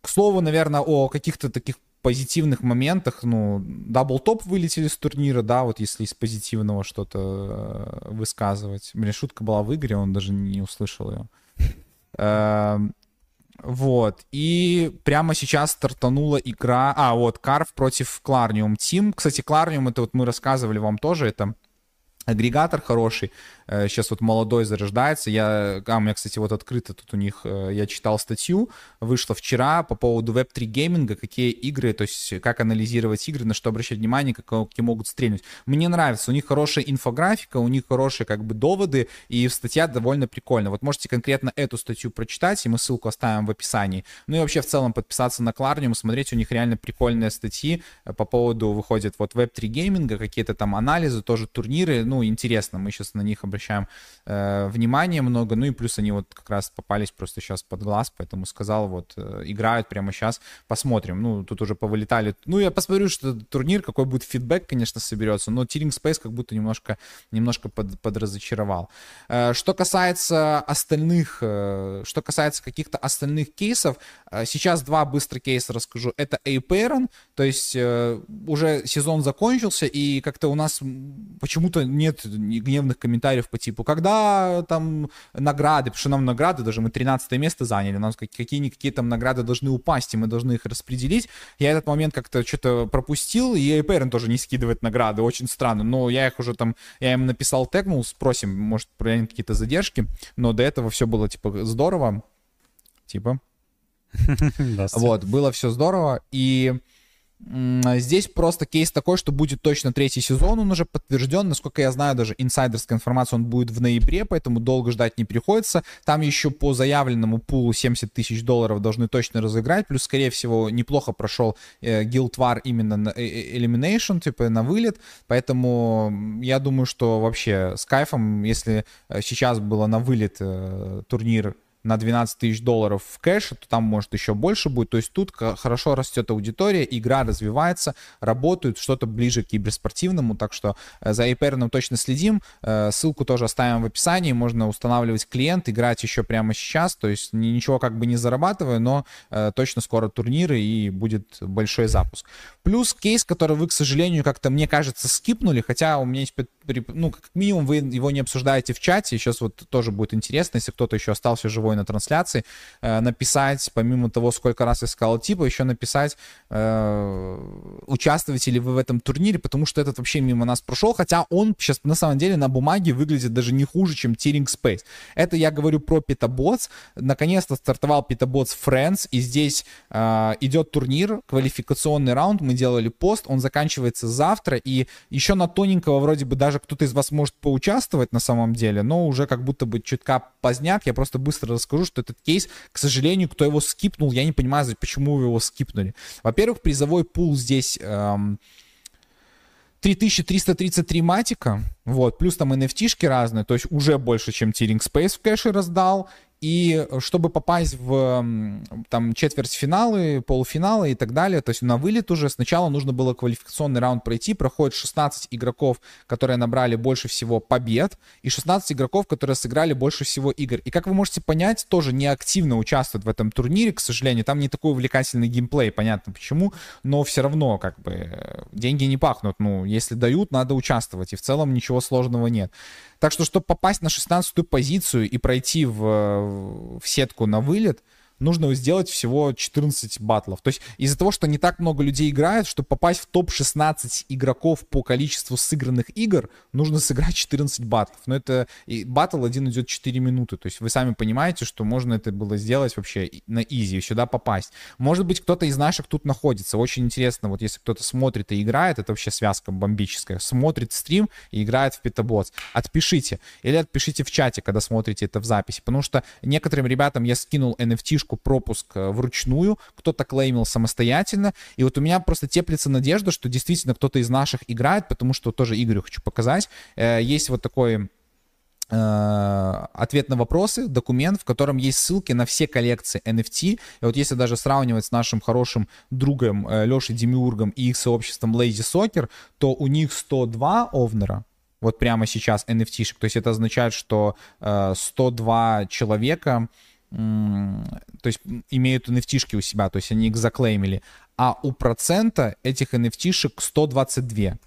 К слову, наверное, о каких-то таких позитивных моментах, ну, дабл-топ вылетели с турнира, да, вот если из позитивного что-то э, высказывать. Блин, шутка была в игре, он даже не услышал ее. Эм, вот. И прямо сейчас стартанула игра... А, вот, Карв против Кларниум Тим. Кстати, Кларниум, это вот мы рассказывали вам тоже, это агрегатор хороший. Сейчас э, вот молодой зарождается. Я, а, у меня, кстати, вот открыто тут у них, э, я читал статью, вышла вчера по поводу Web3 гейминга, какие игры, то есть как анализировать игры, на что обращать внимание, как, какие могут стрельнуть. Мне нравится, у них хорошая инфографика, у них хорошие как бы доводы, и статья довольно прикольная. Вот можете конкретно эту статью прочитать, и мы ссылку оставим в описании. Ну и вообще в целом подписаться на Кларниум, смотреть, у них реально прикольные статьи э, по поводу, выходит вот Web3 гейминга, какие-то там анализы, тоже турниры, ну ну, интересно, мы сейчас на них обращаем э, внимание много, ну и плюс они вот как раз попались просто сейчас под глаз, поэтому сказал, вот, э, играют прямо сейчас, посмотрим, ну, тут уже повылетали, ну, я посмотрю, что турнир, какой будет фидбэк, конечно, соберется, но Тиринг Space как будто немножко, немножко под, подразочаровал. Э, что касается остальных, э, что касается каких-то остальных кейсов, э, сейчас два быстрых кейса расскажу, это Apeiron, то есть э, уже сезон закончился, и как-то у нас почему-то нет гневных комментариев по типу, когда там награды, потому что нам награды, даже мы 13 место заняли, у нас какие-никакие там награды должны упасть, и мы должны их распределить. Я этот момент как-то что-то пропустил, и Эйперин тоже не скидывает награды, очень странно, но я их уже там, я им написал тегнул, спросим, может, проявим какие-то задержки, но до этого все было, типа, здорово, типа, вот, было все здорово, и Здесь просто кейс такой, что будет точно третий сезон, он уже подтвержден. Насколько я знаю, даже инсайдерская информация, он будет в ноябре, поэтому долго ждать не приходится. Там еще по заявленному пулу 70 тысяч долларов должны точно разыграть. Плюс, скорее всего, неплохо прошел э, Guild War именно на э, э, Elimination, типа на вылет. Поэтому я думаю, что вообще с кайфом, если э, сейчас было на вылет э, турнир на 12 тысяч долларов в кэше, то там может еще больше будет. То есть тут хорошо растет аудитория, игра развивается, работают, что-то ближе к киберспортивному, так что э, за Эйперном точно следим. Э, ссылку тоже оставим в описании, можно устанавливать клиент, играть еще прямо сейчас, то есть ничего как бы не зарабатывая, но э, точно скоро турниры и будет большой запуск. Плюс кейс, который вы, к сожалению, как-то, мне кажется, скипнули, хотя у меня есть ну, как минимум вы его не обсуждаете в чате, сейчас вот тоже будет интересно, если кто-то еще остался живой на трансляции, э, написать, помимо того, сколько раз я сказал типа, еще написать, э, участвуете ли вы в этом турнире, потому что этот вообще мимо нас прошел, хотя он сейчас на самом деле на бумаге выглядит даже не хуже, чем Tearing Space. Это я говорю про Petabots. Наконец-то стартовал Petabots Friends, и здесь э, идет турнир, квалификационный раунд, мы делали пост, он заканчивается завтра, и еще на тоненького вроде бы даже кто-то из вас может поучаствовать на самом деле, но уже как будто бы чутка поздняк, я просто быстро расскажу, что этот кейс, к сожалению, кто его скипнул, я не понимаю, почему вы его скипнули. Во-первых, призовой пул здесь... Эм, 3333 матика, вот, плюс там NFT-шки разные, то есть уже больше, чем Тиринг Space в кэше раздал, и чтобы попасть в там четвертьфиналы, полуфиналы и так далее, то есть на вылет уже сначала нужно было квалификационный раунд пройти, проходит 16 игроков, которые набрали больше всего побед, и 16 игроков, которые сыграли больше всего игр. И как вы можете понять, тоже не активно участвуют в этом турнире, к сожалению, там не такой увлекательный геймплей, понятно почему, но все равно как бы деньги не пахнут, ну, если дают, надо участвовать, и в целом ничего сложного нет. Так что, чтобы попасть на 16 позицию и пройти в, в сетку на вылет, нужно сделать всего 14 батлов. То есть из-за того, что не так много людей играет, чтобы попасть в топ-16 игроков по количеству сыгранных игр, нужно сыграть 14 батлов. Но это и батл один идет 4 минуты. То есть вы сами понимаете, что можно это было сделать вообще на изи, сюда попасть. Может быть, кто-то из наших тут находится. Очень интересно, вот если кто-то смотрит и играет, это вообще связка бомбическая. Смотрит стрим и играет в Питаботс. Отпишите. Или отпишите в чате, когда смотрите это в записи. Потому что некоторым ребятам я скинул NFT книжку пропуск э, вручную, кто-то клеймил самостоятельно, и вот у меня просто теплится надежда, что действительно кто-то из наших играет, потому что тоже Игорю хочу показать. Э, есть вот такой э, ответ на вопросы, документ, в котором есть ссылки на все коллекции NFT. И вот если даже сравнивать с нашим хорошим другом Лешей Демиургом и их сообществом Lazy Soccer, то у них 102 овнера, вот прямо сейчас NFT-шек. То есть это означает, что 102 человека то есть имеют nft у себя, то есть они их заклеймили, а у процента этих nft 122.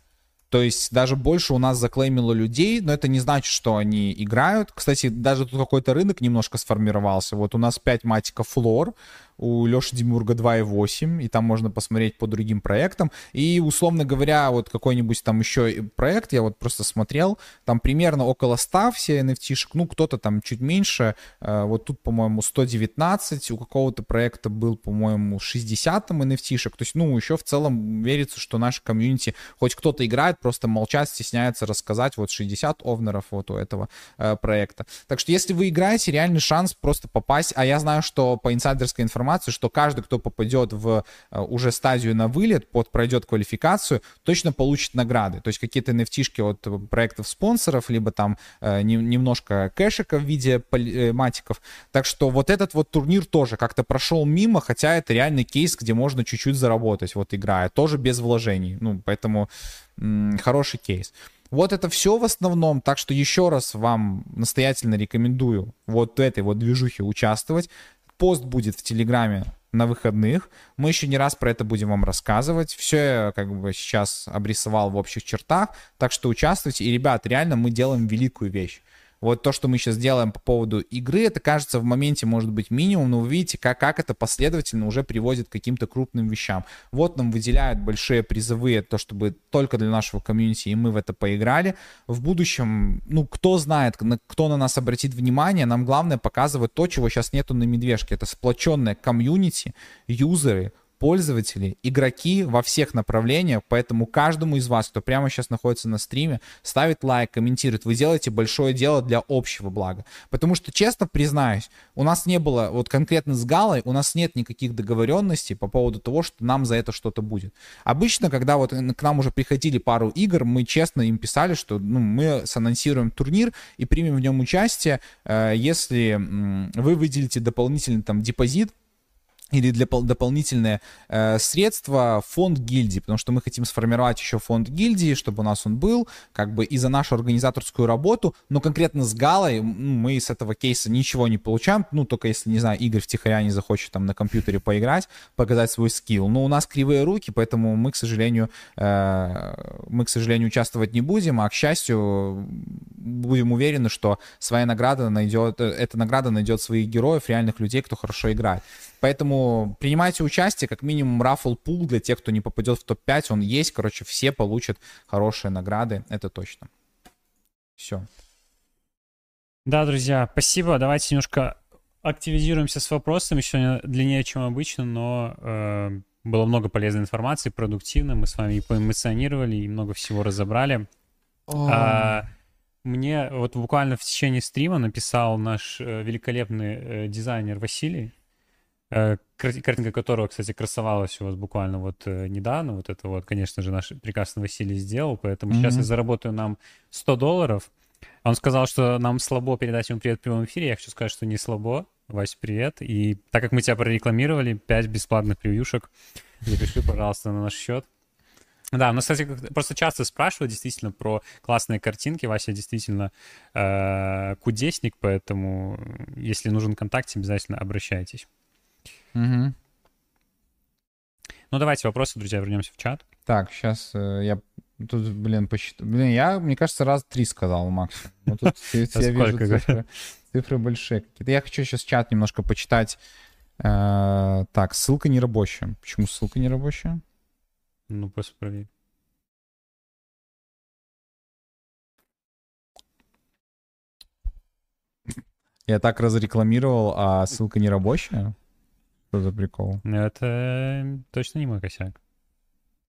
То есть даже больше у нас заклеймило людей, но это не значит, что они играют. Кстати, даже тут какой-то рынок немножко сформировался. Вот у нас 5 матиков флор, у Леши Демурга 2.8, и там можно посмотреть по другим проектам. И, условно говоря, вот какой-нибудь там еще проект, я вот просто смотрел, там примерно около 100 все NFT-шек, ну, кто-то там чуть меньше, э, вот тут, по-моему, 119, у какого-то проекта был, по-моему, 60 там NFT-шек, то есть, ну, еще в целом верится, что наша комьюнити, хоть кто-то играет, просто молчат, стесняется рассказать, вот 60 овнеров вот у этого э, проекта. Так что, если вы играете, реальный шанс просто попасть, а я знаю, что по инсайдерской информации информацию, что каждый, кто попадет в э, уже стадию на вылет, под, пройдет квалификацию, точно получит награды. То есть какие-то nft от проектов спонсоров, либо там э, не, немножко кэшика в виде э, матиков. Так что вот этот вот турнир тоже как-то прошел мимо, хотя это реальный кейс, где можно чуть-чуть заработать, вот играя, тоже без вложений. Ну, поэтому хороший кейс. Вот это все в основном, так что еще раз вам настоятельно рекомендую вот этой вот движухе участвовать. Пост будет в Телеграме на выходных. Мы еще не раз про это будем вам рассказывать. Все я как бы сейчас обрисовал в общих чертах. Так что участвуйте. И, ребят, реально мы делаем великую вещь. Вот то, что мы сейчас делаем по поводу игры, это кажется в моменте может быть минимум, но вы видите, как, как это последовательно уже приводит к каким-то крупным вещам. Вот нам выделяют большие призовые, то, чтобы только для нашего комьюнити, и мы в это поиграли. В будущем, ну, кто знает, кто на нас обратит внимание, нам главное показывать то, чего сейчас нету на медвежке. Это сплоченное комьюнити, юзеры, пользователи, игроки во всех направлениях, поэтому каждому из вас, кто прямо сейчас находится на стриме, ставит лайк, комментирует, вы делаете большое дело для общего блага. Потому что, честно признаюсь, у нас не было, вот конкретно с Галой, у нас нет никаких договоренностей по поводу того, что нам за это что-то будет. Обычно, когда вот к нам уже приходили пару игр, мы честно им писали, что ну, мы санонсируем турнир и примем в нем участие, э, если вы выделите дополнительный там депозит, или для дополнительные э, средства фонд гильдии, потому что мы хотим сформировать еще фонд гильдии, чтобы у нас он был, как бы и за нашу организаторскую работу, но конкретно с Галой мы с этого кейса ничего не получаем, ну, только если, не знаю, Игорь втихаря не захочет там на компьютере поиграть, показать свой скилл, но у нас кривые руки, поэтому мы, к сожалению, э, мы, к сожалению, участвовать не будем, а, к счастью, будем уверены, что своя награда найдет, э, эта награда найдет своих героев, реальных людей, кто хорошо играет. Поэтому принимайте участие, как минимум рафл пул для тех, кто не попадет в топ-5, он есть, короче, все получат хорошие награды, это точно. Все. Да, друзья, спасибо. Давайте немножко активизируемся с вопросами. Сегодня длиннее, чем обычно, но э, было много полезной информации, продуктивно. Мы с вами и поэмоционировали, и много всего разобрали. А, мне вот буквально в течение стрима написал наш э, великолепный э, дизайнер Василий. Э, картинка которого, кстати, красовалась у вас буквально вот э, недавно. Вот это вот, конечно же, наш прекрасный Василий сделал. Поэтому mm-hmm. сейчас я заработаю нам 100 долларов. Он сказал, что нам слабо передать ему привет в прямом эфире. Я хочу сказать, что не слабо. Вась, привет. И так как мы тебя прорекламировали, 5 бесплатных превьюшек. Запиши, пожалуйста, на наш счет. Да, ну, кстати, просто часто спрашивают действительно про классные картинки. Вася действительно э, кудесник, поэтому если нужен контакт, обязательно обращайтесь. Угу. Ну, давайте вопросы, друзья, вернемся в чат. Так, сейчас э, я тут, блин, посчитаю. Блин, я, мне кажется, раз три сказал максимум. Ну, тут я вижу цифры, цифры большие какие-то. Я хочу сейчас чат немножко почитать. Э, так, ссылка не рабочая. Почему ссылка не рабочая? Ну, просто проверь. Я так разрекламировал, а ссылка не рабочая? Что за прикол? Ну, это точно не мой косяк.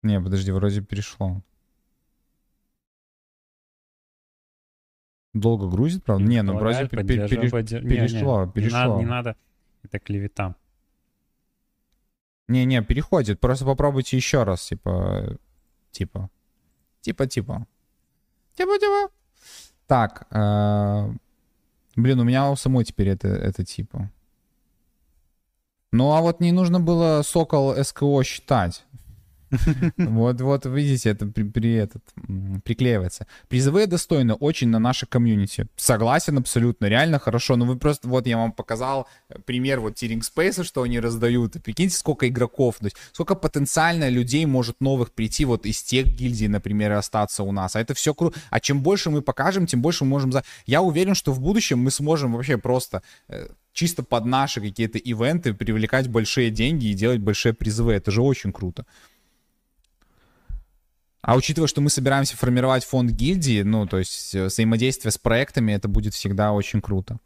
Не, подожди, вроде перешло. Долго грузит, правда? Не, ну вроде пере- пере- поддерж... перешло, не, не, перешло. Не надо, не надо. Это клевета. Не-не, переходит. Просто попробуйте еще раз, типа... Типа. Типа-типа. Типа-типа. Так. Э... Блин, у меня у самой теперь это, это типа. Ну, а вот не нужно было Сокол СКО считать. Вот, вот, видите, это при, при этот, приклеивается. Призовые достойны очень на наше комьюнити. Согласен абсолютно, реально хорошо. Но вы просто, вот я вам показал пример вот Тиринг Спейса, что они раздают. И прикиньте, сколько игроков, то есть сколько потенциально людей может новых прийти вот из тех гильдий, например, остаться у нас. А это все круто. А чем больше мы покажем, тем больше мы можем... За... Я уверен, что в будущем мы сможем вообще просто э, чисто под наши какие-то ивенты привлекать большие деньги и делать большие призывы. Это же очень круто. А учитывая, что мы собираемся формировать фонд гильдии, ну, то есть э, взаимодействие с проектами, это будет всегда очень круто.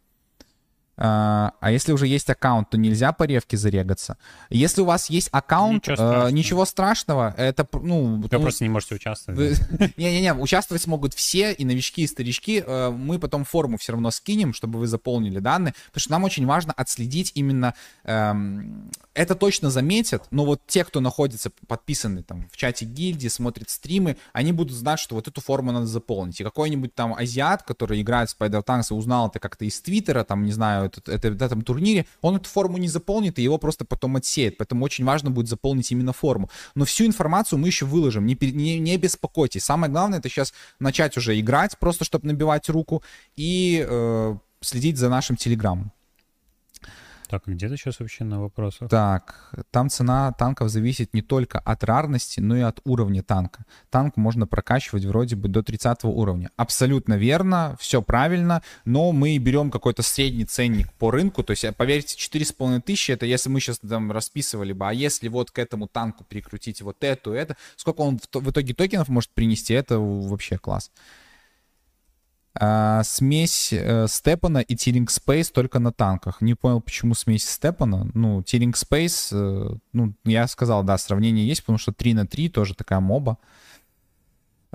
А, а если уже есть аккаунт, то нельзя по ревке зарегаться. Если у вас есть аккаунт, ничего страшного, э, ничего страшного это, ну... Вы ну, просто не можете участвовать. Не-не-не, участвовать смогут все, и новички, и старички. Э, мы потом форму все равно скинем, чтобы вы заполнили данные, потому что нам очень важно отследить именно эм, это точно заметят, но вот те, кто находится подписаны там в чате гильдии, смотрят стримы, они будут знать, что вот эту форму надо заполнить. И какой-нибудь там азиат, который играет в Spider Tanks и узнал это как-то из Твиттера, там, не знаю, это, это, в этом турнире, он эту форму не заполнит, и его просто потом отсеет. Поэтому очень важно будет заполнить именно форму. Но всю информацию мы еще выложим, не, не, не беспокойтесь. Самое главное, это сейчас начать уже играть, просто чтобы набивать руку, и э, следить за нашим телеграммом. Так, а где ты сейчас вообще на вопросах? Так, там цена танков зависит не только от рарности, но и от уровня танка. Танк можно прокачивать вроде бы до 30 уровня. Абсолютно верно, все правильно, но мы берем какой-то средний ценник по рынку, то есть, поверьте, 4,5 тысячи, это если мы сейчас там расписывали бы, а если вот к эту танку прикрутить вот эту, это, сколько он в итоге токенов может принести, это вообще класс. А, смесь э, Степана и Тиринг Спейс только на танках. Не понял, почему смесь Степана. Ну, Тиринг Спейс, э, ну, я сказал, да, сравнение есть, потому что 3 на 3 тоже такая моба.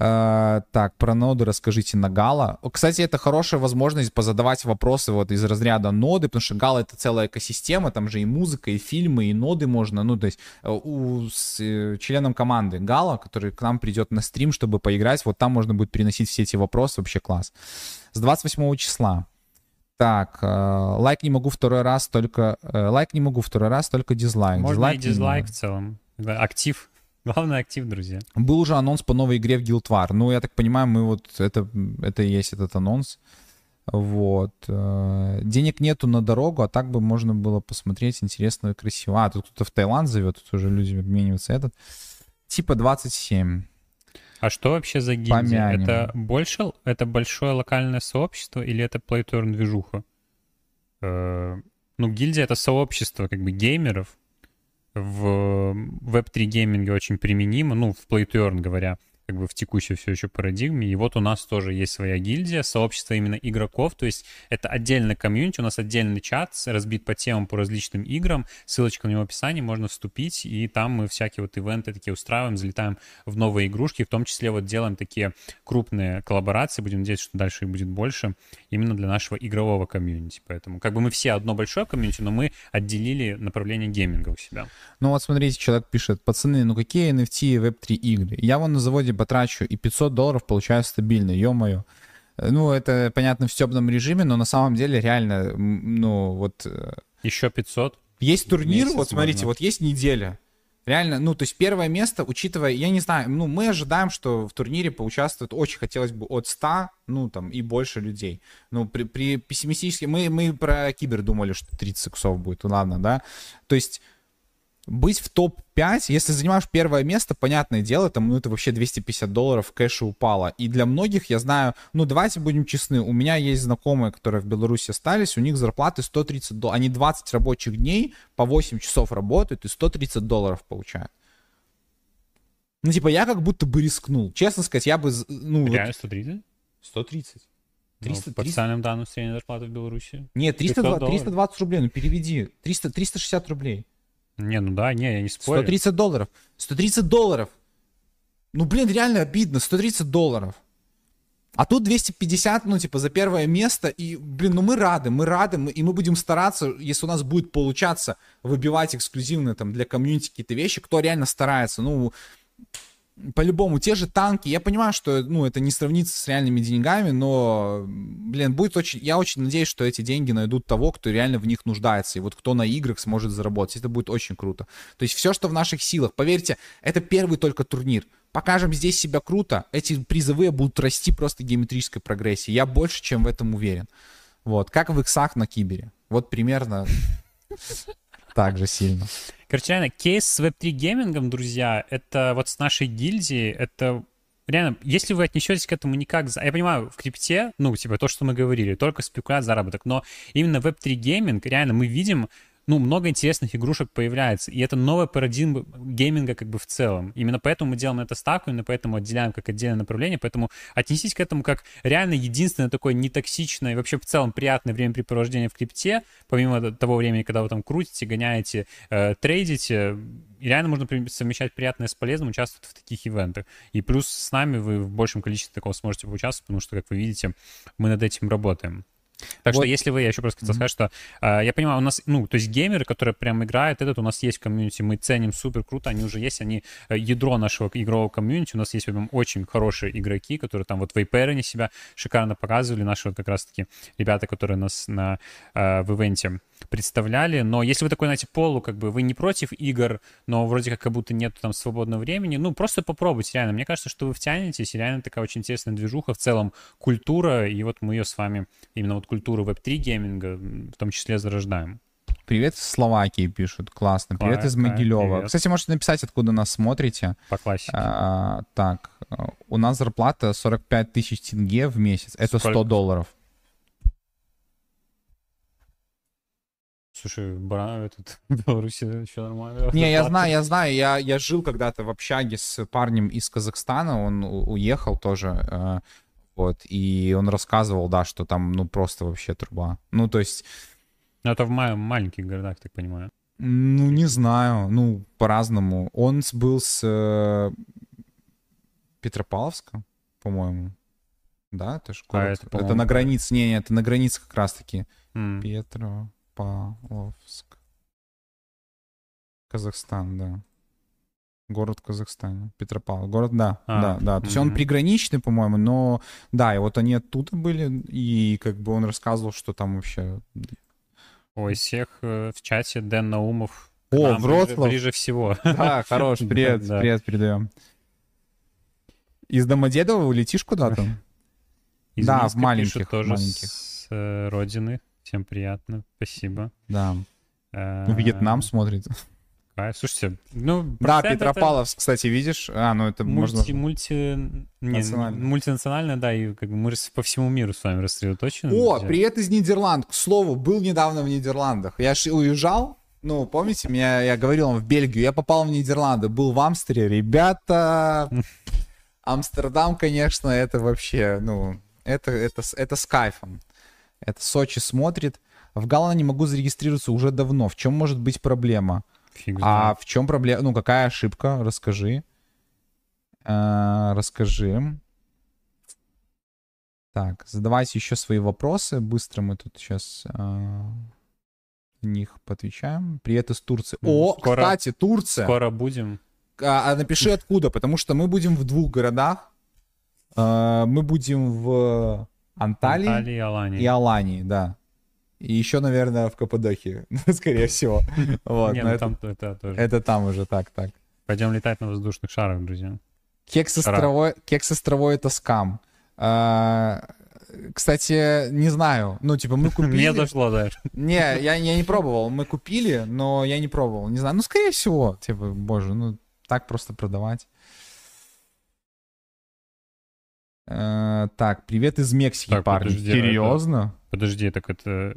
Uh, так, про ноды расскажите на Гала. Кстати, это хорошая возможность позадавать вопросы вот из разряда ноды, потому что Гала это целая экосистема, там же и музыка, и фильмы, и ноды можно, ну, то есть э, у, с э, членом команды Гала, который к нам придет на стрим, чтобы поиграть, вот там можно будет переносить все эти вопросы, вообще класс. С 28 числа. Так, э, лайк не могу второй раз, только... Э, лайк не могу второй раз, только дизлайк. Можно дизлайк и дизлайк в целом. Да, актив. Главный актив, друзья. Был уже анонс по новой игре в Guild War. Ну, я так понимаю, мы вот это, это и есть этот анонс. Вот. Э, денег нету на дорогу, а так бы можно было посмотреть интересно и красиво. А, тут кто-то в Таиланд зовет, тут уже люди обмениваются этот. Типа 27. А что вообще за гильдия? Помянем. Это больше, это большое локальное сообщество или это earn движуха? Э, ну, гильдия — это сообщество как бы геймеров, в Web3 гейминге очень применимо, ну, в Play to Earn говоря как бы в текущей все еще парадигме. И вот у нас тоже есть своя гильдия, сообщество именно игроков, то есть это отдельный комьюнити, у нас отдельный чат разбит по темам, по различным играм, ссылочка на него в описании, можно вступить, и там мы всякие вот ивенты такие устраиваем, залетаем в новые игрушки, в том числе вот делаем такие крупные коллаборации, будем надеяться, что дальше их будет больше, именно для нашего игрового комьюнити. Поэтому как бы мы все одно большое комьюнити, но мы отделили направление гейминга у себя. Ну вот смотрите, человек пишет, пацаны, ну какие NFT и Web3 игры? Я вон на заводе потрачу, и 500 долларов получаю стабильно, ё-моё. Ну, это, понятно, в темном режиме, но на самом деле реально, ну, вот... Э, Еще 500? Есть турнир, вот смотрите, можно. вот есть неделя. Реально, ну, то есть первое место, учитывая, я не знаю, ну, мы ожидаем, что в турнире поучаствует, очень хотелось бы от 100, ну, там, и больше людей. Ну, при, при пессимистически, мы, мы про кибер думали, что 30 иксов будет, ладно, да. То есть быть в топ-5, если занимаешь первое место, понятное дело, там, ну, это вообще 250 долларов кэша упало. И для многих, я знаю, ну, давайте будем честны, у меня есть знакомые, которые в Беларуси остались, у них зарплаты 130 долларов. Они 20 рабочих дней по 8 часов работают и 130 долларов получают. Ну, типа, я как будто бы рискнул. Честно сказать, я бы, ну... Реально 130? 130. 300, ну, по социальным данным средняя зарплата в Беларуси. Нет, 320, 320 рублей, ну переведи. 300, 360 рублей. Не, ну да, не, я не спорю. 130 долларов. 130 долларов. Ну, блин, реально обидно. 130 долларов. А тут 250, ну, типа, за первое место. И, блин, ну мы рады, мы рады. Мы, и мы будем стараться, если у нас будет получаться выбивать эксклюзивные там для комьюнити какие-то вещи, кто реально старается. Ну, по-любому, те же танки, я понимаю, что, ну, это не сравнится с реальными деньгами, но, блин, будет очень, я очень надеюсь, что эти деньги найдут того, кто реально в них нуждается, и вот кто на играх сможет заработать, это будет очень круто. То есть все, что в наших силах, поверьте, это первый только турнир, покажем здесь себя круто, эти призовые будут расти просто геометрической прогрессии, я больше, чем в этом уверен. Вот, как в иксах на кибере, вот примерно так же сильно. Короче, реально, кейс с Web3 геймингом, друзья, это вот с нашей гильдии, это реально, если вы отнесетесь к этому никак... Я понимаю, в крипте, ну, типа, то, что мы говорили, только спекуляция, заработок, но именно Web3 гейминг, реально, мы видим ну, много интересных игрушек появляется, и это новая парадигма гейминга как бы в целом. Именно поэтому мы делаем это ставку, именно поэтому отделяем как отдельное направление, поэтому отнеситесь к этому как реально единственное такое нетоксичное вообще в целом приятное времяпрепровождение в крипте, помимо того времени, когда вы там крутите, гоняете, э, трейдите, реально можно совмещать приятное с полезным, участвовать в таких ивентах. И плюс с нами вы в большем количестве такого сможете поучаствовать, потому что, как вы видите, мы над этим работаем. Так Вот. что если вы, я еще просто хотел сказать, что э, я понимаю, у нас, ну, то есть геймеры, которые прям играют, этот у нас есть комьюнити, мы ценим супер круто, они уже есть, они э, ядро нашего игрового комьюнити, у нас есть прям очень хорошие игроки, которые там вот в Вейперене себя шикарно показывали, наши вот как раз-таки ребята, которые нас на, э, в ивенте представляли, но если вы такой, знаете, полу, как бы вы не против игр, но вроде как как будто нет там свободного времени, ну, просто попробуйте, реально. Мне кажется, что вы втянетесь, и реально такая очень интересная движуха, в целом культура, и вот мы ее с вами, именно вот культуру веб-3 гейминга, в том числе зарождаем. Привет из Словакии пишут, классно. Привет из Классно, Могилева. привет. Кстати, можете написать, откуда нас смотрите. По классике. А, так, а, у нас зарплата 45 тысяч тенге в месяц. Это 100 Сколько? долларов. Слушай, бра, этот, в Беларуси еще нормально. Не, я знаю, я знаю, я, я жил когда-то в общаге с парнем из Казахстана, он у- уехал тоже, э, вот, и он рассказывал, да, что там, ну, просто вообще труба. Ну, то есть, Ну, это в ма- маленьких городах, так понимаю. ну, не знаю, ну, по-разному. Он был с э, Петропавловска, по-моему. Да, это же А это, это, на границе, не, не, это на границе как раз-таки. М. Петропавловск. Казахстан, да. Город в Казахстане. Петропавловск. Город, да, А, да, да. То есть он приграничный, по-моему, но да, и вот они оттуда были, и как бы он рассказывал, что там вообще... Ой, всех э, в чате Дэн Наумов. О, Вроцлав. Ближе, ближе всего. Да, хорош, привет, Да. привет передаем. Из Домодедово улетишь куда-то? Из Да, Минска в маленьких, пишут тоже маленьких. с э, родины. Всем приятно, спасибо. Да. Э, Вьетнам смотрит. Кайф. Слушайте, ну... Да, процент это Петропавловск, кстати, видишь? А, ну это можно... Мульти, мульти, не, Национально. мультинациональное, да, и как бы мы по всему миру с вами рассредоточены. О, друзья. привет из Нидерланд. К слову, был недавно в Нидерландах. Я ж уезжал, ну, помните, меня, я говорил вам в Бельгию, я попал в Нидерланды, был в Амстере. Ребята, Амстердам, конечно, это вообще, ну, это, это, это с кайфом. Это Сочи смотрит. В Гала не могу зарегистрироваться уже давно. В чем может быть проблема? Фиг А в чем проблема? Ну, какая ошибка? Расскажи. А, расскажи. Так, задавайте еще свои вопросы. Быстро мы тут сейчас на них поотвечаем. Привет из Турции. Ну, О, скоро- кстати, Турция. Скоро будем. А, а напиши откуда, потому что мы будем в двух городах. А, мы будем в Анталии Анталии и Алании. и Алании, да. И еще, наверное, в Каппадокии, скорее всего. Вот, Не, но ну это, там это тоже. это там уже так, так. Пойдем летать на воздушных шарах, друзья. Кекс островой, кекс островой это скам. А, кстати, не знаю. Ну, типа, мы купили. Мне дошло дальше. Не, я, я не пробовал. Мы купили, но я не пробовал. Не знаю. Ну, скорее всего. Типа, боже, ну, так просто продавать. Э, так, привет из Мексики, Так, парни. подожди, а Серьезно? Подожди, так это...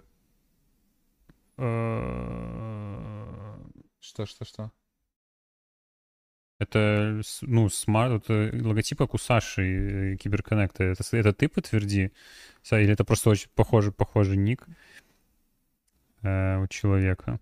э, Что, что, что? Это, ну, смарт, это логотип, как у Саши э, Киберконнекта. Это, это ты подтверди? Или это просто очень похожий, похожий ник э, у человека?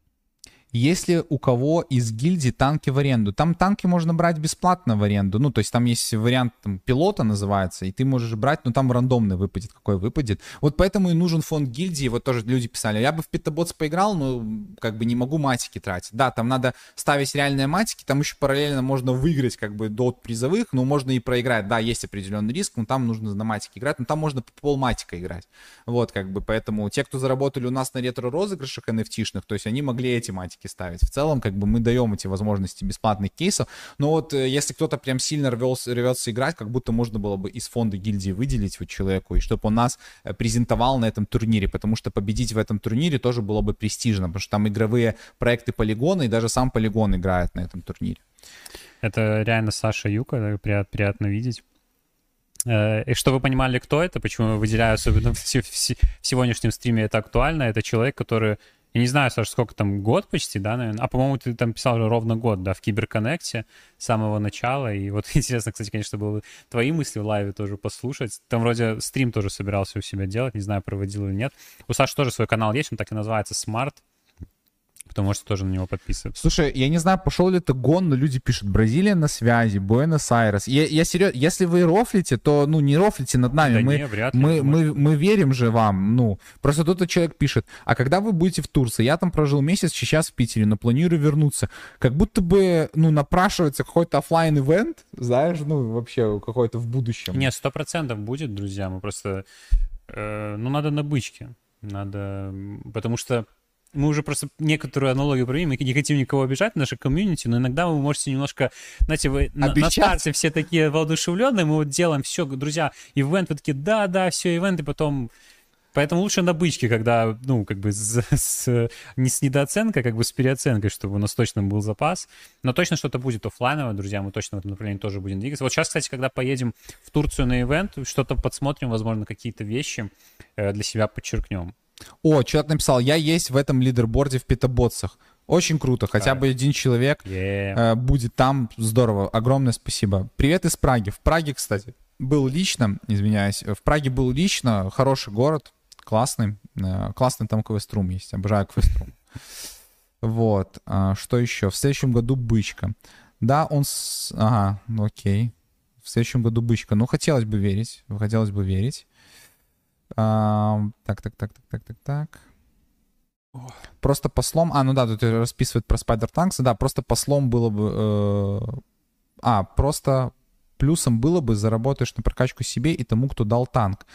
Если у кого из гильдий танки в аренду, там танки можно брать бесплатно в аренду. Ну, то есть там есть вариант там, пилота называется, и ты можешь брать, но там рандомный выпадет, какой выпадет. Вот поэтому и нужен фонд гильдии. Вот тоже люди писали, я бы в Питаботс поиграл, но как бы не могу матики тратить. Да, там надо ставить реальные матики, там еще параллельно можно выиграть как бы до призовых, но можно и проиграть. Да, есть определенный риск, но там нужно на матике играть, но там можно по полматика играть. Вот, как бы, поэтому те, кто заработали у нас на ретро-розыгрышах NFT-шных, то есть они могли эти матики ставить. В целом, как бы, мы даем эти возможности бесплатных кейсов, но вот э, если кто-то прям сильно рвется, рвется играть, как будто можно было бы из фонда гильдии выделить вот человеку, и чтобы он нас э, презентовал на этом турнире, потому что победить в этом турнире тоже было бы престижно, потому что там игровые проекты полигона, и даже сам полигон играет на этом турнире. Это реально Саша Юка, приятно видеть. Э, И что вы понимали, кто это, почему я выделяю, особенно в, в в сегодняшнем стриме это актуально, это человек, который, я не знаю, Саша, сколько там, год почти, да, наверное? А, по-моему, ты там писал уже ровно год, да, в Киберконнекте с самого начала. И вот интересно, кстати, конечно, было твои мысли в лайве тоже послушать. Там вроде стрим тоже собирался у себя делать, не знаю, проводил или нет. У Саши тоже свой канал есть, он так и называется Smart Потом можете тоже на него подписываться. Слушай, я не знаю, пошел ли это гон, но люди пишут, Бразилия на связи, Буэнос-Айрес. Я, я серьезно, если вы рофлите, то, ну, не рофлите над нами. Да мы, не, вряд ли, мы, может. мы, мы верим же вам, ну. Просто тут человек пишет, а когда вы будете в Турции? Я там прожил месяц, сейчас в Питере, но планирую вернуться. Как будто бы, ну, напрашивается какой-то оффлайн ивент знаешь, ну, вообще какой-то в будущем. Не, сто процентов будет, друзья. Мы просто... э, ну, надо на бычке. Надо... Потому что мы уже просто некоторую аналогию провели, мы не хотим никого обижать, наше комьюнити, но иногда вы можете немножко, знаете, вы на, на старте все такие воодушевленные, мы вот делаем все, друзья, ивент, вы такие, да, да, все, ивент, и потом... Поэтому лучше на бычке, когда, ну, как бы с, с- не с недооценкой, как бы с переоценкой, чтобы у нас точно был запас. Но точно что-то будет оффлайновое, друзья, мы точно в этом направлении тоже будем двигаться. Вот сейчас, кстати, когда поедем в Турцию на ивент, что-то подсмотрим, возможно, какие-то вещи э, для себя подчеркнем. О, человек написал, я есть в этом лидерборде в питоботсах. Очень круто, хотя бы один человек Е. э, будет там. Здорово, огромное спасибо. Привет из Праги. В Праге, кстати, был лично, извиняюсь, в Праге был лично, хороший город, классный. э, классный там квеструм есть, обожаю квеструм. Вот, а, что еще? В следующем году бычка. Да, он с... Ага, окей. В следующем году бычка. Ну, хотелось бы верить, хотелось бы верить. А, так, так, так, так, так, так, так. Просто послом... А, ну да, тут расписывает про Spider Tanks. Да, просто послом было бы... э, А, просто плюсом было бы заработаешь на прокачку себе и тому, кто дал танк.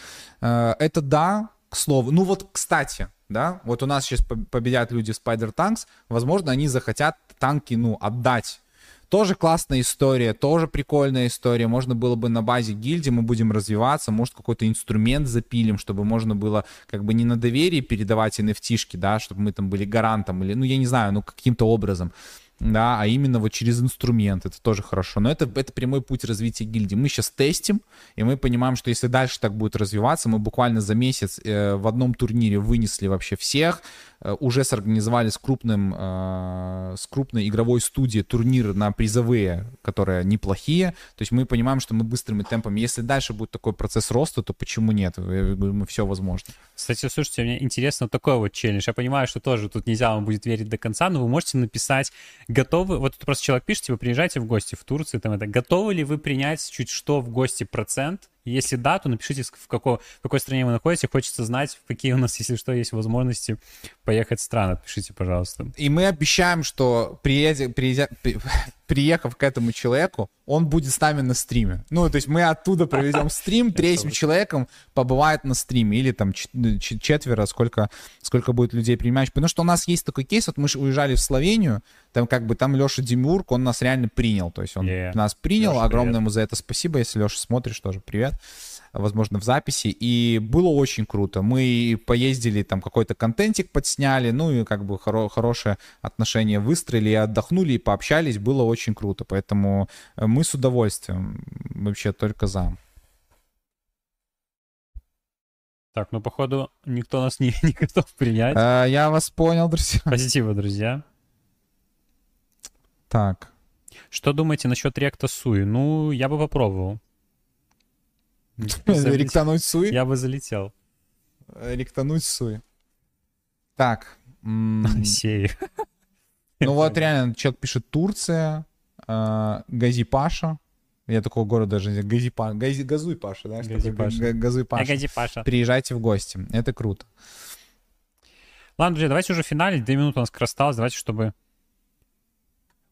Э, Это да, к слову. Ну вот, кстати, да, вот у нас сейчас по- победят люди Spider Tanks, возможно, они захотят танки, ну, отдать. Тоже классная история, тоже прикольная история. Можно было бы на базе гильдии, мы будем развиваться, может какой-то инструмент запилим, чтобы можно было как бы не на доверии передавать nft да, чтобы мы там были гарантом или, ну, я не знаю, ну, каким-то образом да, а именно вот через инструмент, это тоже хорошо. Но это, это прямой путь развития гильдии. Мы сейчас тестим, и мы понимаем, что если дальше так будет развиваться, мы буквально за месяц э, в одном турнире вынесли вообще всех, э, уже сорганизовали с крупным, э, с крупной игровой студией турнир на призовые, которые неплохие. То есть мы понимаем, что мы быстрыми темпами, если дальше будет такой процесс роста, то почему нет? Я говорю, все возможно. Кстати, слушайте, мне интересно такой вот челлендж. Я понимаю, что тоже тут нельзя вам будет верить до конца, но вы можете написать, готовы... Вот просто человек пишет, вы приезжаете в гости в Турцию, там это, готовы ли вы принять чуть что в гости процент? Если да, то напишите, в, како- в какой стране вы находитесь. Хочется знать, какие у нас, если что, есть возможности поехать в страны. Пишите, пожалуйста. И мы обещаем, что приедя- приезя- при- приехав к этому человеку, он будет с нами на стриме. Ну, то есть мы оттуда проведем стрим, третьим человеком побывает на стриме. Или там чет- четверо, сколько, сколько будет людей принимающих. Потому что у нас есть такой кейс, вот мы же уезжали в Словению, там как бы там Леша Демиург, он нас реально принял. То есть он Yeah. нас принял, Лёша, огромное привет. ему за это спасибо. Если Леша смотришь, тоже привет возможно, в записи, и было очень круто. Мы поездили, там какой-то контентик подсняли, ну и как бы хоро- хорошее отношение выстроили, и отдохнули, и пообщались, было очень круто. Поэтому э, мы с удовольствием вообще только за. Так, ну, походу, никто нас не, не готов принять. Э, Я вас понял, друзья. Спасибо, друзья. Так. Что думаете насчет ректа Суи? Ну, я бы попробовал. Ректануть суй? Я бы залетел. Ректануть суй. Так. м, Сеи. Ну вот реально, человек пишет Турция, э, Гази Паша. Я такого города даже не знаю. Гази Газуй Паша, да? Гази? Паша. Га- Газуй Паша. Приезжайте в гости. Это круто. Ладно, друзья, давайте уже финалить. Две минуты у нас осталось. Давайте, чтобы...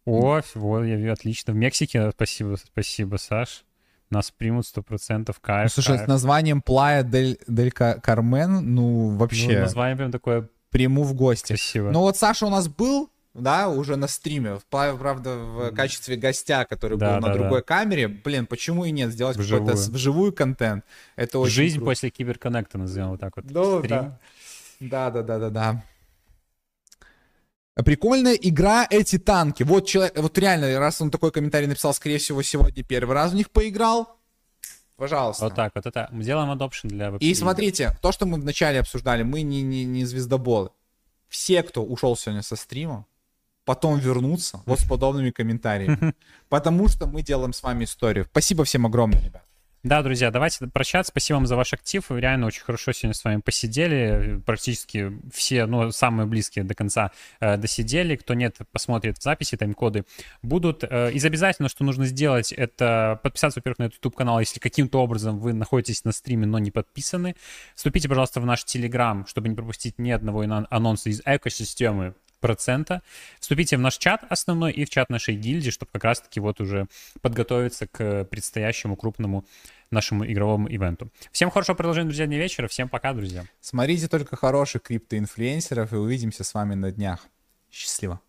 О, вот, я вижу, отлично. В Мексике, спасибо, спасибо, Саш. Нас примут 100%, Ну, кайф, слушай, кайф. с названием Плая дель, дель Ка- Кармен, ну, Ну, вообще, название прям такое приму в гости. красивое. Ну, вот Саша у нас был, да, уже на стриме, Плаве, правда, в качестве гостя, который Да, был на да, другой камере. Блин, почему и нет? Сделать Вживую. какой-то вживую контент. Это очень Жизнь круто. после киберконнекта, назовем вот так вот. Ну, Стрим. да. Да, да, да, да, да. Прикольная игра эти танки. Вот человек, вот реально, раз он такой комментарий написал, скорее всего, сегодня первый раз в них поиграл. Пожалуйста. Вот так вот это. Мы делаем adoption для веб И смотрите, то, что мы вначале обсуждали, мы не, не, не звездоболы. Все, кто ушел сегодня со стрима, потом вернутся вот с подобными комментариями. Потому что мы делаем с вами историю. Спасибо всем огромное, ребят. Да, друзья, давайте прощаться. Спасибо вам за ваш актив. Реально очень хорошо сегодня с вами посидели. Практически все, ну, самые близкие до конца э, досидели. Кто нет, посмотрит в записи, тайм-коды будут. Э, из обязательно, что нужно сделать, это подписаться, во-первых, на этот YouTube-канал, если каким-то образом вы находитесь на стриме, но не подписаны. Вступите, пожалуйста, в наш Telegram, чтобы не пропустить ни одного анонса из экосистемы процента. Вступите в наш чат основной и в чат нашей гильдии, чтобы как раз-таки вот уже подготовиться к предстоящему крупному нашему игровому ивенту. Всем хорошего продолжения, друзья, дня вечера. Всем пока, друзья. Смотрите только хороших криптоинфлюенсеров и увидимся с вами на днях. Счастливо.